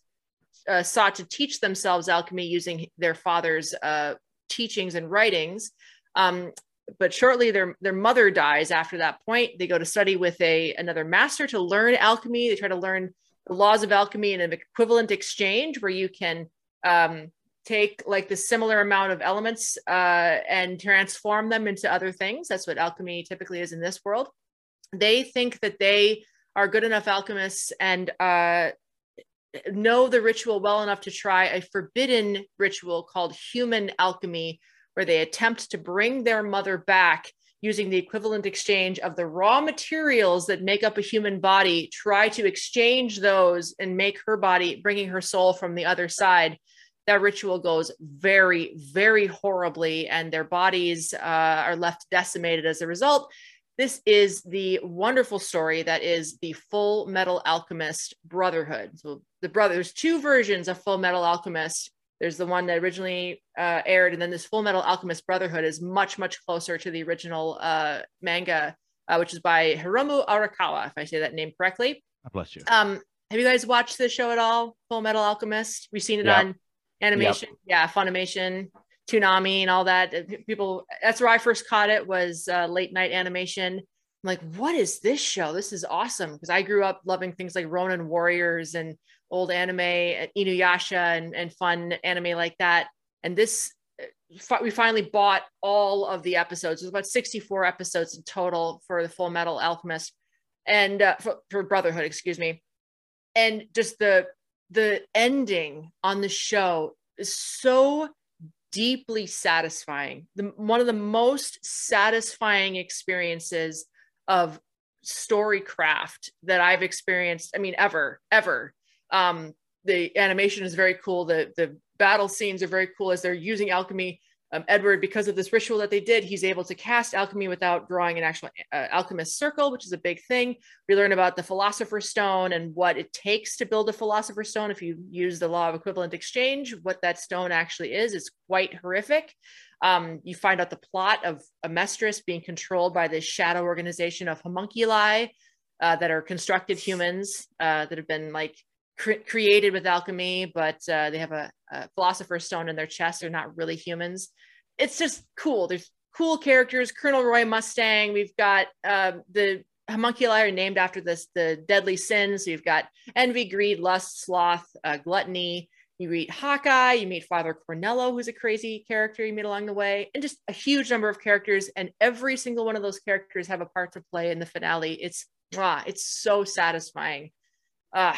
uh, sought to teach themselves alchemy using their father's uh, teachings and writings. Um, but shortly, their their mother dies. After that point, they go to study with a another master to learn alchemy. They try to learn the laws of alchemy in an equivalent exchange, where you can um, take like the similar amount of elements uh, and transform them into other things. That's what alchemy typically is in this world. They think that they are good enough alchemists and uh, know the ritual well enough to try a forbidden ritual called human alchemy, where they attempt to bring their mother back using the equivalent exchange of the raw materials that make up a human body, try to exchange those and make her body, bringing her soul from the other side. That ritual goes very, very horribly, and their bodies uh, are left decimated as a result. This is the wonderful story that is the Full Metal Alchemist Brotherhood. So the brother, there's two versions of Full Metal Alchemist. There's the one that originally uh, aired, and then this Full Metal Alchemist Brotherhood is much, much closer to the original uh, manga, uh, which is by Hiromu Arakawa, if I say that name correctly. God bless you. Um, have you guys watched this show at all? Full Metal Alchemist. We've seen it Yep. on animation, yeah, Funimation, Toonami, and all that. Uh, People, that's where I first caught it. Was uh, late night animation. I'm like, what is this show? This is awesome because I grew up loving things like Ronin Warriors and old anime, uh, Inuyasha, and and fun anime like that. And this, uh, we finally bought all of the episodes. There's about 64 episodes in total for the Full Metal Alchemist and uh, for, for Brotherhood, excuse me. And just the the ending on the show is so deeply satisfying. The, one of the most satisfying experiences of story craft that I've experienced. I mean, ever, ever. Um, the animation is very cool. The the battle scenes are very cool as they're using alchemy. Um, Edward, because of this ritual that they did, he's able to cast alchemy without drawing an actual uh, alchemist circle, which is a big thing. We learn about the philosopher's stone and what it takes to build a philosopher's stone. If you use the law of equivalent exchange, what that stone actually is, is quite horrific. Um, you find out the plot of Amestris being controlled by this shadow organization of homunculi uh, that are constructed humans uh, that have been like cre- created with alchemy, but uh, they have a, a philosopher's stone in their chest. They're not really humans. It's just cool. There's cool characters. Colonel Roy Mustang. We've got um, the homunculi are named after this the deadly sins. So you've got envy, greed, lust, sloth, uh, gluttony. You meet Hawkeye, you meet Father Cornello, who's a crazy character you meet along the way, and just a huge number of characters. And every single one of those characters have a part to play in the finale. It's ah, it's so satisfying. Uh,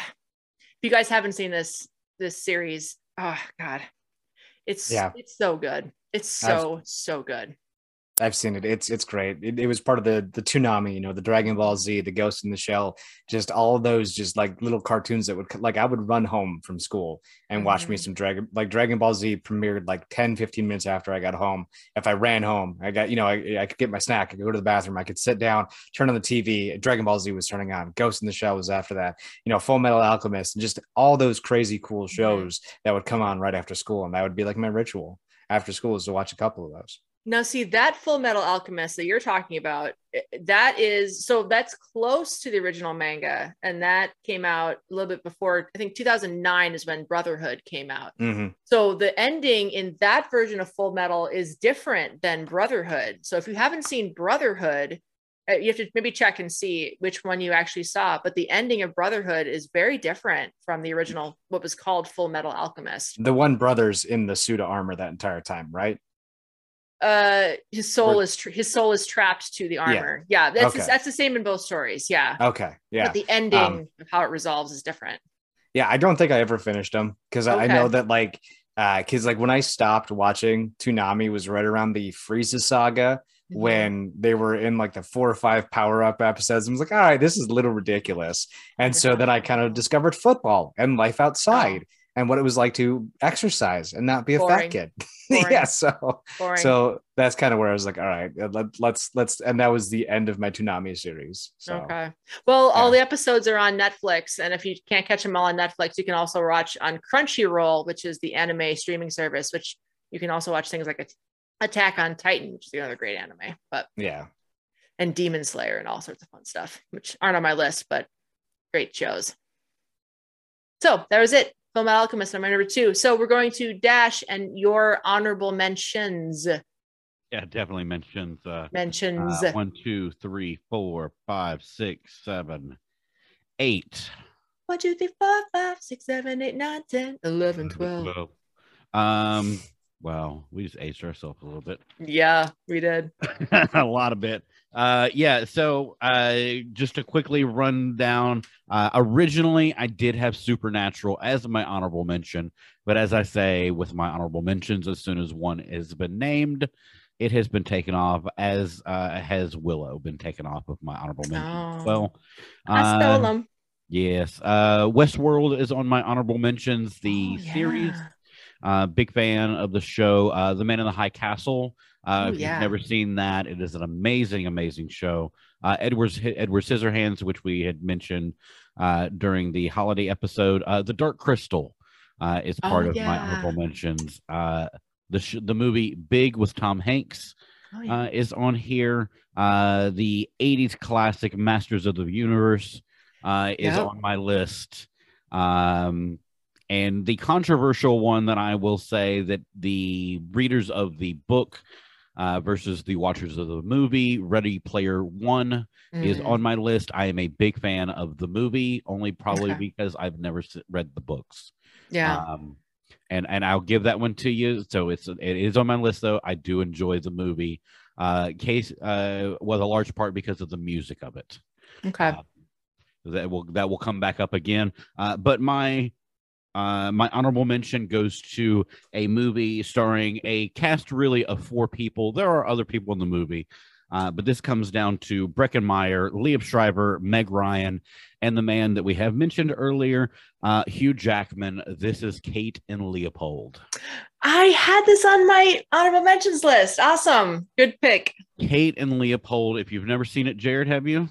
you guys haven't seen this this series, oh god, it's Yeah. it's so good. It's so so good. I've seen it. It's it's great. It, it was part of the the Toonami, you know, the Dragon Ball Z, the Ghost in the Shell, just all those, just like little cartoons that would like I would run home from school and watch me Mhm. some Dragon like Dragon Ball Z premiered like 10, 15 minutes after I got home. If I ran home, I got you know I, I could get my snack, I could go to the bathroom, I could sit down, turn on the TV. Dragon Ball Z was turning on. Ghost in the Shell was after that. You know, Full Metal Alchemist, and just all those crazy cool shows that would come on right after school, and that would be like my ritual after school is to watch a couple of those. Now, see that Full Metal Alchemist that you're talking about, eh, that is so that's close to the original manga, and that came out a little bit before. I think 2009 is when Brotherhood came out. Mhm. So the ending in that version of Full Metal is different than Brotherhood. So if you haven't seen Brotherhood, uh, you have to maybe check and see which one you actually saw. But the ending of Brotherhood is very different from the original, what was called Full Metal Alchemist. the one brother's in the suit of armor that entire time, right? Uh his soul is tr- his soul is trapped to the armor. Yeah, that's Okay. that's the same in both stories. Yeah. Okay. Yeah. But the ending Um, of how it resolves is different. Yeah, I don't think I ever finished them because I I know that like uh because like when I stopped watching Toonami was right around the Frieza saga Mm-hmm. when they were in like the four or five power up episodes. I was like, all right, this is a little ridiculous. And so then I kind of discovered football and life outside and what it was like to exercise and not be a Boring. fat kid. Yeah, so Boring. so that's kind of where I was like, all right, uh, let, let's let's and that was the end of my Toonami series. So Okay. Well, all the episodes are on Netflix, and if you can't catch them all on Netflix, you can also watch on Crunchyroll, which is the anime streaming service. Which you can also watch things like Attack on Titan, which is another great anime, but yeah. and Demon Slayer and all sorts of fun stuff, which aren't on my list, but great shows. So that was it. Film Alchemist, number number two. So we're going to Dash and your honorable mentions. Yeah, definitely mentions uh, Mentions. uh, one, two, three, four, five, six, seven, eight. One, two, three, four, five, six, seven, eight, nine, ten, eleven, twelve. Twelve. Um, well, we just aged ourselves a little bit. Yeah, we did. a lot of bit. Uh, yeah. So, uh, just to quickly run down. Uh, originally, I did have Supernatural as my honorable mention, but as I say with my honorable mentions, as soon as one has been named, it has been taken off. As uh, has Willow been taken off of my honorable mention. as Oh. Well, I stole Uh, them. yes. Uh, Westworld is on my honorable mentions. The Oh, series yeah. Uh, big fan of the show, uh, The Man in the High Castle. Uh, Oh, if yeah. you've never seen that, it is an amazing, amazing show. Uh, Edward's Edward Scissorhands, which we had mentioned uh, during the holiday episode. Uh, the Dark Crystal uh, is part Oh, of my yeah. honorable mentions. Uh, the sh- the movie Big with Tom Hanks Oh, yeah. uh, is on here. Uh, the 80s classic Masters of the Universe uh, is Yep. on my list. Um, and the controversial one that I will say that the readers of the book uh, versus the watchers of the movie, Ready Player One, is Mm. on my list. I am a big fan of the movie, only probably Okay. because I've never read the books. yeah. Um, and and I'll give that one to you. So it's it is on my list though. I do enjoy the movie. Uh, case uh, was a large part because of the music of it. okay. uh, that will that will come back up again. Uh, but my uh, my honorable mention goes to a movie starring a cast really of four people. There are other people in the movie, uh, but this comes down to Breckin Meyer, Liam Schreiber, Meg Ryan, and the man that we have mentioned earlier, uh, Hugh Jackman. This is Kate and Leopold. I had this on my honorable mentions list. Awesome. Good pick. Kate and Leopold. If you've never seen it, Jared, have you?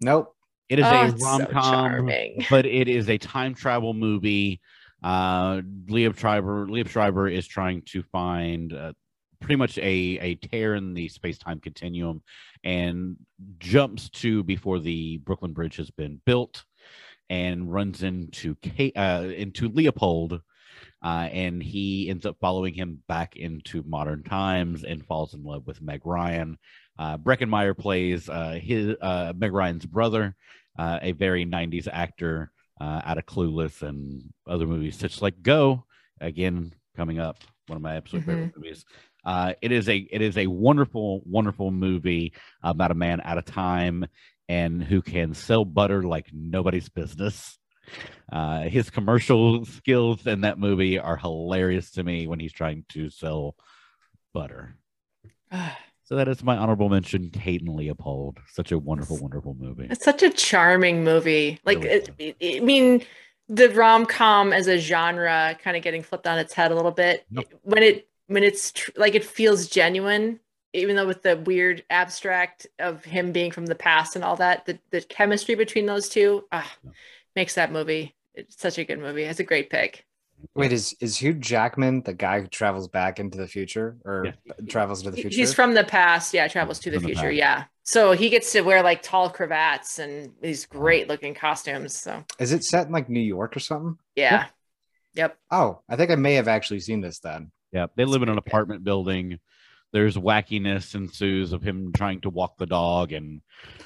Nope. It is oh, a rom com. charming. but it is a time travel movie. Uh, Liam Schreiber, Liam Schreiber is trying to find uh, pretty much a a tear in the space time continuum, and jumps to before the Brooklyn Bridge has been built, and runs into Kate, uh, into Leopold. Uh, and he ends up following him back into modern times and falls in love with Meg Ryan. Uh, Breckin Meyer plays uh, his uh, Meg Ryan's brother, uh, a very 90s actor uh, out of Clueless and other movies such like Go. Again, coming up, one of my absolute favorite movies. Uh, it is a it is a wonderful wonderful movie about a man out of time and who can sell butter like nobody's business. Uh, his commercial skills in that movie are hilarious to me when he's trying to sell butter. So that is my honorable mention, and Leopold. Such a wonderful, wonderful movie. It's such a charming movie. Like, it, it- I mean, the rom com as a genre kind of getting flipped on its head a little bit when it when it's tr- like it feels genuine, even though with the weird abstract of him being from the past and all that. The the chemistry between those two ah, makes that movie. It's such a good movie. It's a great pick. Wait, is is Hugh Jackman the guy who travels back into the future or Yeah. travels to the future? He's from the past. Yeah, travels to the From the future. past. Yeah. So he gets to wear like tall cravats and these great looking costumes. So Is it set in like New York or something? yeah. Yep. Oh, I think I may have actually seen this then. Yeah, they live in an apartment building. There's wackiness ensues of him trying to walk the dog, and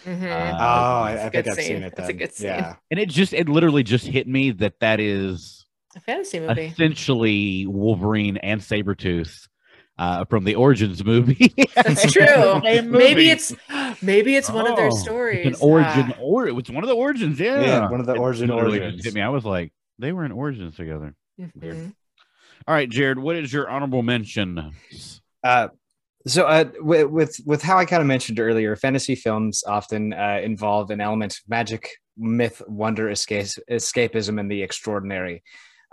Mhm. Uh, oh, I think I've scene. seen it. That's a good scene. Yeah. and it just it literally just hit me that that is a fantasy movie. essentially Wolverine and Sabretooth uh, from the Origins movie. That's true. Same Maybe it's maybe it's one of their Oh, stories. It's an origin, Ah. or it was one of the origins. Yeah, Yeah, one of the It origin origins. just hit me. I was like, they were in origins together. Mhm. All right, Jared, what is your honorable mention? Uh, so uh, with, with with how I kind of mentioned earlier, fantasy films often uh, involve an element of magic, myth, wonder, escape, escapism, and the extraordinary.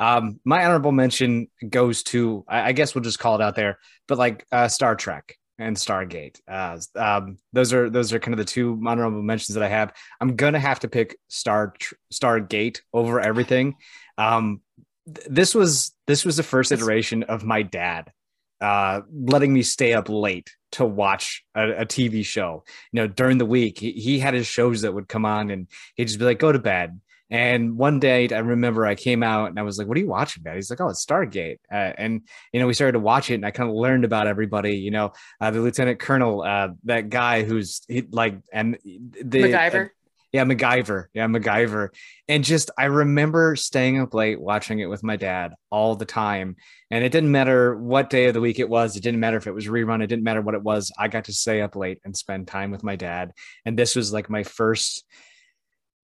Um, my honorable mention goes to I, I guess we'll just call it out there, but like uh, Star Trek and Stargate. Uh, um, those are those are kind of the two honorable mentions that I have. I'm gonna have to pick Star Stargate over everything. Um, th- this was this was the first iteration of my dad uh, letting me stay up late to watch a, a TV show. You know, during the week, he, he had his shows that would come on, and he'd just be like, "Go to bed." And one day, I remember I came out and I was like, "What are you watching, Dad?" He's like, "Oh, it's Stargate." Uh, and you know, we started to watch it, and I kind of learned about everybody. You know, uh, the lieutenant colonel, uh, that guy who's he, like, and the MacGyver. yeah, MacGyver. Yeah, MacGyver. And just, I remember staying up late watching it with my dad all the time. And it didn't matter what day of the week it was. It didn't matter if it was rerun. It didn't matter what it was. I got to stay up late and spend time with my dad. And this was like my first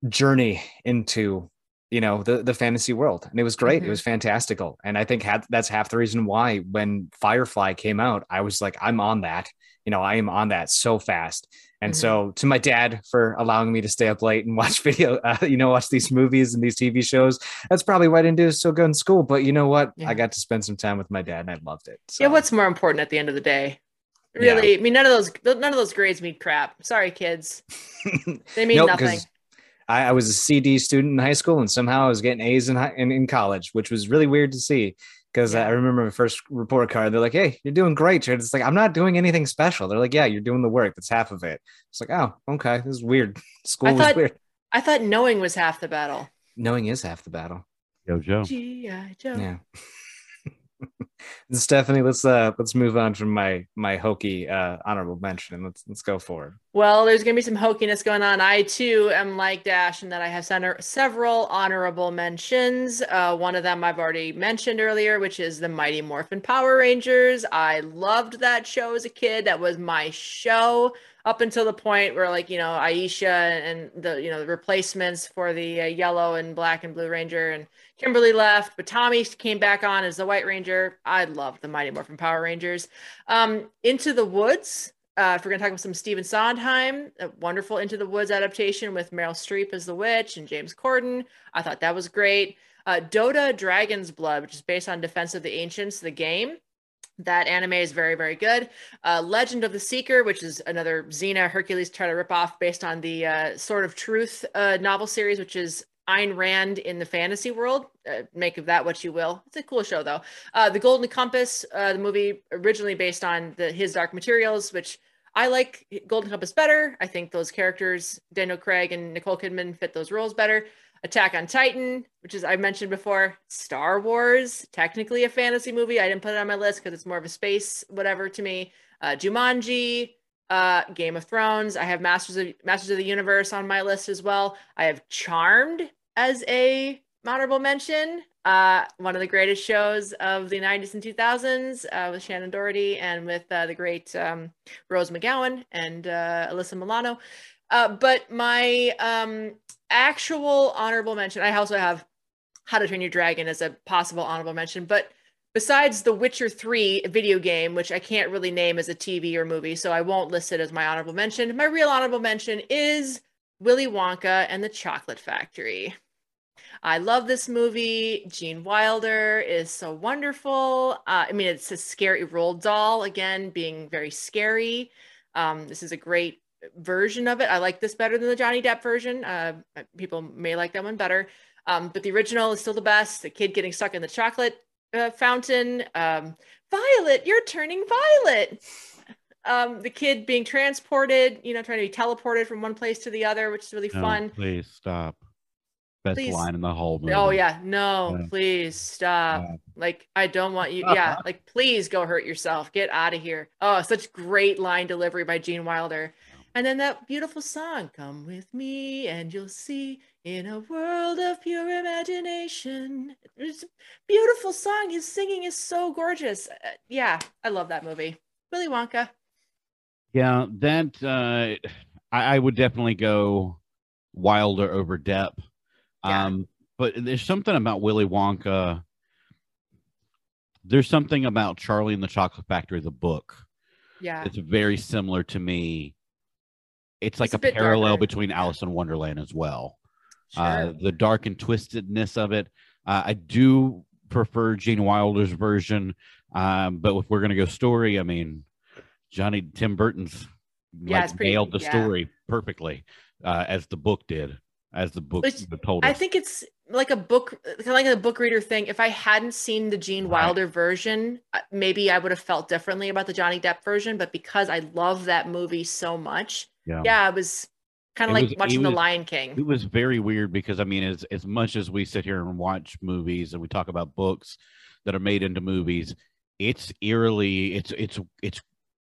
journey into, you know, the, the fantasy world. And it was great. Mhm. It was fantastical. And I think had, that's half the reason why when Firefly came out, I was like, I'm on that. You know, I am on that so fast. And Mhm. so to my dad for allowing me to stay up late and watch video, uh, you know, watch these movies and these TV shows. That's probably why I didn't do so good in school. But you know what? Yeah. I got to spend some time with my dad and I loved it. Yeah, what's more important at the end of the day? Yeah. Really, I mean, none of those none of those grades mean crap. Sorry, kids. They mean Nope, nothing. 'Cause I, I was a CD student in high school and somehow I was getting A's in, high, in, in college, which was really weird to see. Because Yeah. I remember my first report card, they're like, "Hey, you're doing great." Jared." It's like I'm not doing anything special. They're like, "Yeah, you're doing the work. That's half of it." It's like, "Oh, okay, this is weird. School I was thought- weird. I thought knowing was half the battle. Knowing is half the battle." Yo, Joe. G.I. Joe. Yeah. Stephanie, let's uh let's move on from my my hokey uh honorable mention and let's let's go forward. Well, there's to be some hokiness going on. I too am like Dash and that I have center- several honorable mentions. Uh, one of them I've already mentioned earlier, which is the Mighty Morphin Power Rangers. I loved that show as a kid. That was my show up until the point where, like, you know, Aisha and the, you know, the replacements for the uh, yellow and black and blue Ranger and Kimberly left, but Tommy came back on as the White Ranger. I love the Mighty Morphin Power Rangers. Um, Into the Woods. Uh, if we're going to talk about some Stephen Sondheim, a wonderful Into the Woods adaptation with Meryl Streep as the witch and James Corden. I thought that was great. Uh, Dota Dragon's Blood, which is based on Defense of the Ancients, the game. That anime is very, very good. Uh, Legend of the Seeker, which is another Xena Hercules try to rip off based on the uh, Sword of Truth uh, novel series, which is Ayn Rand in the fantasy world. Uh, make of that what you will. It's a cool show, though. Uh, the Golden Compass, uh, the movie originally based on the His Dark Materials, which I like Golden Compass better. I think those characters, Daniel Craig and Nicole Kidman, fit those roles better. Attack on Titan, which is I mentioned before, Star Wars, technically a fantasy movie. I didn't put it on my list because it's more of a space whatever to me. Uh, Jumanji, uh, Game of Thrones. I have Masters of Masters of the Universe on my list as well. I have Charmed as a honorable mention. Uh, one of the greatest shows of the 90s and 2000s uh, with Shannen Doherty and with uh, the great um, Rose McGowan and uh, Alyssa Milano. Uh, but my um, actual honorable mention, I also have How to Train Your Dragon as a possible honorable mention. But besides The Witcher 3 video game, which I can't really name as a TV or movie, so I won't list it as my honorable mention, my real honorable mention is Willy Wonka and the Chocolate Factory. I love this movie. Gene Wilder is so wonderful. Uh, I mean, it's a scary Roald Dahl, again, being very scary. Um, this is a great version of it. I like this better than the Johnny Depp version. Uh, people may like that one better. Um, but the original is still the best. The kid getting stuck in the chocolate uh, fountain. Um, Violet, you're turning violet. Um, the kid being transported, you know, trying to be teleported from one place to the other, which is really No, fun. Please stop. Best Please. line in the whole movie. Oh yeah, no, Yeah. please stop. Yeah. Like I don't want you. Yeah, like please go hurt yourself. Get out of here. Oh, such great line delivery by Gene Wilder. And then that beautiful song, "Come with me and you'll see in a world of pure imagination. It's a beautiful song. His singing is so gorgeous. Uh, yeah, I love that movie. Willy Wonka. Yeah, that uh, I, I would definitely go Wilder over Depp. Yeah. Um, but there's something about Willy Wonka. There's something about Charlie and the Chocolate Factory, the book. Yeah. It's very similar to me. It's like It's a a, parallel darker. between Alice in Wonderland as well. Uh, the dark and twistedness of it. Uh, I do prefer Gene Wilder's version, um, but if we're gonna go story, I mean, Johnny Tim Burton's Yeah, like, pretty- nailed the yeah. story perfectly, uh, as the book did, as the book Which told us. I think it's like a book, kind of like a book reader thing. If I hadn't seen the Gene Right. Wilder version, uh, maybe I would have felt differently about the Johnny Depp version. But because I love that movie so much, yeah. yeah, it was kind It of like was- it watching The Lion King. It was very weird because I mean, as as much as we sit here and watch movies and we talk about books that are made into movies, it's eerily it's it's it's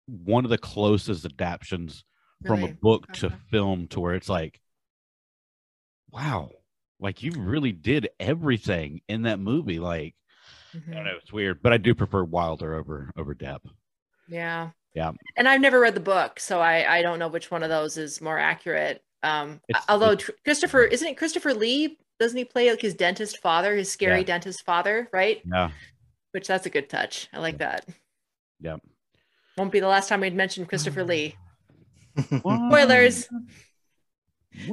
one of the closest adaptions from a Really? book to film to where it's like, wow, like you really did everything in that movie. Like, I Mhm. don't know, it's weird, but I do prefer Wilder over over Depp. Yeah. Yeah. And I've never read the book, so I I don't know which one of those is more accurate. Um, It's- although Tr- Christopher isn't it Christopher Lee? Doesn't he play like his dentist father, his scary Yeah. dentist father, right? Yeah, Which that's a good touch. I like that. yeah. Won't be the last time we'd mention Christopher Lee. What? Spoilers.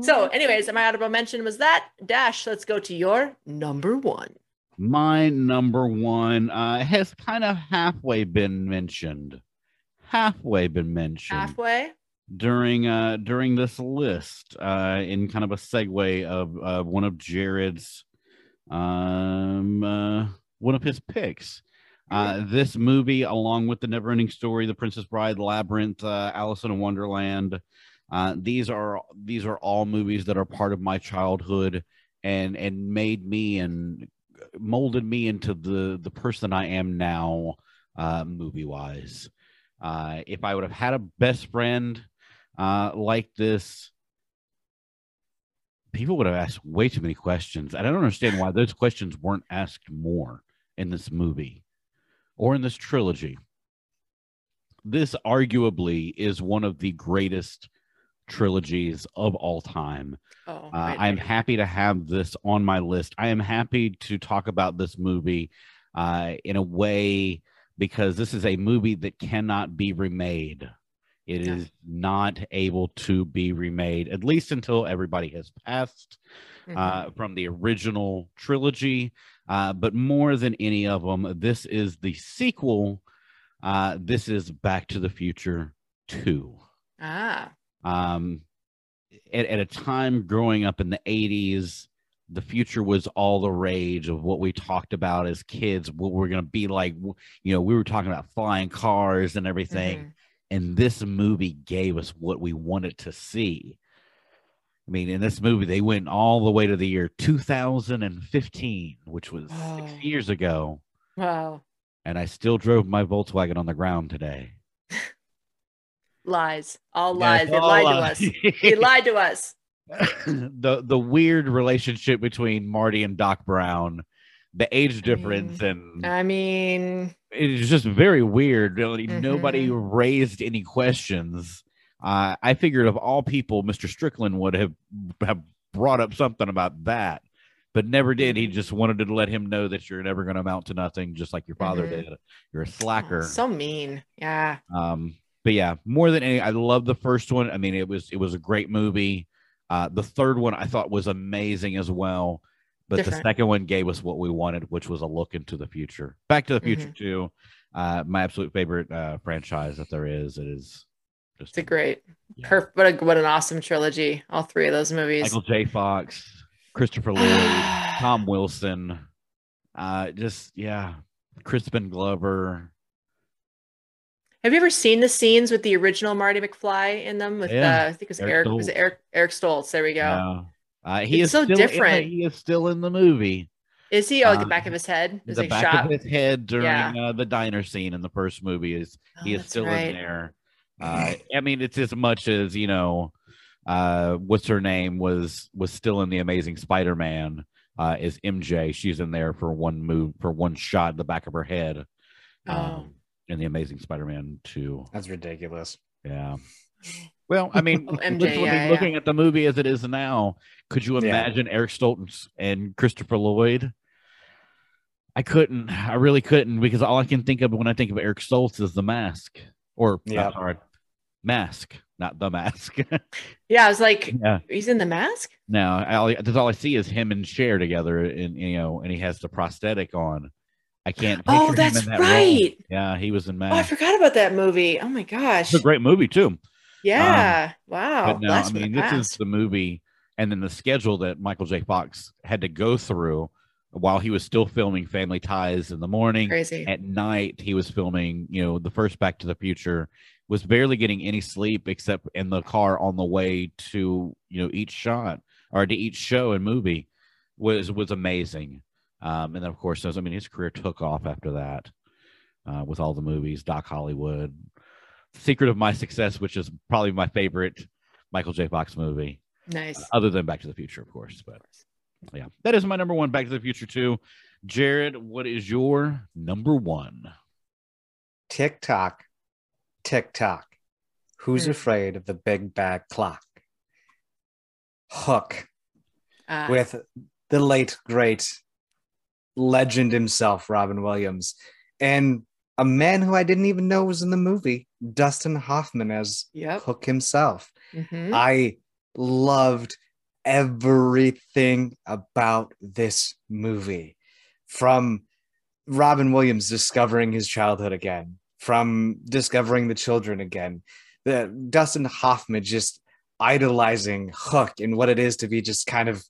So, anyways, my audible mention was that. Dash, let's go to your number one. My number one uh, has kind of halfway been mentioned. Halfway been mentioned Halfway. during uh during this list uh in kind of a segue of uh, one of Jared's um uh, one of his picks. Uh, this movie, along with the Neverending Story, The Princess Bride, Labyrinth, uh, Alice in Wonderland, uh, these are these are all movies that are part of my childhood and and made me and molded me into the the person I am now, uh, movie wise. Uh, if I would have had a best friend uh, like this, people would have asked way too many questions. I don't understand why those questions weren't asked more in this movie or in this trilogy. This arguably is one of the greatest trilogies of all time. Oh, Uh, I am happy to have this on my list. I am happy to talk about this movie uh, in a way because this is a movie that cannot be remade. It is Yeah. not able to be remade, at least until everybody has passed Mhm. uh, from the original trilogy. Uh, but more than any of them, this is the sequel. Uh, this is Back to the Future 2 ah, um, at, at a time growing up in the 80s the future was all the rage of what we talked about as kids what we're going to be like you know we were talking about flying cars and everything. Mhm. and this movie gave us what we wanted to see. I mean in this movie they went all the way to the year 2015 which was Wow. six years ago. Wow, and i still drove my volkswagen on the ground today lies, all lies. They all lied to us. They lied to us. the the weird relationship between Marty and Doc Brown, the age difference, and I mean, it's just very weird. Really, Nobody Mm-hmm. raised any questions. Uh, I figured of all people, Mr. Strickland would have have brought up something about that, but never did. Mm-hmm. He just wanted to let him know that you're never going to amount to nothing, just like your father Mhm. did. You're a oh, slacker. so mean. Yeah. Um, but yeah, more than any, I love the first one. I mean, it was it was a great movie. Uh, the third one I thought was amazing as well. But Different. the second one gave us what we wanted, which was a look into the future. Back to the Future Mhm. too. Uh, my absolute favorite uh, franchise that there is. It is just It's a great, Yeah. perfect. What a what an awesome trilogy. All three of those movies. Michael J. Fox, Christopher Lloyd, Tom Wilson. Uh, just yeah, Crispin Glover. Have you ever seen the scenes with the original Marty McFly in them? With Yeah. uh, I think it was Eric Eric. Was it Stoltz. Eric? Eric Stoltz. There we go. Yeah. Uh, he It's is so still in the- different. he is still in the movie. Is he? Oh, like the back of his head. Is the like back shot. of his head during Yeah. uh, the diner scene in the first movie is Oh, he is still right. in there. Uh, I mean, it's as much as you know. Uh, what's her name was was still in the Amazing Spider-Man. uh, is MJ. She's in there for one move for one shot in the back of her head. Oh. In the Amazing Spider-Man 2. That's ridiculous. Yeah. Well, I mean, MJ, looking, yeah, looking at the movie as it is now, could you Yeah. imagine Eric Stoltz and Christopher Lloyd? I couldn't. I really couldn't because all I can think of when I think of Eric Stoltz is the mask. Or Yeah. I'm sorry, mask, not the mask. Yeah, I was like, yeah. he's in the mask. No, I, all- that's all I see is him and Cher together, and you know, and he has the prosthetic on. I can't. Oh, that's in that role. right. Yeah, he was in Oh, I forgot about that movie. Oh my gosh. it's a great movie too. Yeah. Um, wow. but no, Blast I mean, this is the movie, and then the schedule that Michael J. Fox had to go through while he was still filming Family Ties in the morning. crazy. At night, he was filming, you know, the first Back to the Future. Was barely getting any sleep except in the car on the way to, you know, each shot or to each show and movie was was amazing. Um, and then of course, I mean, his career took off after that uh, with all the movies, Doc Hollywood, Secret of My Success, which is probably my favorite Michael J. Fox movie, Nice. other than Back to the Future, of course. But yeah, that is my number one. Back to the Future too. Jared, what is your number one? Tick tock, tick tock. Who's Hmm. afraid of the big bad clock? Hook Uh, with the late great legend himself, Robin Williams, and a man who I didn't even know was in the movie, Dustin Hoffman as yep. Hook himself. Mhm. I loved everything about this movie from Robin Williams discovering his childhood again, from discovering the children again, the Dustin Hoffman just idolizing Hook and what it is to be just kind of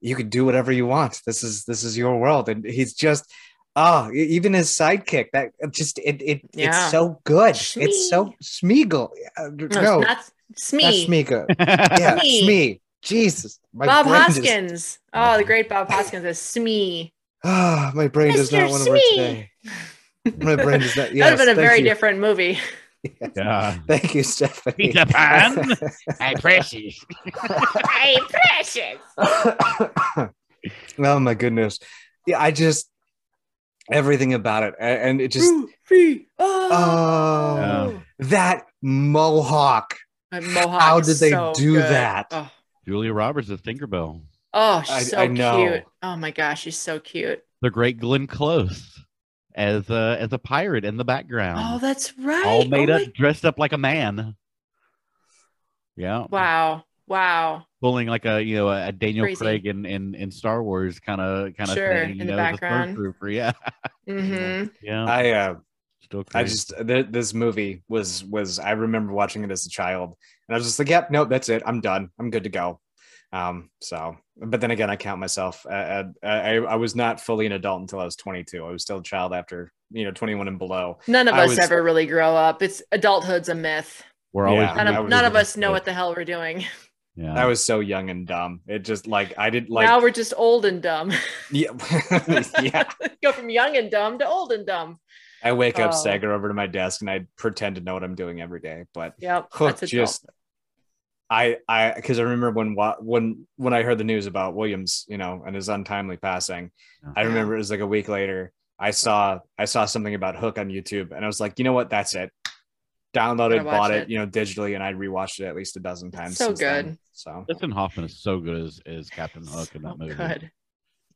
you could do whatever you want. This is this is your world, and he's just oh, e- even his sidekick that just it it Yeah. it's so good. It's so Smeagol. Uh, No, no, it's not Smee. that's Smeagol. Yeah, Smee. Smee. Jesus, my Bob brain just- Hoskins. Oh, the great Bob Hoskins is Smee. Ah, my brain does not want to work today. My brain does not. that would have been a very you. different movie. Yeah. Thank you, Stephanie. Peter Pan. Hey, precious. hey, precious. oh my goodness. Yeah, I just everything about it, and it just Free. Oh. Oh. that mohawk. My mohawk How is did they so do good. that? Oh, Julia Roberts as Tinkerbell. oh she's I- so I know. cute. Oh my gosh, she's so cute. The great Glenn Close as a as a pirate in the background. Oh, that's right. all made oh up, my- dressed up like a man. Yeah, Wow. Wow. pulling like a you know a Daniel Crazy. Craig in, in in Star Wars kind of kind of Sure, thing. in You the background. the stormtrooper. Yeah, hmm yeah. I uh, Still Crazy. I just th- this movie was was I remember watching it as a child, and I was just like, "Yep, nope, that's it. I'm done. I'm good to go." Um, so, but then again, I count myself. Uh, uh, I I was not fully an adult until I was 22. I was still a child after you know 21 and below. None of I us was- ever really grow up. It's adulthood's a myth. We're always Yeah, None of, none of us know what the hell we're doing. Yeah, I was so young and dumb. It just like I didn't like now we're just old and dumb. yeah yeah. Go from young and dumb to old and dumb. I wake up, Oh. stagger over to my desk, and I pretend to know what I'm doing every day. But yeah, that's just I I because I remember when wa- when when I heard the news about Williams, you know, and his untimely passing, oh, I remember it was like a week later. I saw I saw something about Hook on YouTube, and I was like, you know what, that's it. Downloaded, bought it, it. you know, digitally, and I rewatched it at least a dozen times. so since then. good. So Dustin Hoffman is so good as, as Captain Hook in that Oh, movie. good.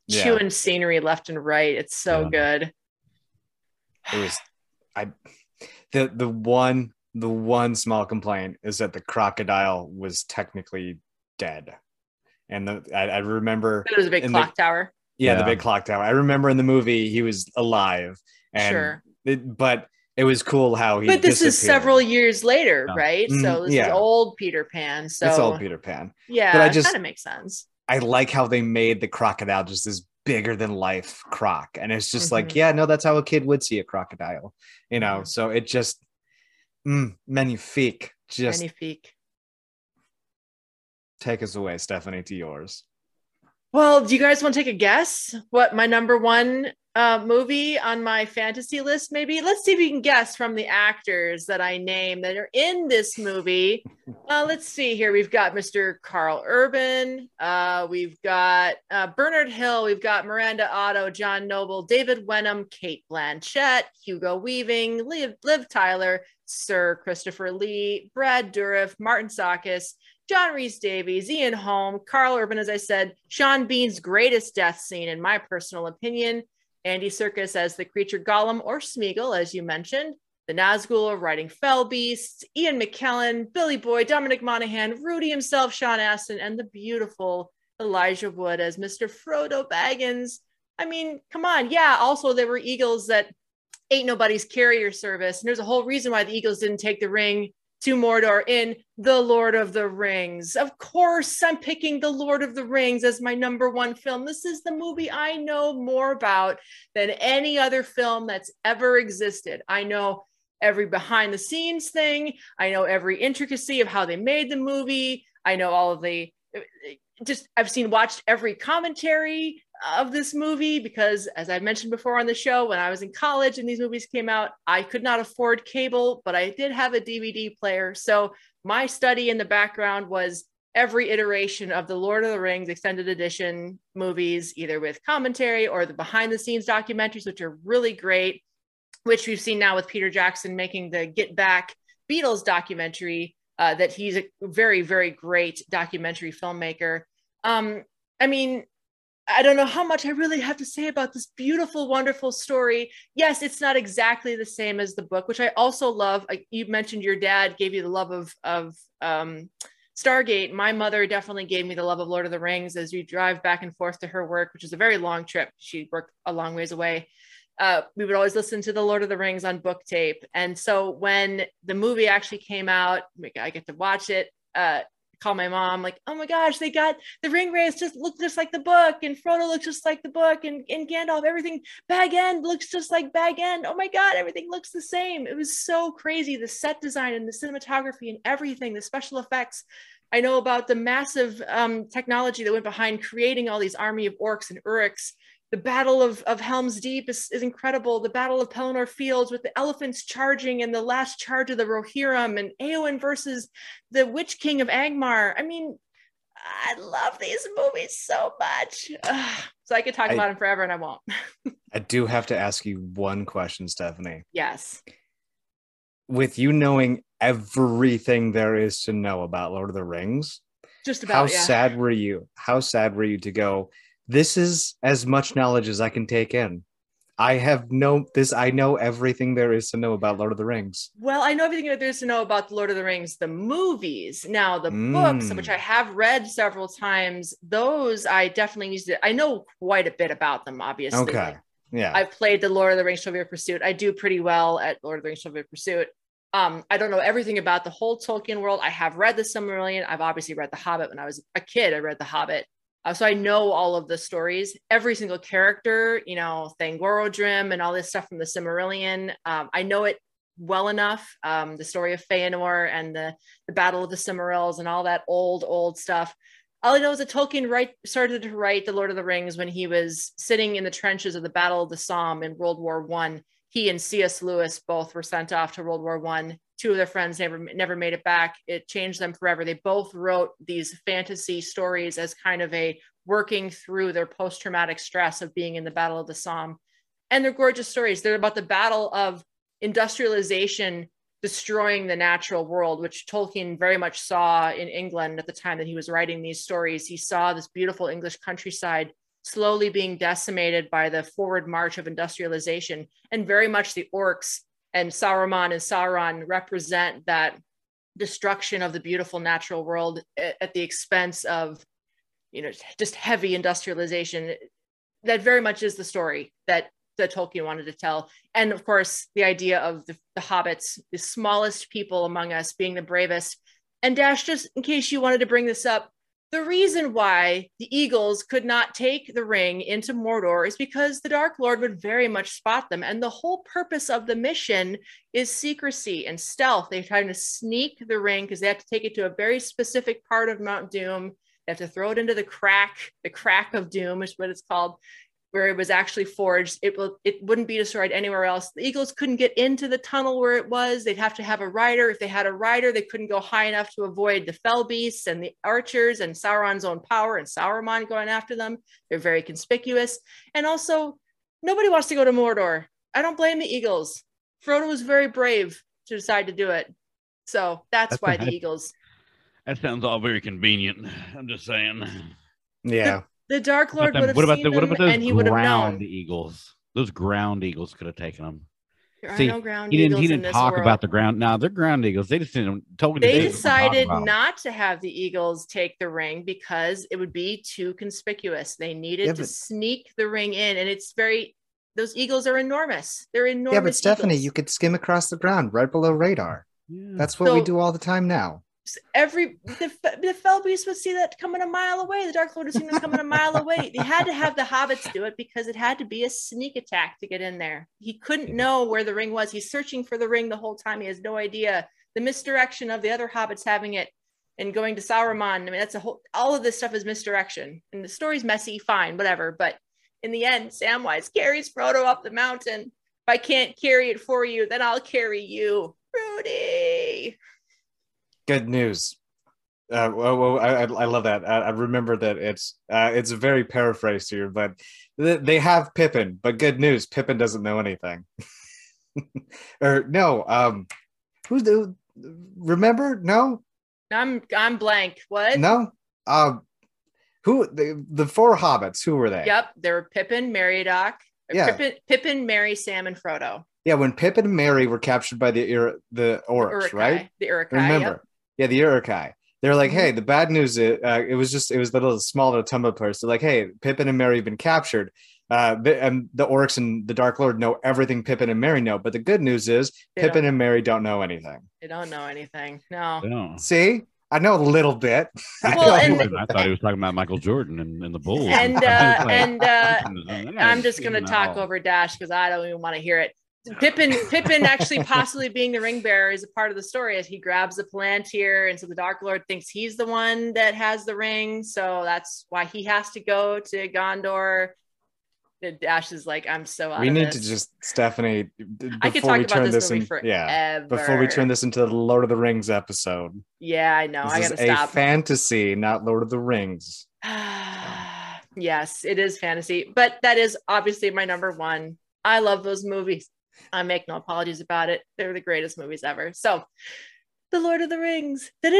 Yeah. Chewing scenery left and right. It's so Yeah. good. it was I the the one the one small complaint is that the crocodile was technically dead. And the I, I remember It was a big And the- clock tower. yeah, the big clock tower. I remember in the movie he was alive. And Sure. it, but it was cool how he But this is several years later, Yeah. right? So Mhm, this is old Peter Pan. So It's old Peter Pan. yeah, But I just- kind of makes sense. I like how they made the crocodile just this bigger than life croc. And it's just like, Mhm. yeah, no, that's how a kid would see a crocodile, you know? So it just, mm, magnifique. Just Magnifique. take us away, Stephanie, to yours. Well, do you guys want to take a guess what my number one uh, movie on my fantasy list, maybe. Let's see if you can guess from the actors that I name that are in this movie. Uh, let's see here. We've got Mr. Karl Urban. Uh, we've got uh, Bernard Hill. We've got Miranda Otto, John Noble, David Wenham, Cate Blanchett, Hugo Weaving, Liv, Liv Tyler, Sir Christopher Lee, Brad Dourif, Martin Csokas, John Rhys-Davies, Ian Holm, Karl Urban, as I said, Sean Bean's greatest death scene, in my personal opinion. Andy Serkis as the creature Gollum or Smeagol, as you mentioned. The Nazgul riding Fell Beasts, Ian McKellen, Billy Boyd, Dominic Monaghan, Rudy himself, Sean Astin, and the beautiful Elijah Wood as Mr. Frodo Baggins. I mean, come on. Yeah, also there were Eagles that ain't nobody's carrier service. And there's a whole reason why the Eagles didn't take the ring to Mordor in The Lord of the Rings. Of course, I'm picking The Lord of the Rings as my number one film. This is the movie I know more about than any other film that's ever existed. I know every behind the scenes thing, I know every intricacy of how they made the movie, I know all of the just I've seen watched every commentary of this movie because as I mentioned before on the show when I was in college and these movies came out I could not afford cable but I did have a DVD player so my study in the background was every iteration of the Lord of the Rings extended edition movies either with commentary or the behind the scenes documentaries which are really great which we've seen now with Peter Jackson making the Get Back Beatles documentary uh, that he's a very, very great documentary filmmaker. Um, I mean, I don't know how much I really have to say about this beautiful, wonderful story. Yes, it's not exactly the same as the book, which I also love. You mentioned your dad gave you the love of of um, Stargate. My mother definitely gave me the love of Lord of the Rings as we drive back and forth to her work, which is a very long trip. She worked a long ways away uh, we would always listen to the Lord of the Rings on book tape. And so when the movie actually came out, I get to watch it. Uh, call my mom like, oh my gosh, they got the Ringwraiths just look just like the book, and Frodo looks just like the book, and, and Gandalf, everything Bag End looks just like Bag End. Oh my god, everything looks the same. It was so crazy. The set design and the cinematography and everything, the special effects. I know about the massive um, technology that went behind creating all these army of orcs and uruks the Battle of, of Helm's Deep is, is incredible. The Battle of Pelennor Fields with the elephants charging and the last charge of the Rohirrim and Eowyn versus the Witch King of Angmar. I mean, I love these movies so much. Ugh. So I could talk I, about them forever and I won't. I do have to ask you one question, Stephanie. Yes. With you knowing everything there is to know about Lord of the Rings, just about how yeah. sad were you? How sad were you to go? This is as much knowledge as I can take in. I have no this. I know everything there is to know about Lord of the Rings. Well, I know everything there is to know about the Lord of the Rings, the movies. Now, the mm. books, which I have read several times, those I definitely need to. I know quite a bit about them. Obviously, okay, yeah. I've played the Lord of the Rings Trivial Pursuit. I do pretty well at Lord of the Rings Trivial Pursuit. Um, I don't know everything about the whole Tolkien world. I have read the Silmarillion. I've obviously read The Hobbit when I was a kid. I read The Hobbit. Uh, so I know all of the stories, every single character, you know, Thangorodrim and all this stuff from the Silmarillion. Um, I know it well enough. Um, the story of Feanor and the, the Battle of the Silmarils and all that old, old stuff. All I know is that Tolkien write, started to write The Lord of the Rings when he was sitting in the trenches of the Battle of the Somme in World War One. He and C.S. Lewis both were sent off to World War One two of their friends never never made it back. It changed them forever. They both wrote these fantasy stories as kind of a working through their post-traumatic stress of being in the battle of the somme. And they're gorgeous stories. They're about the battle of industrialization destroying the natural world which tolkien very much saw in england at the time that he was writing these stories. He saw this beautiful english countryside slowly being decimated by the forward march of industrialization and very much the orcs and Saruman and Sauron represent that destruction of the beautiful natural world at, at the expense of you know just heavy industrialization that very much is the story that that Tolkien wanted to tell. And of course, the idea of the, the, hobbits, the smallest people among us being the bravest. And Dash, just in case you wanted to bring this up, the reason why the Eagles could not take the ring into Mordor is because the Dark Lord would very much spot them. And the whole purpose of the mission is secrecy and stealth. They're trying to sneak the ring because they have to take it to a very specific part of Mount Doom. They have to throw it into the crack, the crack of doom is what it's called. Where it was actually forged, it will it wouldn't be destroyed anywhere else. The Eagles couldn't get into the tunnel where it was. They'd have to have a rider. If they had a rider, they couldn't go high enough to avoid the fell beasts and the archers and Sauron's own power and Sauron going after them. They're very conspicuous. And also, nobody wants to go to Mordor. I don't blame the Eagles. Frodo was very brave to decide to do it. So that's, That's why a- the Eagles. That sounds all very convenient. I'm just saying. Yeah. The Dark Lord would have what about seen the what about those and he would have ground known. eagles? Those ground eagles could have taken them. There are See, no ground He didn't. eagles He didn't this talk world. about the ground. No, they're ground eagles. They just didn't. Told me they didn't wanna decided not to have the Eagles take the ring because it would be too conspicuous. They needed Yeah, to but- sneak the ring in, and it's very. Those eagles are enormous. They're enormous. Yeah, but Stephanie, eagles. you could skim across the ground right below radar. Yeah. That's what we do all the time now. Every the, the fell beast would see that coming a mile away. The Dark Lord would see them coming a mile away. They had to have the hobbits do it because it had to be a sneak attack to get in there. He couldn't know where the ring was. He's searching for the ring the whole time. He has no idea. The misdirection of the other hobbits having it and going to Sauron. I mean, that's a whole. All of this stuff is misdirection, and the story's messy. Fine, whatever. But in the end, Samwise carries Frodo up the mountain. If I can't carry it for you, then I'll carry you, Rudy. Good news. Uh, well, well, I, I love that. I, I remember that it's uh, it's a very paraphrased here, but th- they have Pippin. But good news, Pippin doesn't know anything. or no, um, who's the remember? No, I'm I'm blank. What? no. Um, who the the four hobbits? Who were they? Yep, they were Pippin, Meriadoc, Yeah. Pippin, Pippin, Merry, Sam, and Frodo. Yeah, when Pippin and Merry were captured by the Ir- the right? The Uruk-hai. Remember? Yep. Yeah, the Uruk-hai. They're like, hey, the bad news is uh, it was just it was the little small little tumble place. They're like, hey, Pippin and Merry have been captured. Uh, and the orcs and the Dark Lord know everything Pippin and Merry know. But the good news is They Pippin don't, and Merry don't know anything. they don't know anything. No. No. See, I know a little bit. I Well, know a and- I thought he was talking about Michael Jordan and, and the Bulls. And, uh, like, and, uh, "Mm, I'm just gonna talk over Dash because I don't even want to hear it. Pippin, Pippin actually possibly being the ring bearer is a part of the story as he grabs the Palantir, and so the Dark Lord thinks he's the one that has the ring, so that's why he has to go to Gondor. And Dash is like, I'm so out we need this. to just Stephanie d- I could talk we about turn this this movie in. forever. Yeah, before we turn this into the Lord of the Rings episode. Yeah, I know. I this gotta is a fantasy, not Lord of the Rings. yes, it is fantasy, but that is obviously my number one. I love those movies. I make no apologies about it. They're the greatest movies ever. So, The Lord of the Rings. I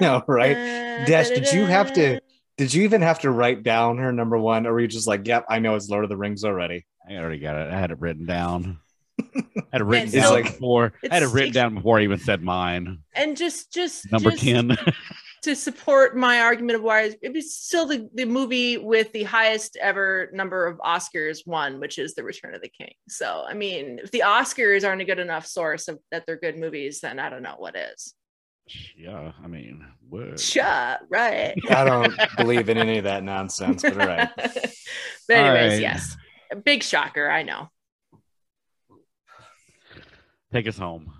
know, right? da, Dash, did you have to- Did you even have to write down her number one, or were you just like, "Yep, I know it's Lord of the Rings already"? I already got it. I had it written down. I had it written It's down still- before. I had it written down before I even said mine. And just, just Number just ten. to support my argument of why it was still the, the movie with the highest ever number of Oscars won, which is The Return of the King. So, I mean, if the Oscars aren't a good enough source of that they're good movies, then I don't know what is. yeah, I mean, what? Shut right. I don't believe in any of that nonsense, but all right. but anyways, right. yes, a big shocker. I know. Take us home.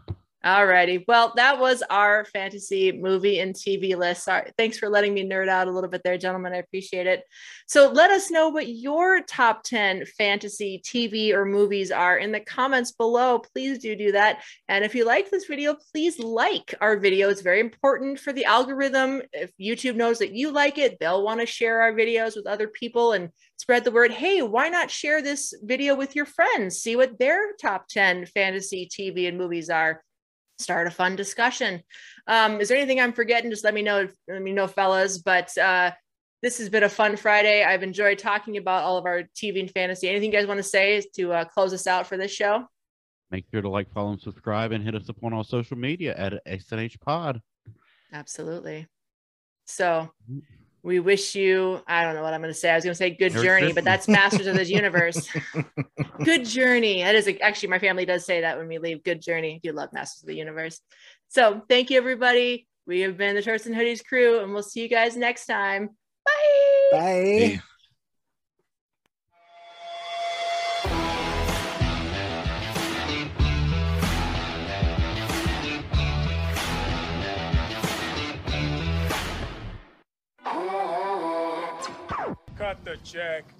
Alrighty. Well, that was our fantasy movie and TV list. Sorry. Thanks for letting me nerd out a little bit there, gentlemen. I appreciate it. So let us know what your top 10 fantasy TV or movies are in the comments below. Please do do that. And if you like this video, please like our video. It's very important for the algorithm. If YouTube knows that you like it, they'll want to share our videos with other people and spread the word. Hey, why not share this video with your friends? See what their top 10 fantasy TV and movies are start a fun discussion. Um, is there anything I'm forgetting? Just let me know. Let me know, fellas. But uh, this has been a fun Friday. I've enjoyed talking about all of our TV and fantasy. Anything you guys want to say to uh, close us out for this show? Make sure to like, follow, and subscribe, and hit us up on all social media at SNH Pod. Absolutely. So we wish you, I don't know what I'm going to say. I was going to say good Merry journey, but that's Masters of the Universe. good journey. That is a, actually, my family does say that when we leave. Good journey. you love Masters of the Universe. So thank you, everybody. We have been the Shorts and Hoodies crew, and we'll see you guys next time. Bye. Bye. Cut the check.